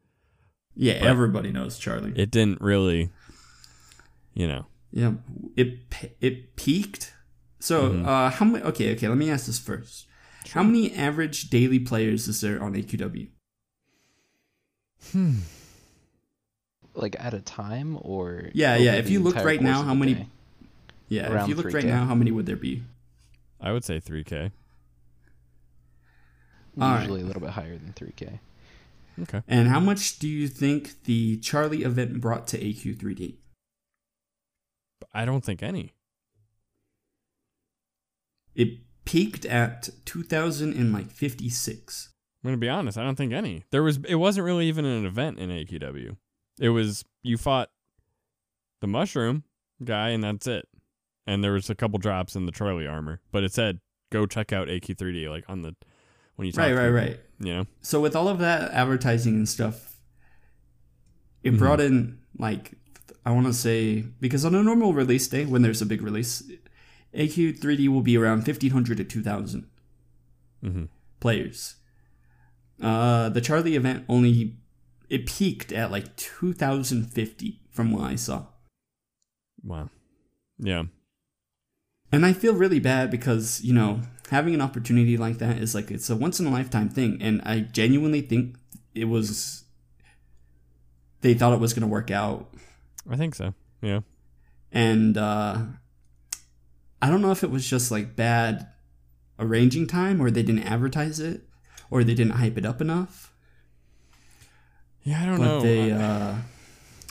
Yeah, But- everybody knows Charlie. It didn't really, you know. yeah, it it peaked. So, Mhm. uh, how many? Okay, okay. Let me ask this first. How many average daily players is there on AQW? Hmm. Like at a time or Yeah, yeah, if you look right now, how many- day? Yeah, if you look right 3K. now, how many would there be? I would say 3K. All right. Usually a little bit higher than 3K. Okay. And how much do you think the Charlie event brought to AQ3D? I don't think any. It peaked at 2056. I'm gonna be honest. I don't think any. There was. It wasn't really even an event in AQW. It was you fought the mushroom guy, and that's it. And there was a couple drops in the Charlie armor, but it said go check out AQ3D like on the when you talk Right, right, right. You know. So with all of that advertising and stuff, it Mhm. brought in like I want to say because on a normal release day when there's a big release, AQ3D will be around 1500 to 2000 Mm-hmm. players. Uh, the Charlie event only it peaked at like 2050 from what I saw. Wow. Yeah. And I feel really bad because, you know, having an opportunity like that is like it's a once in a lifetime thing and I genuinely think it was they thought it was going to work out I think so. Yeah. and uh I don't know if it was just like bad arranging time or they didn't advertise it or they didn't hype it up enough Yeah. I don't know. but know. they uh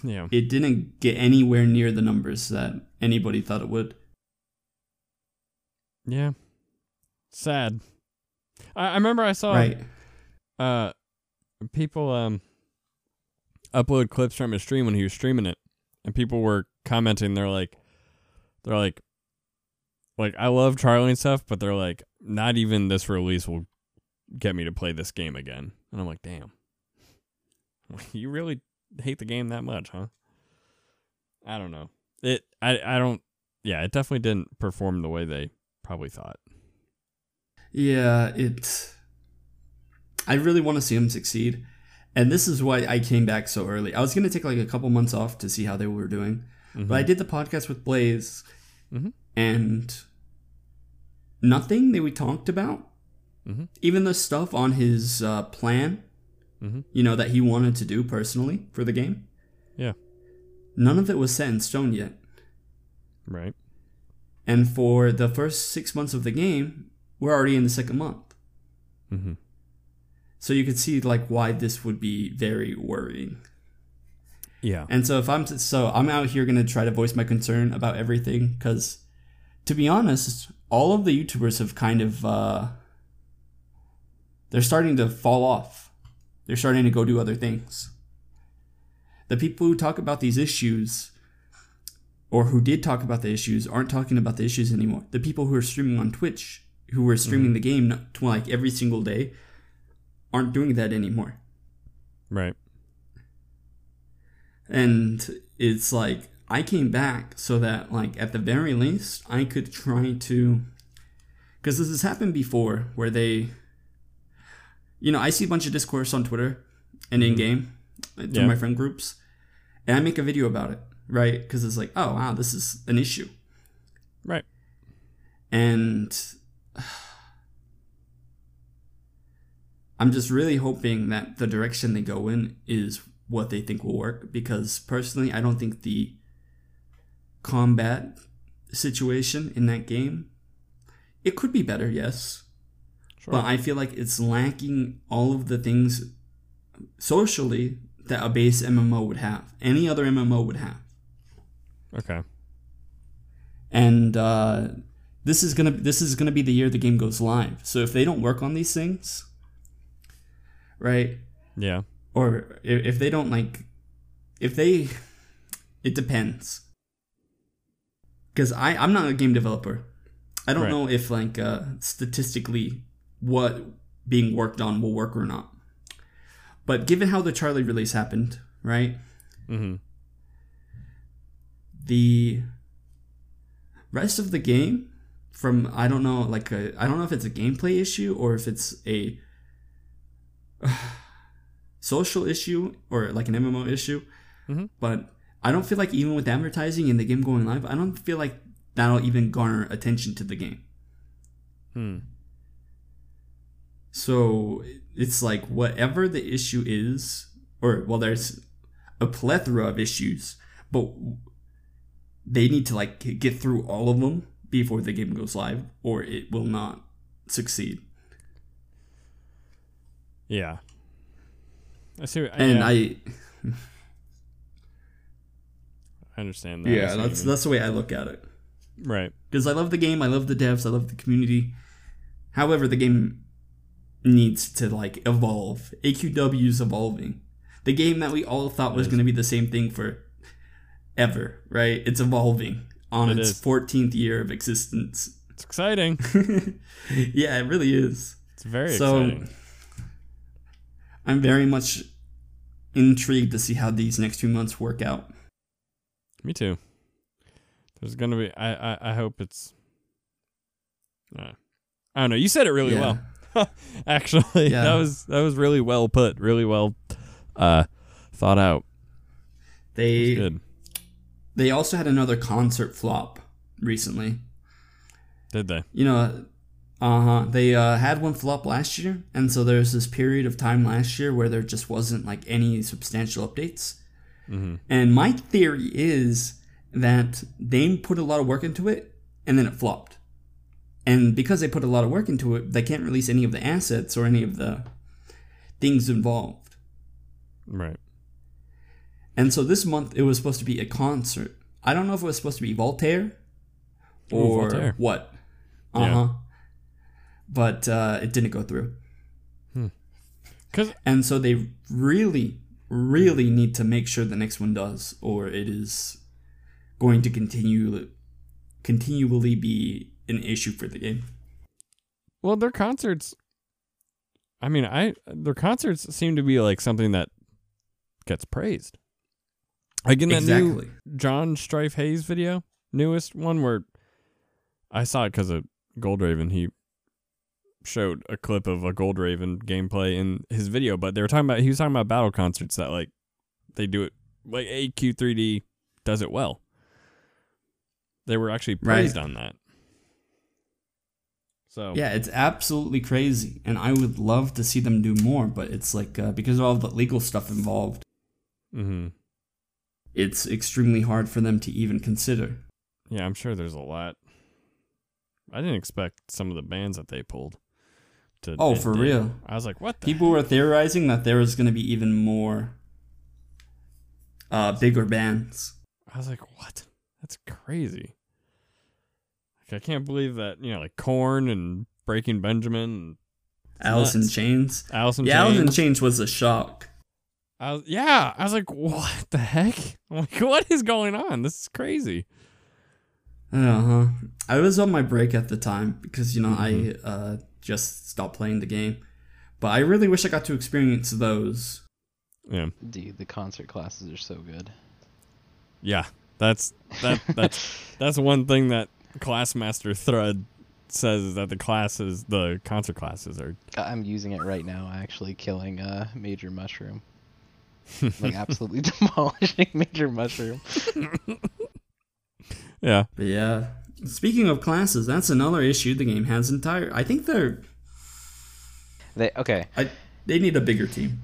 yeah. it didn't get anywhere near the numbers that anybody thought it would. Yeah. Sad. I, I remember I saw right. uh people um upload clips from his stream when he was streaming it and people were commenting they're like they're like like I love Charlie and stuff but they're like not even this release will get me to play this game again and I'm like damn [laughs] you really hate the game that much huh I don't know it I I don't yeah it definitely didn't perform the way they probably thought Yeah, it. I really want to see him succeed, and this is why I came back so early. I was gonna take like a couple months off to see how they were doing, Mhm. but I did the podcast with Blaze, Mhm. and nothing that we talked about, Mhm. even the stuff on his uh, plan, Mhm. you know, that he wanted to do personally for the game. Yeah. None of it was set in stone yet. right And for the first six months of the game, we're already in the second month. mhm So you could see like why this would be very worrying. yeah And so if I'm so I'm out here gonna try to voice my concern about everything because, to be honest, all of the YouTubers have kind of uh, they're starting to fall off. They're starting to go do other things. The people who talk about these issues, or who did talk about the issues, aren't talking about the issues anymore. The people who are streaming on Twitch, who were streaming mm-hmm. the game like every single day, aren't doing that anymore. right and it's like I came back so that like at the very least I could try to because this has happened before where they you know, I see a bunch of discourse on Twitter and in mm-hmm. game uh, through Yeah. my friend groups and I make a video about it, right? Because it's like, oh wow, this is an issue. Right. And [sighs] I'm just really hoping that the direction they go in is what they think will work because personally, I don't think the combat situation in that game it could be better, yes. Sure. But I feel like it's lacking all of the things socially that a base MMO would have. Any other MMO would have. Okay. and uh, this is gonna this is gonna be the year the game goes live. So if they don't work on these things, right, Yeah. or if, if they don't like, if they, it depends. Because I I'm not a game developer, I don't Right. know if like uh, statistically what being worked on will work or not. But given how the Charlie release happened, right? Mm-hmm. The rest of the game from I don't know like I I don't know if it's a gameplay issue or if it's a [sighs] social issue or like an MMO issue Mhm. but I don't feel like even with advertising and the game going live I don't feel like that'll even garner attention to the game Hmm. so it's like whatever the issue is, or well, there's a plethora of issues, but they need to like get through all of them before the game goes live, or it will not succeed. Yeah. I see. What, And yeah, I, [laughs] I understand that. Yeah, that's that's the way I look at it. right. Because I love the game, I love the devs, I love the community. However, the game needs to like evolve. AQW is evolving. The game that we all thought was going to be the same thing for ever, right? It's evolving on It its is. 14th year of existence. It's exciting. [laughs] yeah, it really is. It's very so exciting. I'm very much intrigued to see how these next few months work out. Me too. There's gonna be. I. I, I hope it's. Uh, I don't know. You said it really Yeah. well. [laughs] Actually, Yeah. that was that was really well put. Really well uh, thought out. They Good. They also had another concert flop recently. Did they? you know, uh huh. They uh, had one flop last year, and so there's this period of time last year where there just wasn't like any substantial updates. Mm-hmm. And my theory is that they put a lot of work into it, and then it flopped. And because they put a lot of work into it, they can't release any of the assets or any of the things involved. Right. And so this month it was supposed to be a concert. I don't know if it was supposed to be Voltaire Ooh, or Voltaire. what. Uh Yeah. huh. But uh, it didn't go through. Because And so they really, really need to make sure the next one does, or it is going to continue continually be an issue for the game. well, their concerts. I mean, I their concerts seem to be like something that gets praised. Like in that new exactly. Josh Strife Hayes video, newest one where I saw it because of Goldraven. He showed a clip of a Goldraven gameplay in his video, but they were talking about he was talking about battle concerts that like they do it like AQ3D does it well. They were actually praised on that. So Yeah, it's absolutely crazy, and I would love to see them do more, but it's like uh, because of all the legal stuff involved, hmm it's extremely hard for them to even consider. yeah, I'm sure there's a lot. I didn't expect some of the bands that they pulled. To Oh, for real? I was like, what? The People were theorizing that there was going to be even more uh, bigger bands. I was like, what? That's crazy. Like, I can't believe that, you know, like Korn and Breaking Benjamin Alice in. Chains. and Alice in yeah, Alice in Chains. Chains was a shock. I was, yeah, I was like, what the heck? [laughs] I'm like, what is going on? This is crazy. Uh huh. I was on my break at the time because you know Mhm. I uh, just stopped playing the game, but I really wish I got to experience those. Yeah. Dude, the concert classes are so good. Yeah. That's that that's [laughs] that's one thing that Classmaster thread says is that the classes, the concert classes, are I'm using it right now, actually killing a major mushroom. [laughs] like absolutely [laughs] demolishing major mushroom. [laughs] yeah. But yeah. Speaking of classes, that's another issue the game has entire. I think they're. They okay. I, they need a bigger team.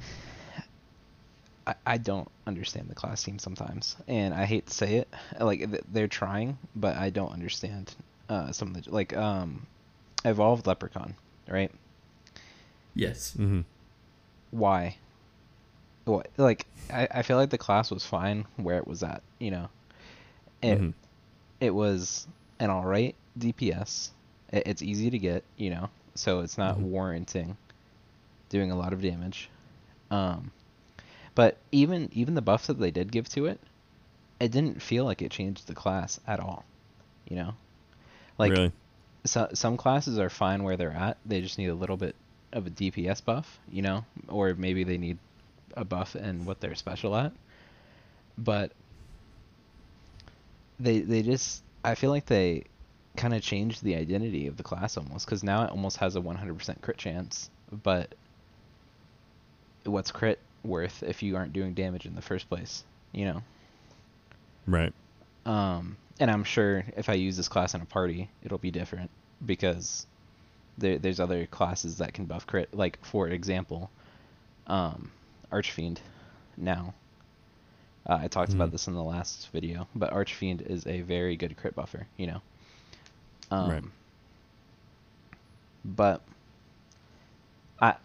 I, I don't understand the class team sometimes, and I hate to say it. Like they're trying, but I don't understand uh, some of the like um, evolved leprechaun, right? Yes. Mm-hmm. Why? Like I, I feel like the class was fine where it was at, you know. It Mhm. it was an alright DPS. It, it's easy to get, you know, so it's not Mhm. warranting doing a lot of damage. Um, but even even the buffs that they did give to it, it didn't feel like it changed the class at all. You know, like really? so, some classes are fine where they're at. They just need a little bit of a DPS buff, you know, or maybe they need a buff and what they're special at. But they they just I feel like they kind of changed the identity of the class almost because now it almost has a 100% crit chance. But what's crit worth if you aren't doing damage in the first place? You know. Right. Um, and I'm sure if I use this class in a party, it'll be different because there, there's other classes that can buff crit. Like for example, um, Archfiend. Now, uh, I talked about Mhm. this in the last video, but Archfiend is a very good crit buffer. You know. Um, Right. But I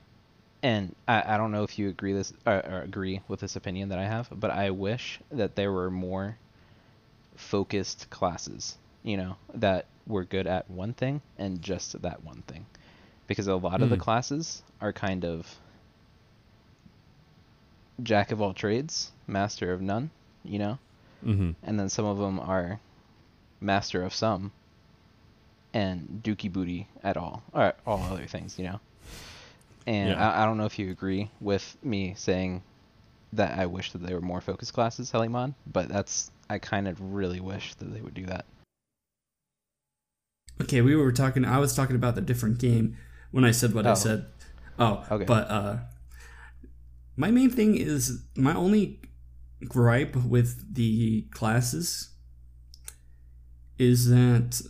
and I, I don't know if you agree this or, or agree with this opinion that I have, but I wish that there were more focused classes, you know, that were good at one thing and just that one thing. Because a lot of the Mm. classes are kind of jack of all trades, master of none, you know, Mm-hmm. and then some of them are master of some and dookie booty at all, or all other things, you know. And Yeah. I, I don't know if you agree with me saying that I wish that they were more focused classes, Helimod, but that's I kind of really wish that they would do that. Okay, we were talking. I was talking about the different game when I said what I Oh. said. Oh, Okay. But uh, my main thing is my only gripe with the classes is that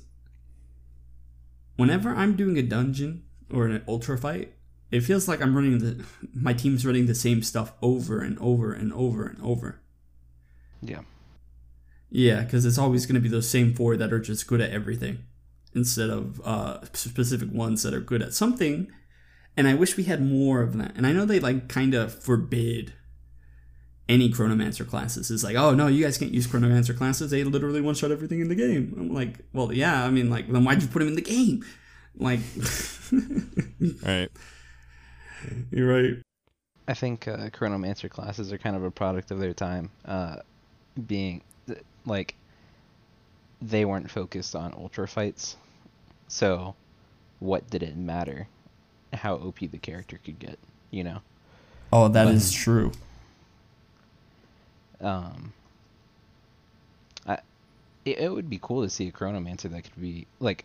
whenever I'm doing a dungeon or an ultra fight, it feels like I'm running the [laughs] my team's running the same stuff over and over and over and over. Yeah. Yeah, because it's always going to be those same four that are just good at everything instead of uh, specific ones that are good at something. And I wish we had more of that. And I know they like kind of forbid any Chronomancer classes. It's like, oh no, you guys can't use Chronomancer classes. They literally one shot everything in the game. I'm like, well, yeah. I mean, like, then why'd you put them in the game? Like, [laughs] Right. you're right. I think uh, Chronomancer classes are kind of a product of their time, uh, being like they weren't focused on ultra fights, so what did it matter how OP the character could get, you know? Oh, that But- is true. Um, I it, it would be cool to see a Chronomancer that could be like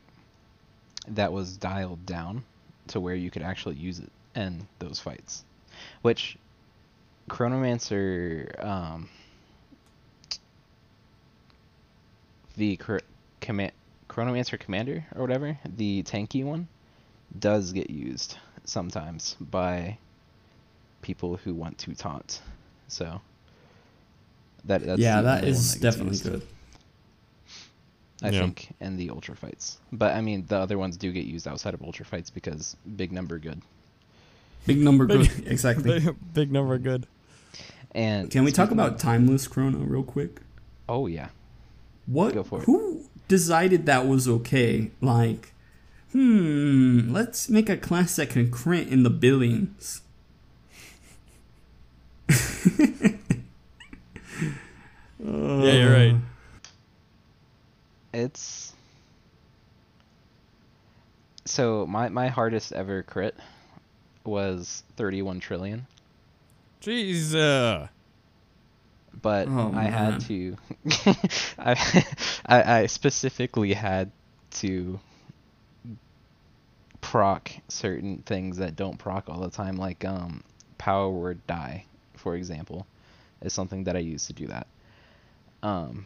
that was dialed down to where you could actually use it in those fights, which Chronomancer um the cr- command Chronomancer Commander or whatever the tanky one does get used sometimes by people who want to taunt, so. That, that's yeah, the that only one is gets definitely used, good. I Yeah. think, in the ultra fights. But I mean, the other ones do get used outside of ultra fights because big number good. Big number good. [laughs] Exactly. [laughs] Big, big number, good. And Can we talk about timeless chrono real quick? Oh yeah, What? Go for it. Who decided that was okay? Like, hmm, let's make a class that can crit in the billions. Yeah, you're right. it's so my my hardest ever crit was 31 trillion. Jeez. Uh, but Oh, I man. had to. [laughs] I, I I specifically had to proc certain things that don't proc all the time, like um, power word die, for example, is something that I use to do that. Um,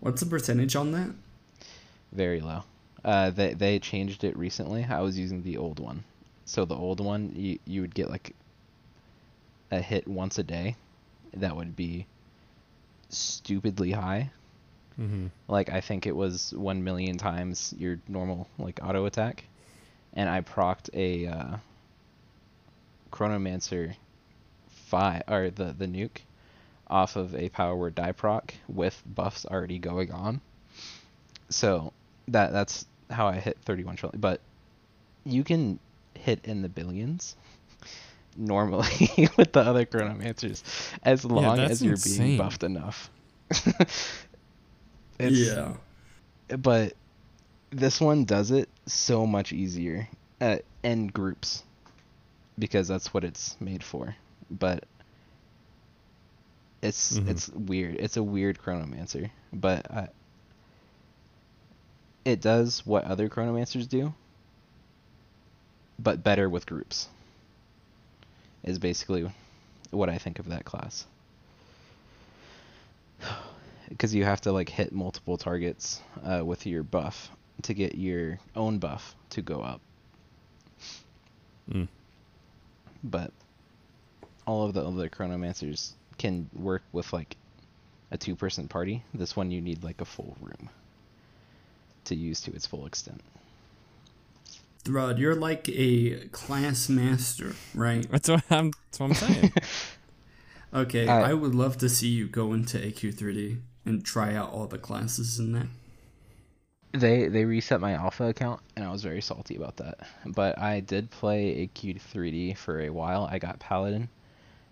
What's the percentage on that? very low. Uh, they they changed it recently. I was using the old one, so the old one you you would get like a hit once a day, that would be stupidly high. Mm-hmm. Like I think it was one million times your normal like auto attack, and I procced a uh, Chronomancer five or the the nuke off of a power word die proc with buffs already going on. So that that's how I hit 31 trillion. But you can hit in the billions [laughs] normally [laughs] with the other Chronomancers as long that's as you're insane. being buffed enough. [laughs] It's- yeah. but this one does it so much easier uh, in groups because that's what it's made for. But it's Mhm. it's weird. It's a weird chronomancer, but uh, it does what other chronomancers do, but better with groups. Is basically what I think of that class. [sighs] Because you have to like hit multiple targets uh, with your buff to get your own buff to go up. Mm. But all of the other chronomancers can work with like a two person party. This one you need like a full room to use to its full extent. Thrud, you're like a class master, right? That's what I'm. That's what I'm saying. [laughs] Okay, I- I would love to see you go into AQ3D and try out all the classes in that. They they reset my alpha account and I was very salty about that. But I did play AQ3D for a while. I got Paladin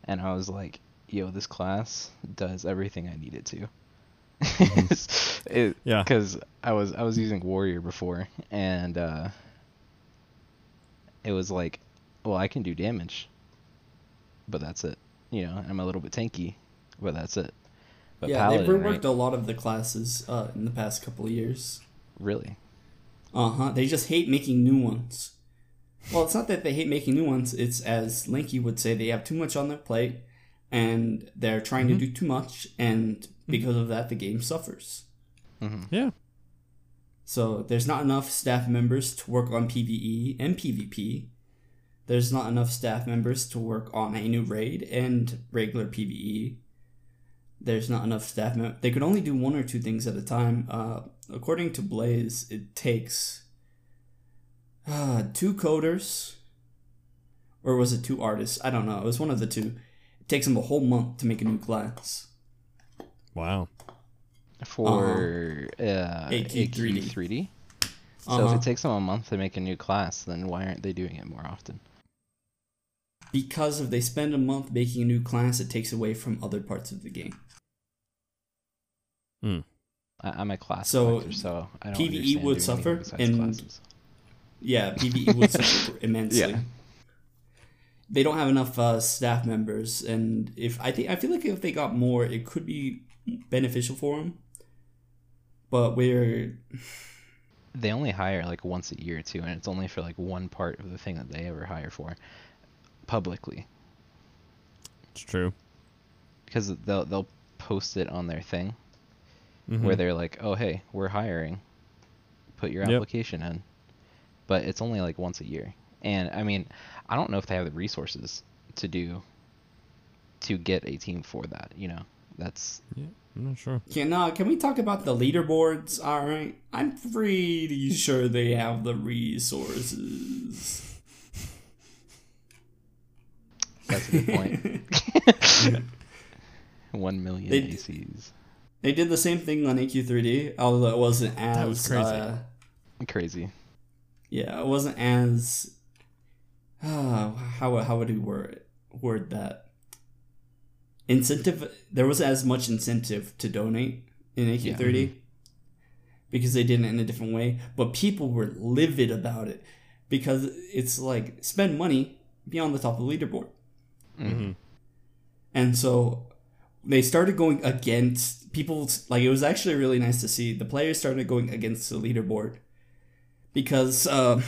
and I was like, yo, this class does everything I need it to. [laughs] it, Yeah. Cuz I was I was using Warrior before and uh it was like, well, I can do damage. But that's it. You know, I'm a little bit tanky, but that's it. But yeah, Paladin, they've reworked right? a lot of the classes uh, in the past couple of years. Really. Uh huh. They just hate making new ones. Well, it's not that they hate making new ones. It's as Linky would say, they have too much on their plate, and they're trying to do too much, and because of that, the game suffers. Mm-hmm. yeah. So there's not enough staff members to work on PVE and PvP. There's not enough staff members to work on a new raid and regular PVE. There's not enough staff members. They could only do one or two things at a time. Uh, according to Blaze, it takes uh, two coders, or was it two artists? I don't know. It was one of the two. It takes them a whole month to make a new class. Wow. for uh, AQ3D. AQ3D. So Uh-huh. if it takes them a month to make a new class, then why aren't they doing it more often? Because if they spend a month making a new class, it takes away from other parts of the game. Hmm. I, I'm a class So, collector, so I don't PvE would suffer, anything and- classes. [laughs] Yeah, [laughs] PvE would suffer immensely. Yeah. They don't have enough uh, staff members, and if I think I feel like if they got more, it could be beneficial for them. But we're [sighs] They only hire like once a year too, and it's only for like one part of the thing that they ever hire for publicly, It's true. because they'll they'll post it on their thing Mhm. where they're like, "Oh hey, we're hiring. Put your Yep. application in." But it's only like once a year. And I mean, I don't know if they have the resources to do to get a team for that, you know. That's Yeah, I'm not sure. can uh, can we talk about the leaderboards? All right, I'm pretty sure they have the resources. that's a good point. [laughs] [laughs] 1 million They- ACs. They did the same thing on AQ3D, although it wasn't as That was crazy. uh, Crazy. Yeah, it wasn't as. Uh, [sighs] how how would we word word that? Incentive. There wasn't as much incentive to donate in AQ3D because they did it in a different way. But people were livid about it because it's like spend money, be on the top of the leaderboard. Mm-hmm. And so, they started going against people. Like it was actually really nice to see the players started going against the leaderboard because uh,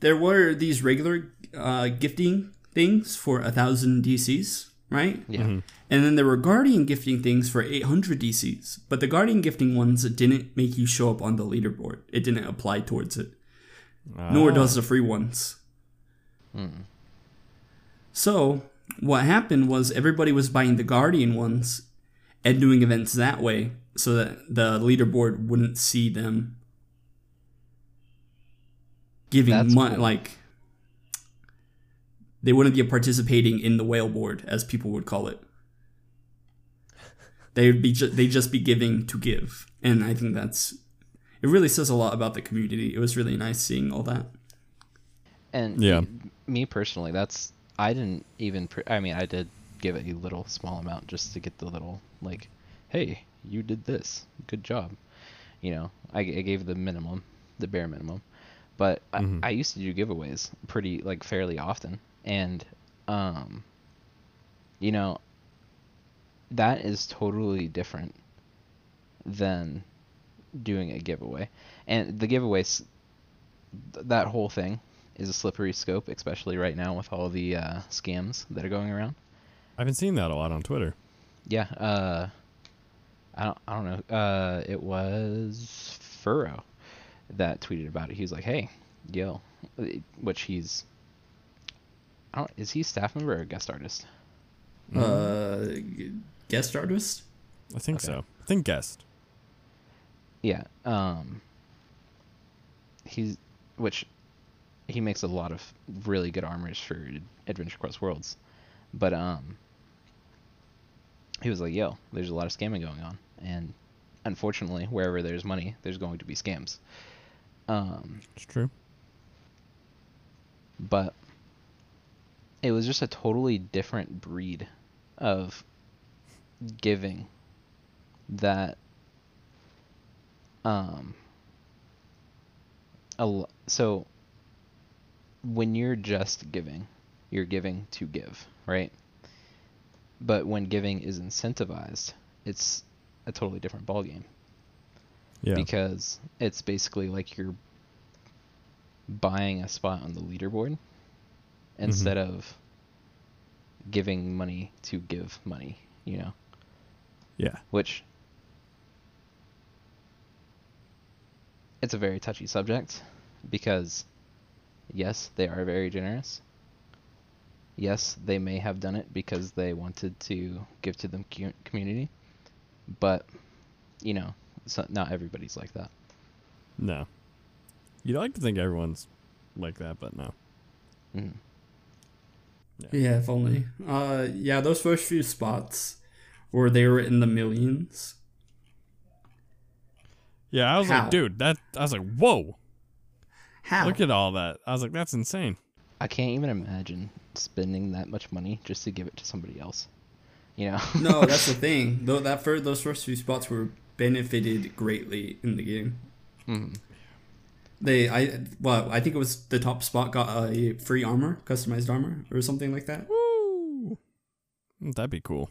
there were these regular uh, gifting things for a thousand DCs, right? Yeah. And then there were guardian gifting things for 800 DCs, but the guardian gifting ones didn't make you show up on the leaderboard. It didn't apply towards it. Nor does the free ones. So, what happened was everybody was buying the guardian ones and doing events that way so that the leaderboard wouldn't see them giving money cool. like they wouldn't be participating in the whale board as people would call it they'd be ju- they just be giving to give and i think that's it really says a lot about the community it was really nice seeing all that And Yeah. me personally, that's I didn't even. Pre- I mean, I did give it a little small amount just to get the little like, hey, you did this, good job. You know, I, I gave the minimum, the bare minimum, but I, I used to do giveaways pretty like fairly often, and um, you know, that is totally different than doing a giveaway, and the giveaways th- that whole thing is a slippery scope, especially right now with all the uh, scams that are going around. I've been seeing that a lot on Twitter. Yeah, uh, I don't, I don't know. Uh, it was Furrow that tweeted about it. He was like, "Hey, yo," which he's, I don't, is he a staff member or a guest artist? uh guest artist I think Okay. so. I think guest. Yeah. Um. He's which he makes a lot of really good armors for Adventure Quest Worlds, but um. He was like, "Yo, there's a lot of scamming going on, and unfortunately, wherever there's money, there's going to be scams." Um, It's true. but it was just a totally different breed of giving that um a, so when you're just giving you're giving to give right but when giving is incentivized it's a totally different ballgame Yeah. because it's basically like you're buying a spot on the leaderboard mm-hmm. instead of giving money to give money, you know, yeah. which it's a very touchy subject because yes, they are very generous. Yes, they may have done it because they wanted to give to the community, but you know, so not everybody's like that. No. You'd like to think everyone's like that, but no. Mhm. Yeah, if only. Uh, yeah, those first few spots where they were in the millions. Yeah, I was How? like, dude, that I was like, whoa, How? look at all that. I was like, that's insane. I can't even imagine spending that much money just to give it to somebody else. You know? [laughs] no, that's the [laughs] thing. Though that first, those first few spots were benefited greatly in the game. Mhm. They, I, well, I think it was the top spot got a free armor, customized armor, or something like that. Woo! That'd be cool.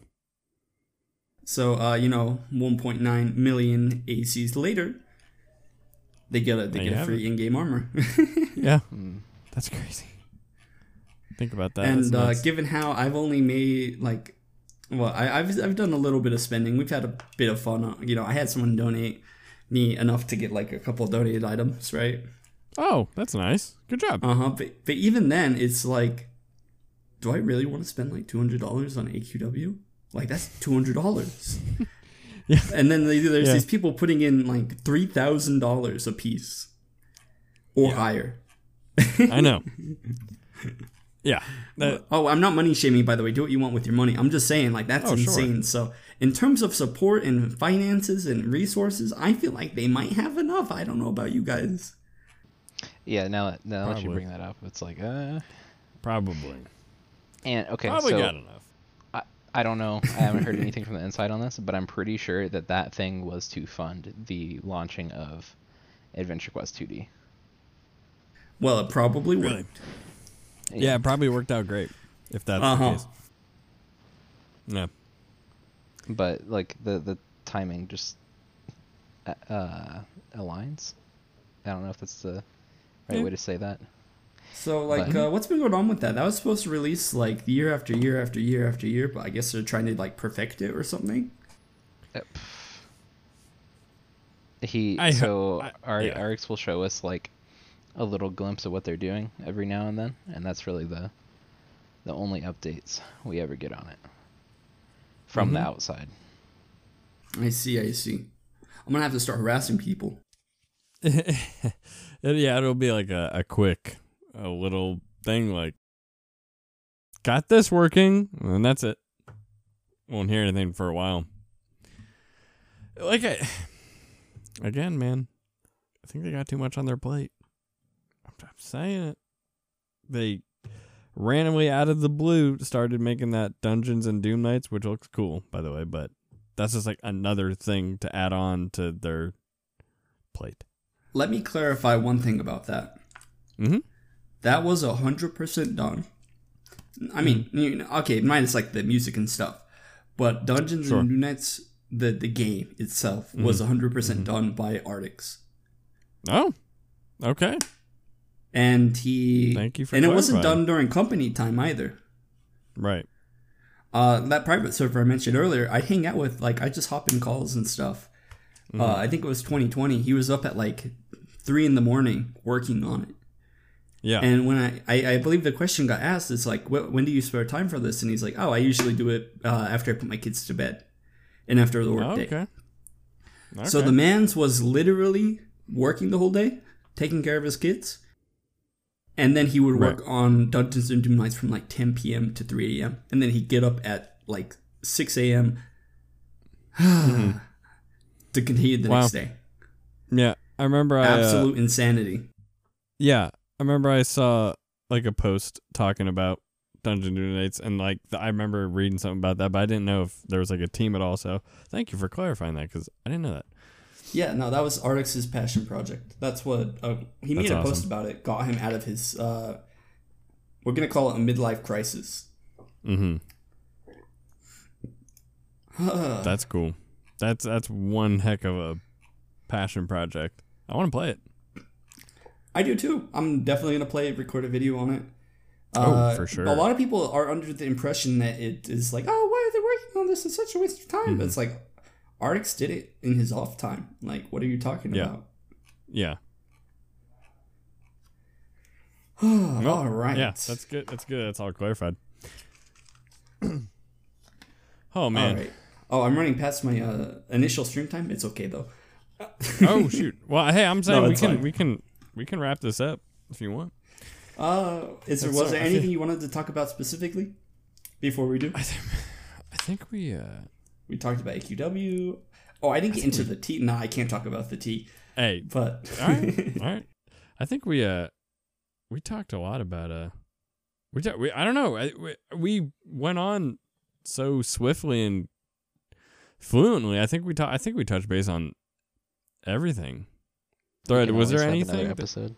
So, uh, you know, 1.9 million ACs later, they get a they There get a have free in-game armor. [laughs] Yeah, Mm. that's crazy. Think about that. and uh, given how I've only made like, well, I, I've I've done a little bit of spending. We've had a bit of fun. uh, You know, I had someone donate me enough to get like a couple donated items, right? oh, that's nice. Good job. Uh huh. But but even then, it's like, do I really want to spend like two hundred dollars on AQW? Like that's two hundred dollars. [laughs] Yeah. And then they, there's Yeah. these people putting in like three thousand dollars a piece, or higher. [laughs] I know. [laughs] Yeah. That, Oh, I'm not money shaming, by the way. Do what you want with your money. I'm just saying, like, that's Oh, sure. insane. So, in terms of support and finances and resources, I feel like they might have enough. I don't know about you guys. Yeah, now that now that you bring that up, it's like uh probably. and okay, Probably so got enough. I, I don't know. I haven't heard anything from the inside on this, but I'm pretty sure that that thing was to fund the launching of Adventure Quest 2D. Well, it probably would. Really? Yeah, it probably worked out great. If that's Uh-huh. the case. Yeah. but like the the timing just uh, uh, aligns. I don't know if that's the right Yeah. way to say that. So like, But- uh, what's been going on with that? That was supposed to release like year after year after year after year, but I guess they're trying to like perfect it or something. Uh, He I so I- our yeah. Artix will show us like a little glimpse of what they're doing every now and then, and that's really the the only updates we ever get on it from the Mhm. outside. I see, I see. I'm gonna have to start harassing people. [laughs] It- yeah, it'll be like a, a quick, a little thing like, got this working, and that's it. Won't hear anything for a while. Like, I, again, man, I think they got too much on their plate. I'm, I'm saying it. They randomly out of the blue started making that Dungeons and Doomknights, which looks cool, by the way, but that's just like another thing to add on to their plate. Let me clarify one thing about that. Mm-hmm. That was hundred percent done. I mean, you know, okay, minus like the music and stuff, but Dungeons Sure. and Nights, the the game itself, was hundred percent done by Artix, Oh, okay. and he Thank you for and it wasn't done during company time either. Right. Uh, that private server I mentioned earlier, I hang out with like I just hop in calls and stuff. Mm-hmm. Uh, I think it was 2020. He was up at like three in the morning working on it. Yeah. And when I, I, I believe the question got asked, it's like, "Wh- when do you spare time for this? And he's like, oh, I usually do it uh, after I put my kids to bed and after the Oh, work day. okay. okay. So the man's was literally working the whole day, taking care of his kids. And then he would work on Dungeons and Doomknights from like 10 p.m. to 3 a.m. And then he'd get up at like 6 a.m. [sighs] to continue the Mm-hmm. Wow. next day. yeah, I remember. I, uh, Absolute insanity. yeah, I remember. I saw like a post talking about Dungeon Nights, and like the, I remember reading something about that, but I didn't know if there was like a team at all. So thank you for clarifying that because I didn't know that. Yeah, no, that was Artix's passion project. That's what uh, he made That's a post about it. Got him out of his. Uh, we're gonna call it a midlife crisis. Mm-hmm. [sighs] That's cool. That's that's one heck of a passion project. I want to play it. I do too. I'm definitely gonna play it, record a video on it. Oh, Uh, for sure. A lot of people are under the impression that it is like, oh, why are they working on this? It's such a waste of time. Mm-hmm. But it's like, Artix did it in his off time. Like, what are you talking Yeah. about? Yeah. [sighs] all right. Yeah, that's good. That's good. That's all clarified. [clears throat] oh man. right. Oh, I'm running past my uh, initial stream time. It's okay though. oh shoot. Well, hey, I'm [laughs] saying No, we can fine. we can we can wrap this up if you want. Uh, is there That's was all- there I feel- anything you wanted to talk about specifically before we do? I think I think we uh We talked about AQW. Oh, I didn't get into the T. Nah, I can't talk about the T. hey, But all right. [laughs] all right. I think we uh we talked a lot about uh we, ta- we I don't know. I, we, we went on so swiftly and fluently. I think we ta- I think we touched base on everything. We Thread, was there always have another anything? that- episode?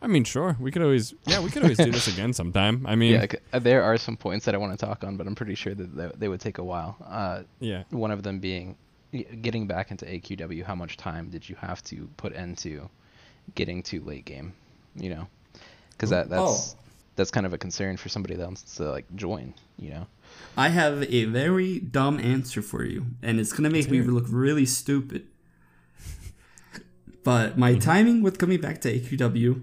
I mean, sure. We could always yeah, we could always do this [laughs] again sometime. I mean, Yeah, uh, there are some points that I want to talk on, but I'm pretty sure that they, they would take a while. Uh, yeah. one of them being getting back into AQW. How much time did you have to put into getting to late game? You know, because that that's Oh. that's kind of a concern for somebody else to like join. You know, I have a very dumb answer for you, and it's gonna make me look really stupid. But my mm-hmm. timing with coming back to AQW,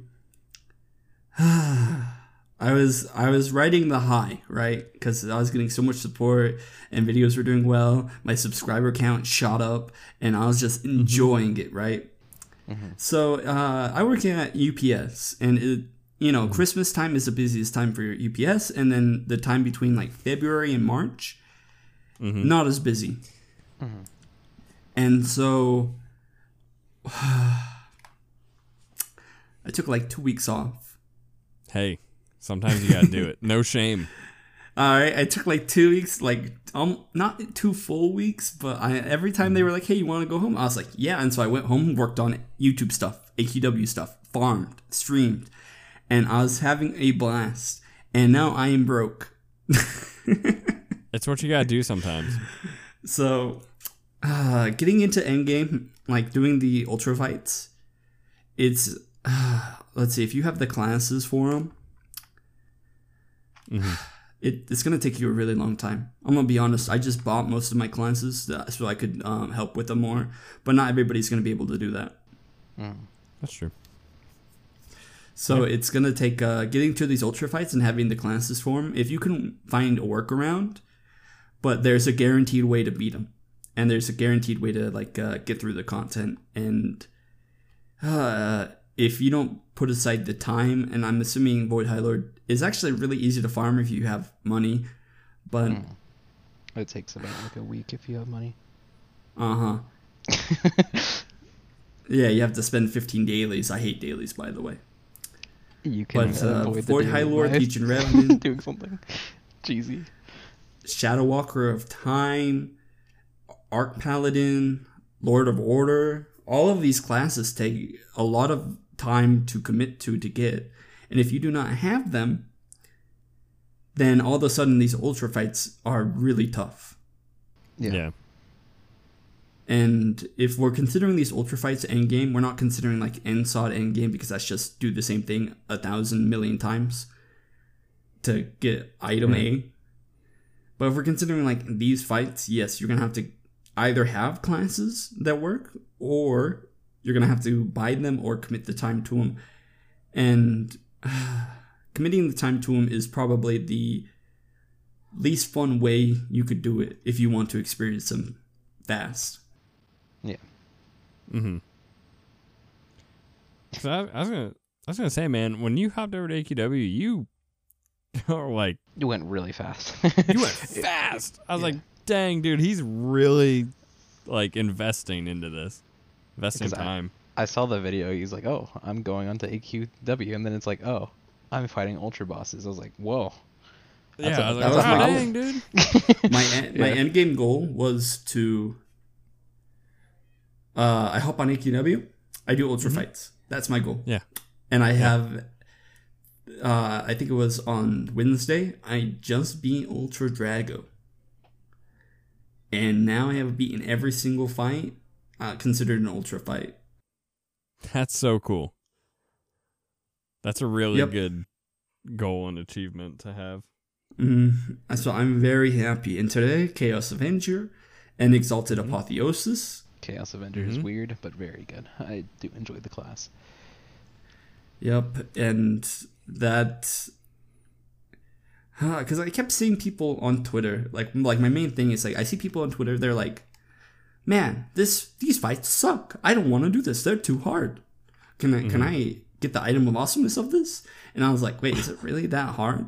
[sighs] I was I was riding the high, right? Because I was getting so much support and videos were doing well. My subscriber count shot up, and I was just mm-hmm. enjoying it, right? Mm-hmm. So uh, I work at UPS, and it, you know, Christmas time is the busiest time for your UPS, and then the time between like February and March, not as busy. And so [sighs] I took like two weeks off. Hey, sometimes you gotta do it. No [laughs] shame. All right, I took like two weeks, like um, not two full weeks, but I every time they were like, "Hey, you want to go home?" I was like, "Yeah," and so I went home, worked on YouTube stuff, AQW stuff, farmed, streamed, and I was having a blast. And now I am broke. [laughs] It's what you gotta do sometimes. So, uh, getting into endgame, like doing the ultra fights, it's uh, [sighs] let's see if you have the classes for them. [sighs] It, it's gonna take you a really long time. I'm gonna be honest. I just bought most of my classes so I could um, help with them more, but not everybody's gonna be able to do that. That's true. So it's gonna take uh, getting to these ultra fights and having the classes for them. If you can find a workaround, but there's a guaranteed way to beat them, and there's a guaranteed way to like uh, get through the content. And uh, if you don't put aside the time, and I'm assuming Void High Lord is actually really easy to farm if you have money, but It takes about like a week if you have money. uh huh. [laughs] yeah, you have to spend 15 dailies. I hate dailies, by the way. You can But uh, Void High Lord, by Legion [laughs] Revenant, doing something cheesy. Shadow Walker of Time, ArchPaladin, Lord of Order, all of these classes take a lot of time to commit to to get. And if you do not have them, then all of a sudden these ultra fights are really tough. Yeah. Yeah. And if we're considering these ultra fights end game, we're not considering like NSOD end game because that's just do the same thing a thousand million times to get item A. But if we're considering like these fights, yes, you're gonna have to either have classes that work or you're gonna have to buy them or commit the time to them. And [sighs] committing the time to them is probably the least fun way you could do it if you want to experience them fast. Yeah. Mm-hmm. So I, I was gonna, I was gonna say, man, when you hopped over to AQW, you [laughs] are like, you went really fast. you went [laughs] fast. I was Yeah. like, dang, dude, he's really like investing into this, investing Because I- time. I saw the video. He's like, "Oh, I'm going on to AQW," and then it's like, "Oh, I'm fighting ultra bosses." I was like, "Whoa." That's yeah, a- I was that like, was wow, my- dang, dude. [laughs] my en- my Yeah. end game goal was to uh I hop on AQW, I do ultra fights. That's my goal. Yeah. And I have uh I think it was on Wednesday, I just beat Ultra Drago. And now I have beaten every single fight uh, considered an ultra fight. That's so cool. That's a really Yep. good goal and achievement to have. Mm, so I'm very happy. And today, Chaos Avenger and Exalted Apotheosis. Chaos Avenger is Mhm. weird, but very good. I do enjoy the class. Yep, and that because I kept seeing people on Twitter like like my main thing is like I see people on Twitter they're like, man, this these fights suck. I don't want to do this. They're too hard. Can I can I get the item of awesomeness of this? And I was like, wait, is it really that hard?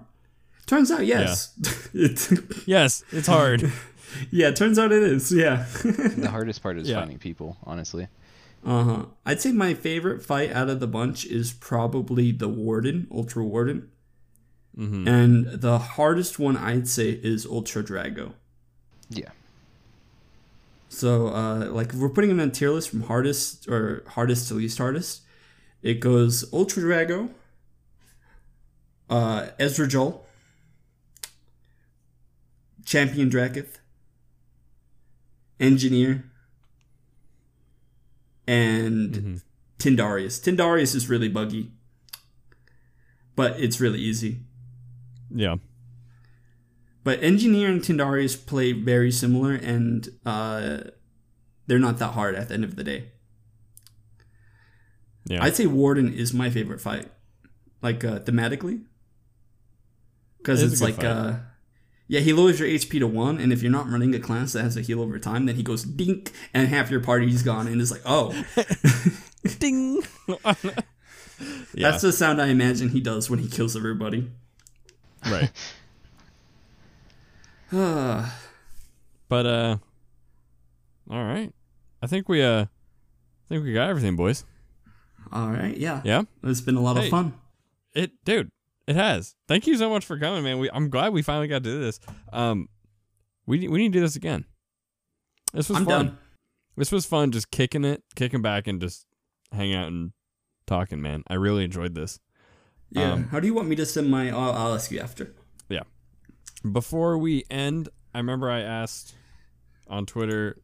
Turns out, yes. [laughs] it, Yes, it's hard. [laughs] yeah, turns out it is. Yeah. [laughs] The hardest part is Yeah. finding people, honestly. Uh huh. I'd say my favorite fight out of the bunch is probably the Warden, Ultra Warden. Hmm And the hardest one I'd say is Ultra Drago. Yeah. So, uh, like, if we're putting them in a tier list from hardest or hardest to least hardest, it goes Ultra Drago, uh, Ezrajal, Champion Drakath, Engineer, and Mhm. Tyndarius. Tyndarius is really buggy, but it's really easy. Yeah. But Engineer and Tyndarius play very similar, and uh, they're not that hard at the end of the day. Yeah. I'd say Warden is my favorite fight, like uh, thematically, because It it's like, uh, yeah, he lowers your HP to one, and if you're not running a class that has a heal over time, then he goes dink, and half your party's gone, and it's like, oh, [laughs] Ding. yeah. [laughs] that's the sound I imagine he does when he kills everybody. Right. Uh, [laughs] [sighs] But uh all right. I think we uh I think we got everything, boys. all right, yeah, Yeah? it's been a lot Hey. of fun. It dude, it has. Thank you so much for coming, man. We I'm glad we finally got to do this. Um we need- we need to do this again. This was I'm fun. done. This was fun just kicking it, kicking back and just hanging out and talking, man. I really enjoyed this. Yeah. Um, How do you want me to send my? I'll, I'll ask you after. Yeah. Before we end, I remember I asked on Twitter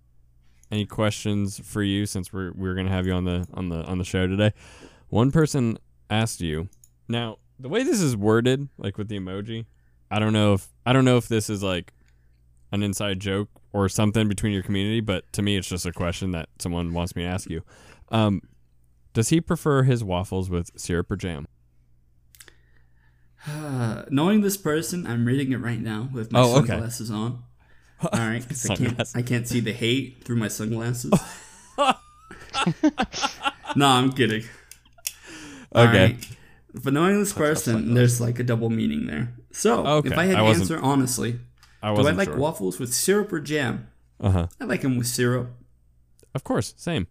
any questions for you since we're we're gonna have you on the on the on the show today. One person asked you. Now the way this is worded, like with the emoji, I don't know if I don't know if this is like an inside joke or something between your community, but to me, it's just a question that someone wants me to ask you. Um, does he prefer his waffles with syrup or jam? Uh, [sighs] knowing this person, I'm reading it right now with my Oh, okay. sunglasses on. [laughs] All right, 'cause I can't I can't see the hate through my sunglasses. [laughs] [laughs] no, I'm kidding. All Okay. right. But knowing this person, there's like a double meaning there. So Okay, if I had I to answer honestly, I do I like sure. waffles with syrup or jam? uh huh. I like them with syrup. Of course, same.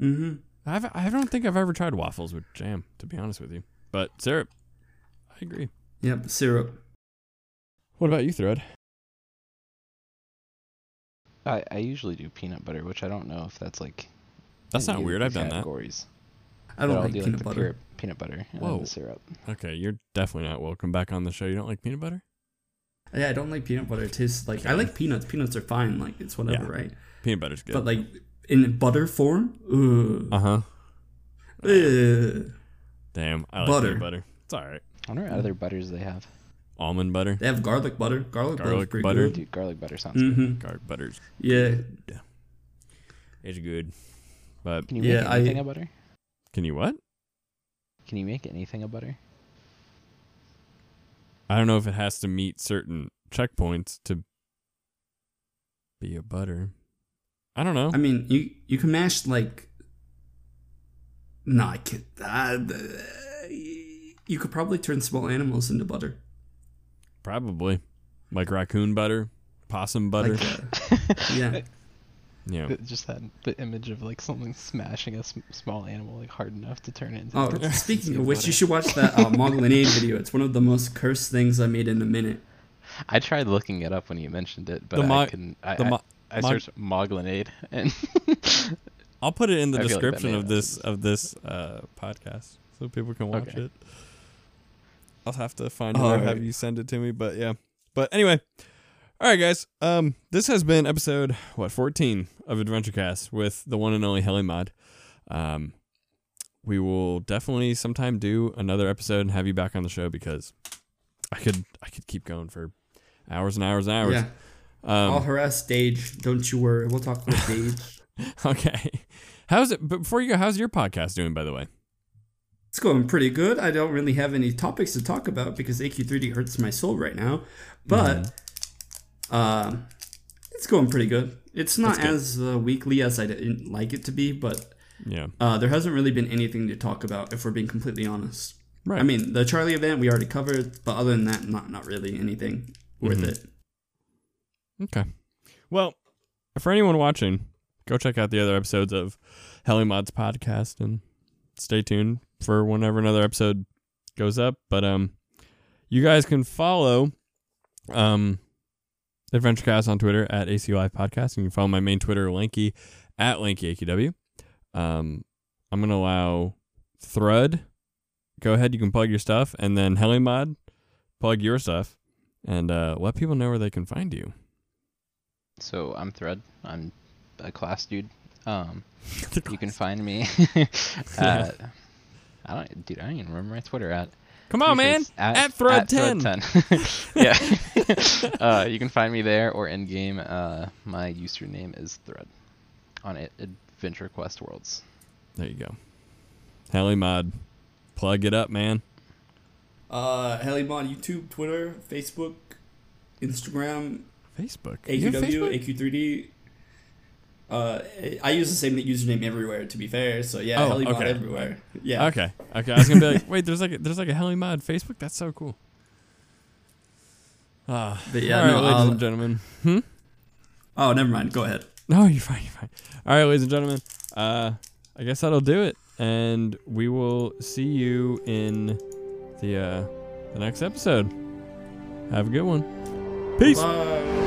Mm-hmm. I've, I don't think I've ever tried waffles with jam, to be honest with you. But syrup, I agree. Yep, syrup. What about you, Thread? I, I usually do peanut butter, which I don't know if that's like. That's not weird. I've the done that. categories. I don't But I'll like do peanut the butter. pure peanut butter and Whoa. then the syrup. Okay, you're definitely not welcome back on the show. You don't like peanut butter? Yeah, I don't like peanut butter. It tastes like I like peanuts. Peanuts are fine. Like it's whatever, Yeah. right? Peanut butter's good. But like in butter form, uh huh. Ugh. Damn, I like Butter. peanut butter. It's all right. I wonder what other butters they have. Almond butter, They have garlic butter. Garlic, butter's Garlic pretty butter. good. Dude, garlic butter sounds. Mm-hmm. garlic butter's Yeah, it's good. But Can you make Yeah, I- anything a butter? can you what? Can you make anything a butter? I don't know if it has to meet certain checkpoints to be a butter. I don't know. I mean you you can mash like. No, I can't. Uh, you could probably turn small animals into butter. Probably like raccoon butter, possum butter. Like, uh, [laughs] yeah. yeah. Just that the image of like something smashing a sm- small animal like hard enough to turn it into. Oh, butter. [laughs] speaking of which, you should watch that uh, [laughs] Moglinade video. It's one of the most cursed things I made in a minute. I tried looking it up when you mentioned it, but The I mo- couldn't. I, the mo- I mog- searched Moglinade and I'll put it in the I feel like that description of this of this uh, podcast so people can watch Okay. it. I'll have to find it or have you send it to me, but yeah. But anyway, all right, guys. Um, this has been episode what fourteen of Adventure Cast with the one and only Helimod. Um, we will definitely sometime do another episode and have you back on the show because I could I could keep going for hours and hours and hours. Yeah. I'll Um, harass Stage. Don't you worry. We'll talk with [laughs] Stage. okay. How's it? But before you go, how's your podcast doing? By the way. It's going pretty good. I don't really have any topics to talk about because AQ3D hurts my soul right now. But uh, it's going pretty good. It's not as uh, weekly as I didn't like it to be, but Yeah. uh, there hasn't really been anything to talk about if we're being completely honest. Right. I mean, the Charlie event we already covered, but other than that, not not really anything worth Mhm. it. Okay. Well, for anyone watching, go check out the other episodes of Helimods podcast and stay tuned for whenever another episode goes up. But um you guys can follow um AdventureCast on Twitter at AC Live Podcast. And you can follow my main Twitter, Lanky, at LankyAQW. Um I'm gonna allow Thrud. Go ahead, you can plug your stuff, and then Helimod, plug your stuff, and uh, let people know where they can find you. so I'm Thread. I'm a class dude. Um, [laughs] you can find me [laughs] at [laughs] I don't, dude. I don't even remember my Twitter at. Come on, man. sure it's At, Thread 10. 10. [laughs] [laughs] yeah. [laughs] uh, you can find me there or in game. Uh, my username is Thread on Adventure Quest Worlds. There you go. Helimod. Plug it up, man. Uh, Helimon, YouTube, Twitter, Facebook, Instagram, Facebook. AQW, AQ3D. Uh, I use the same username everywhere. To be fair, so yeah, Oh, Helimon okay. everywhere. Yeah. Okay. Okay. I was gonna be like, [laughs] wait, there's like a, there's like a Helimod Facebook. That's so cool. Ah. But yeah, all right, no, ladies I'll- and gentlemen. Hmm. Oh, never mind. Go ahead. [laughs] No, you're fine. You're fine. All right, ladies and gentlemen. Uh, I guess that'll do it, and we will see you in the uh the next episode. Have a good one. Peace. Bye.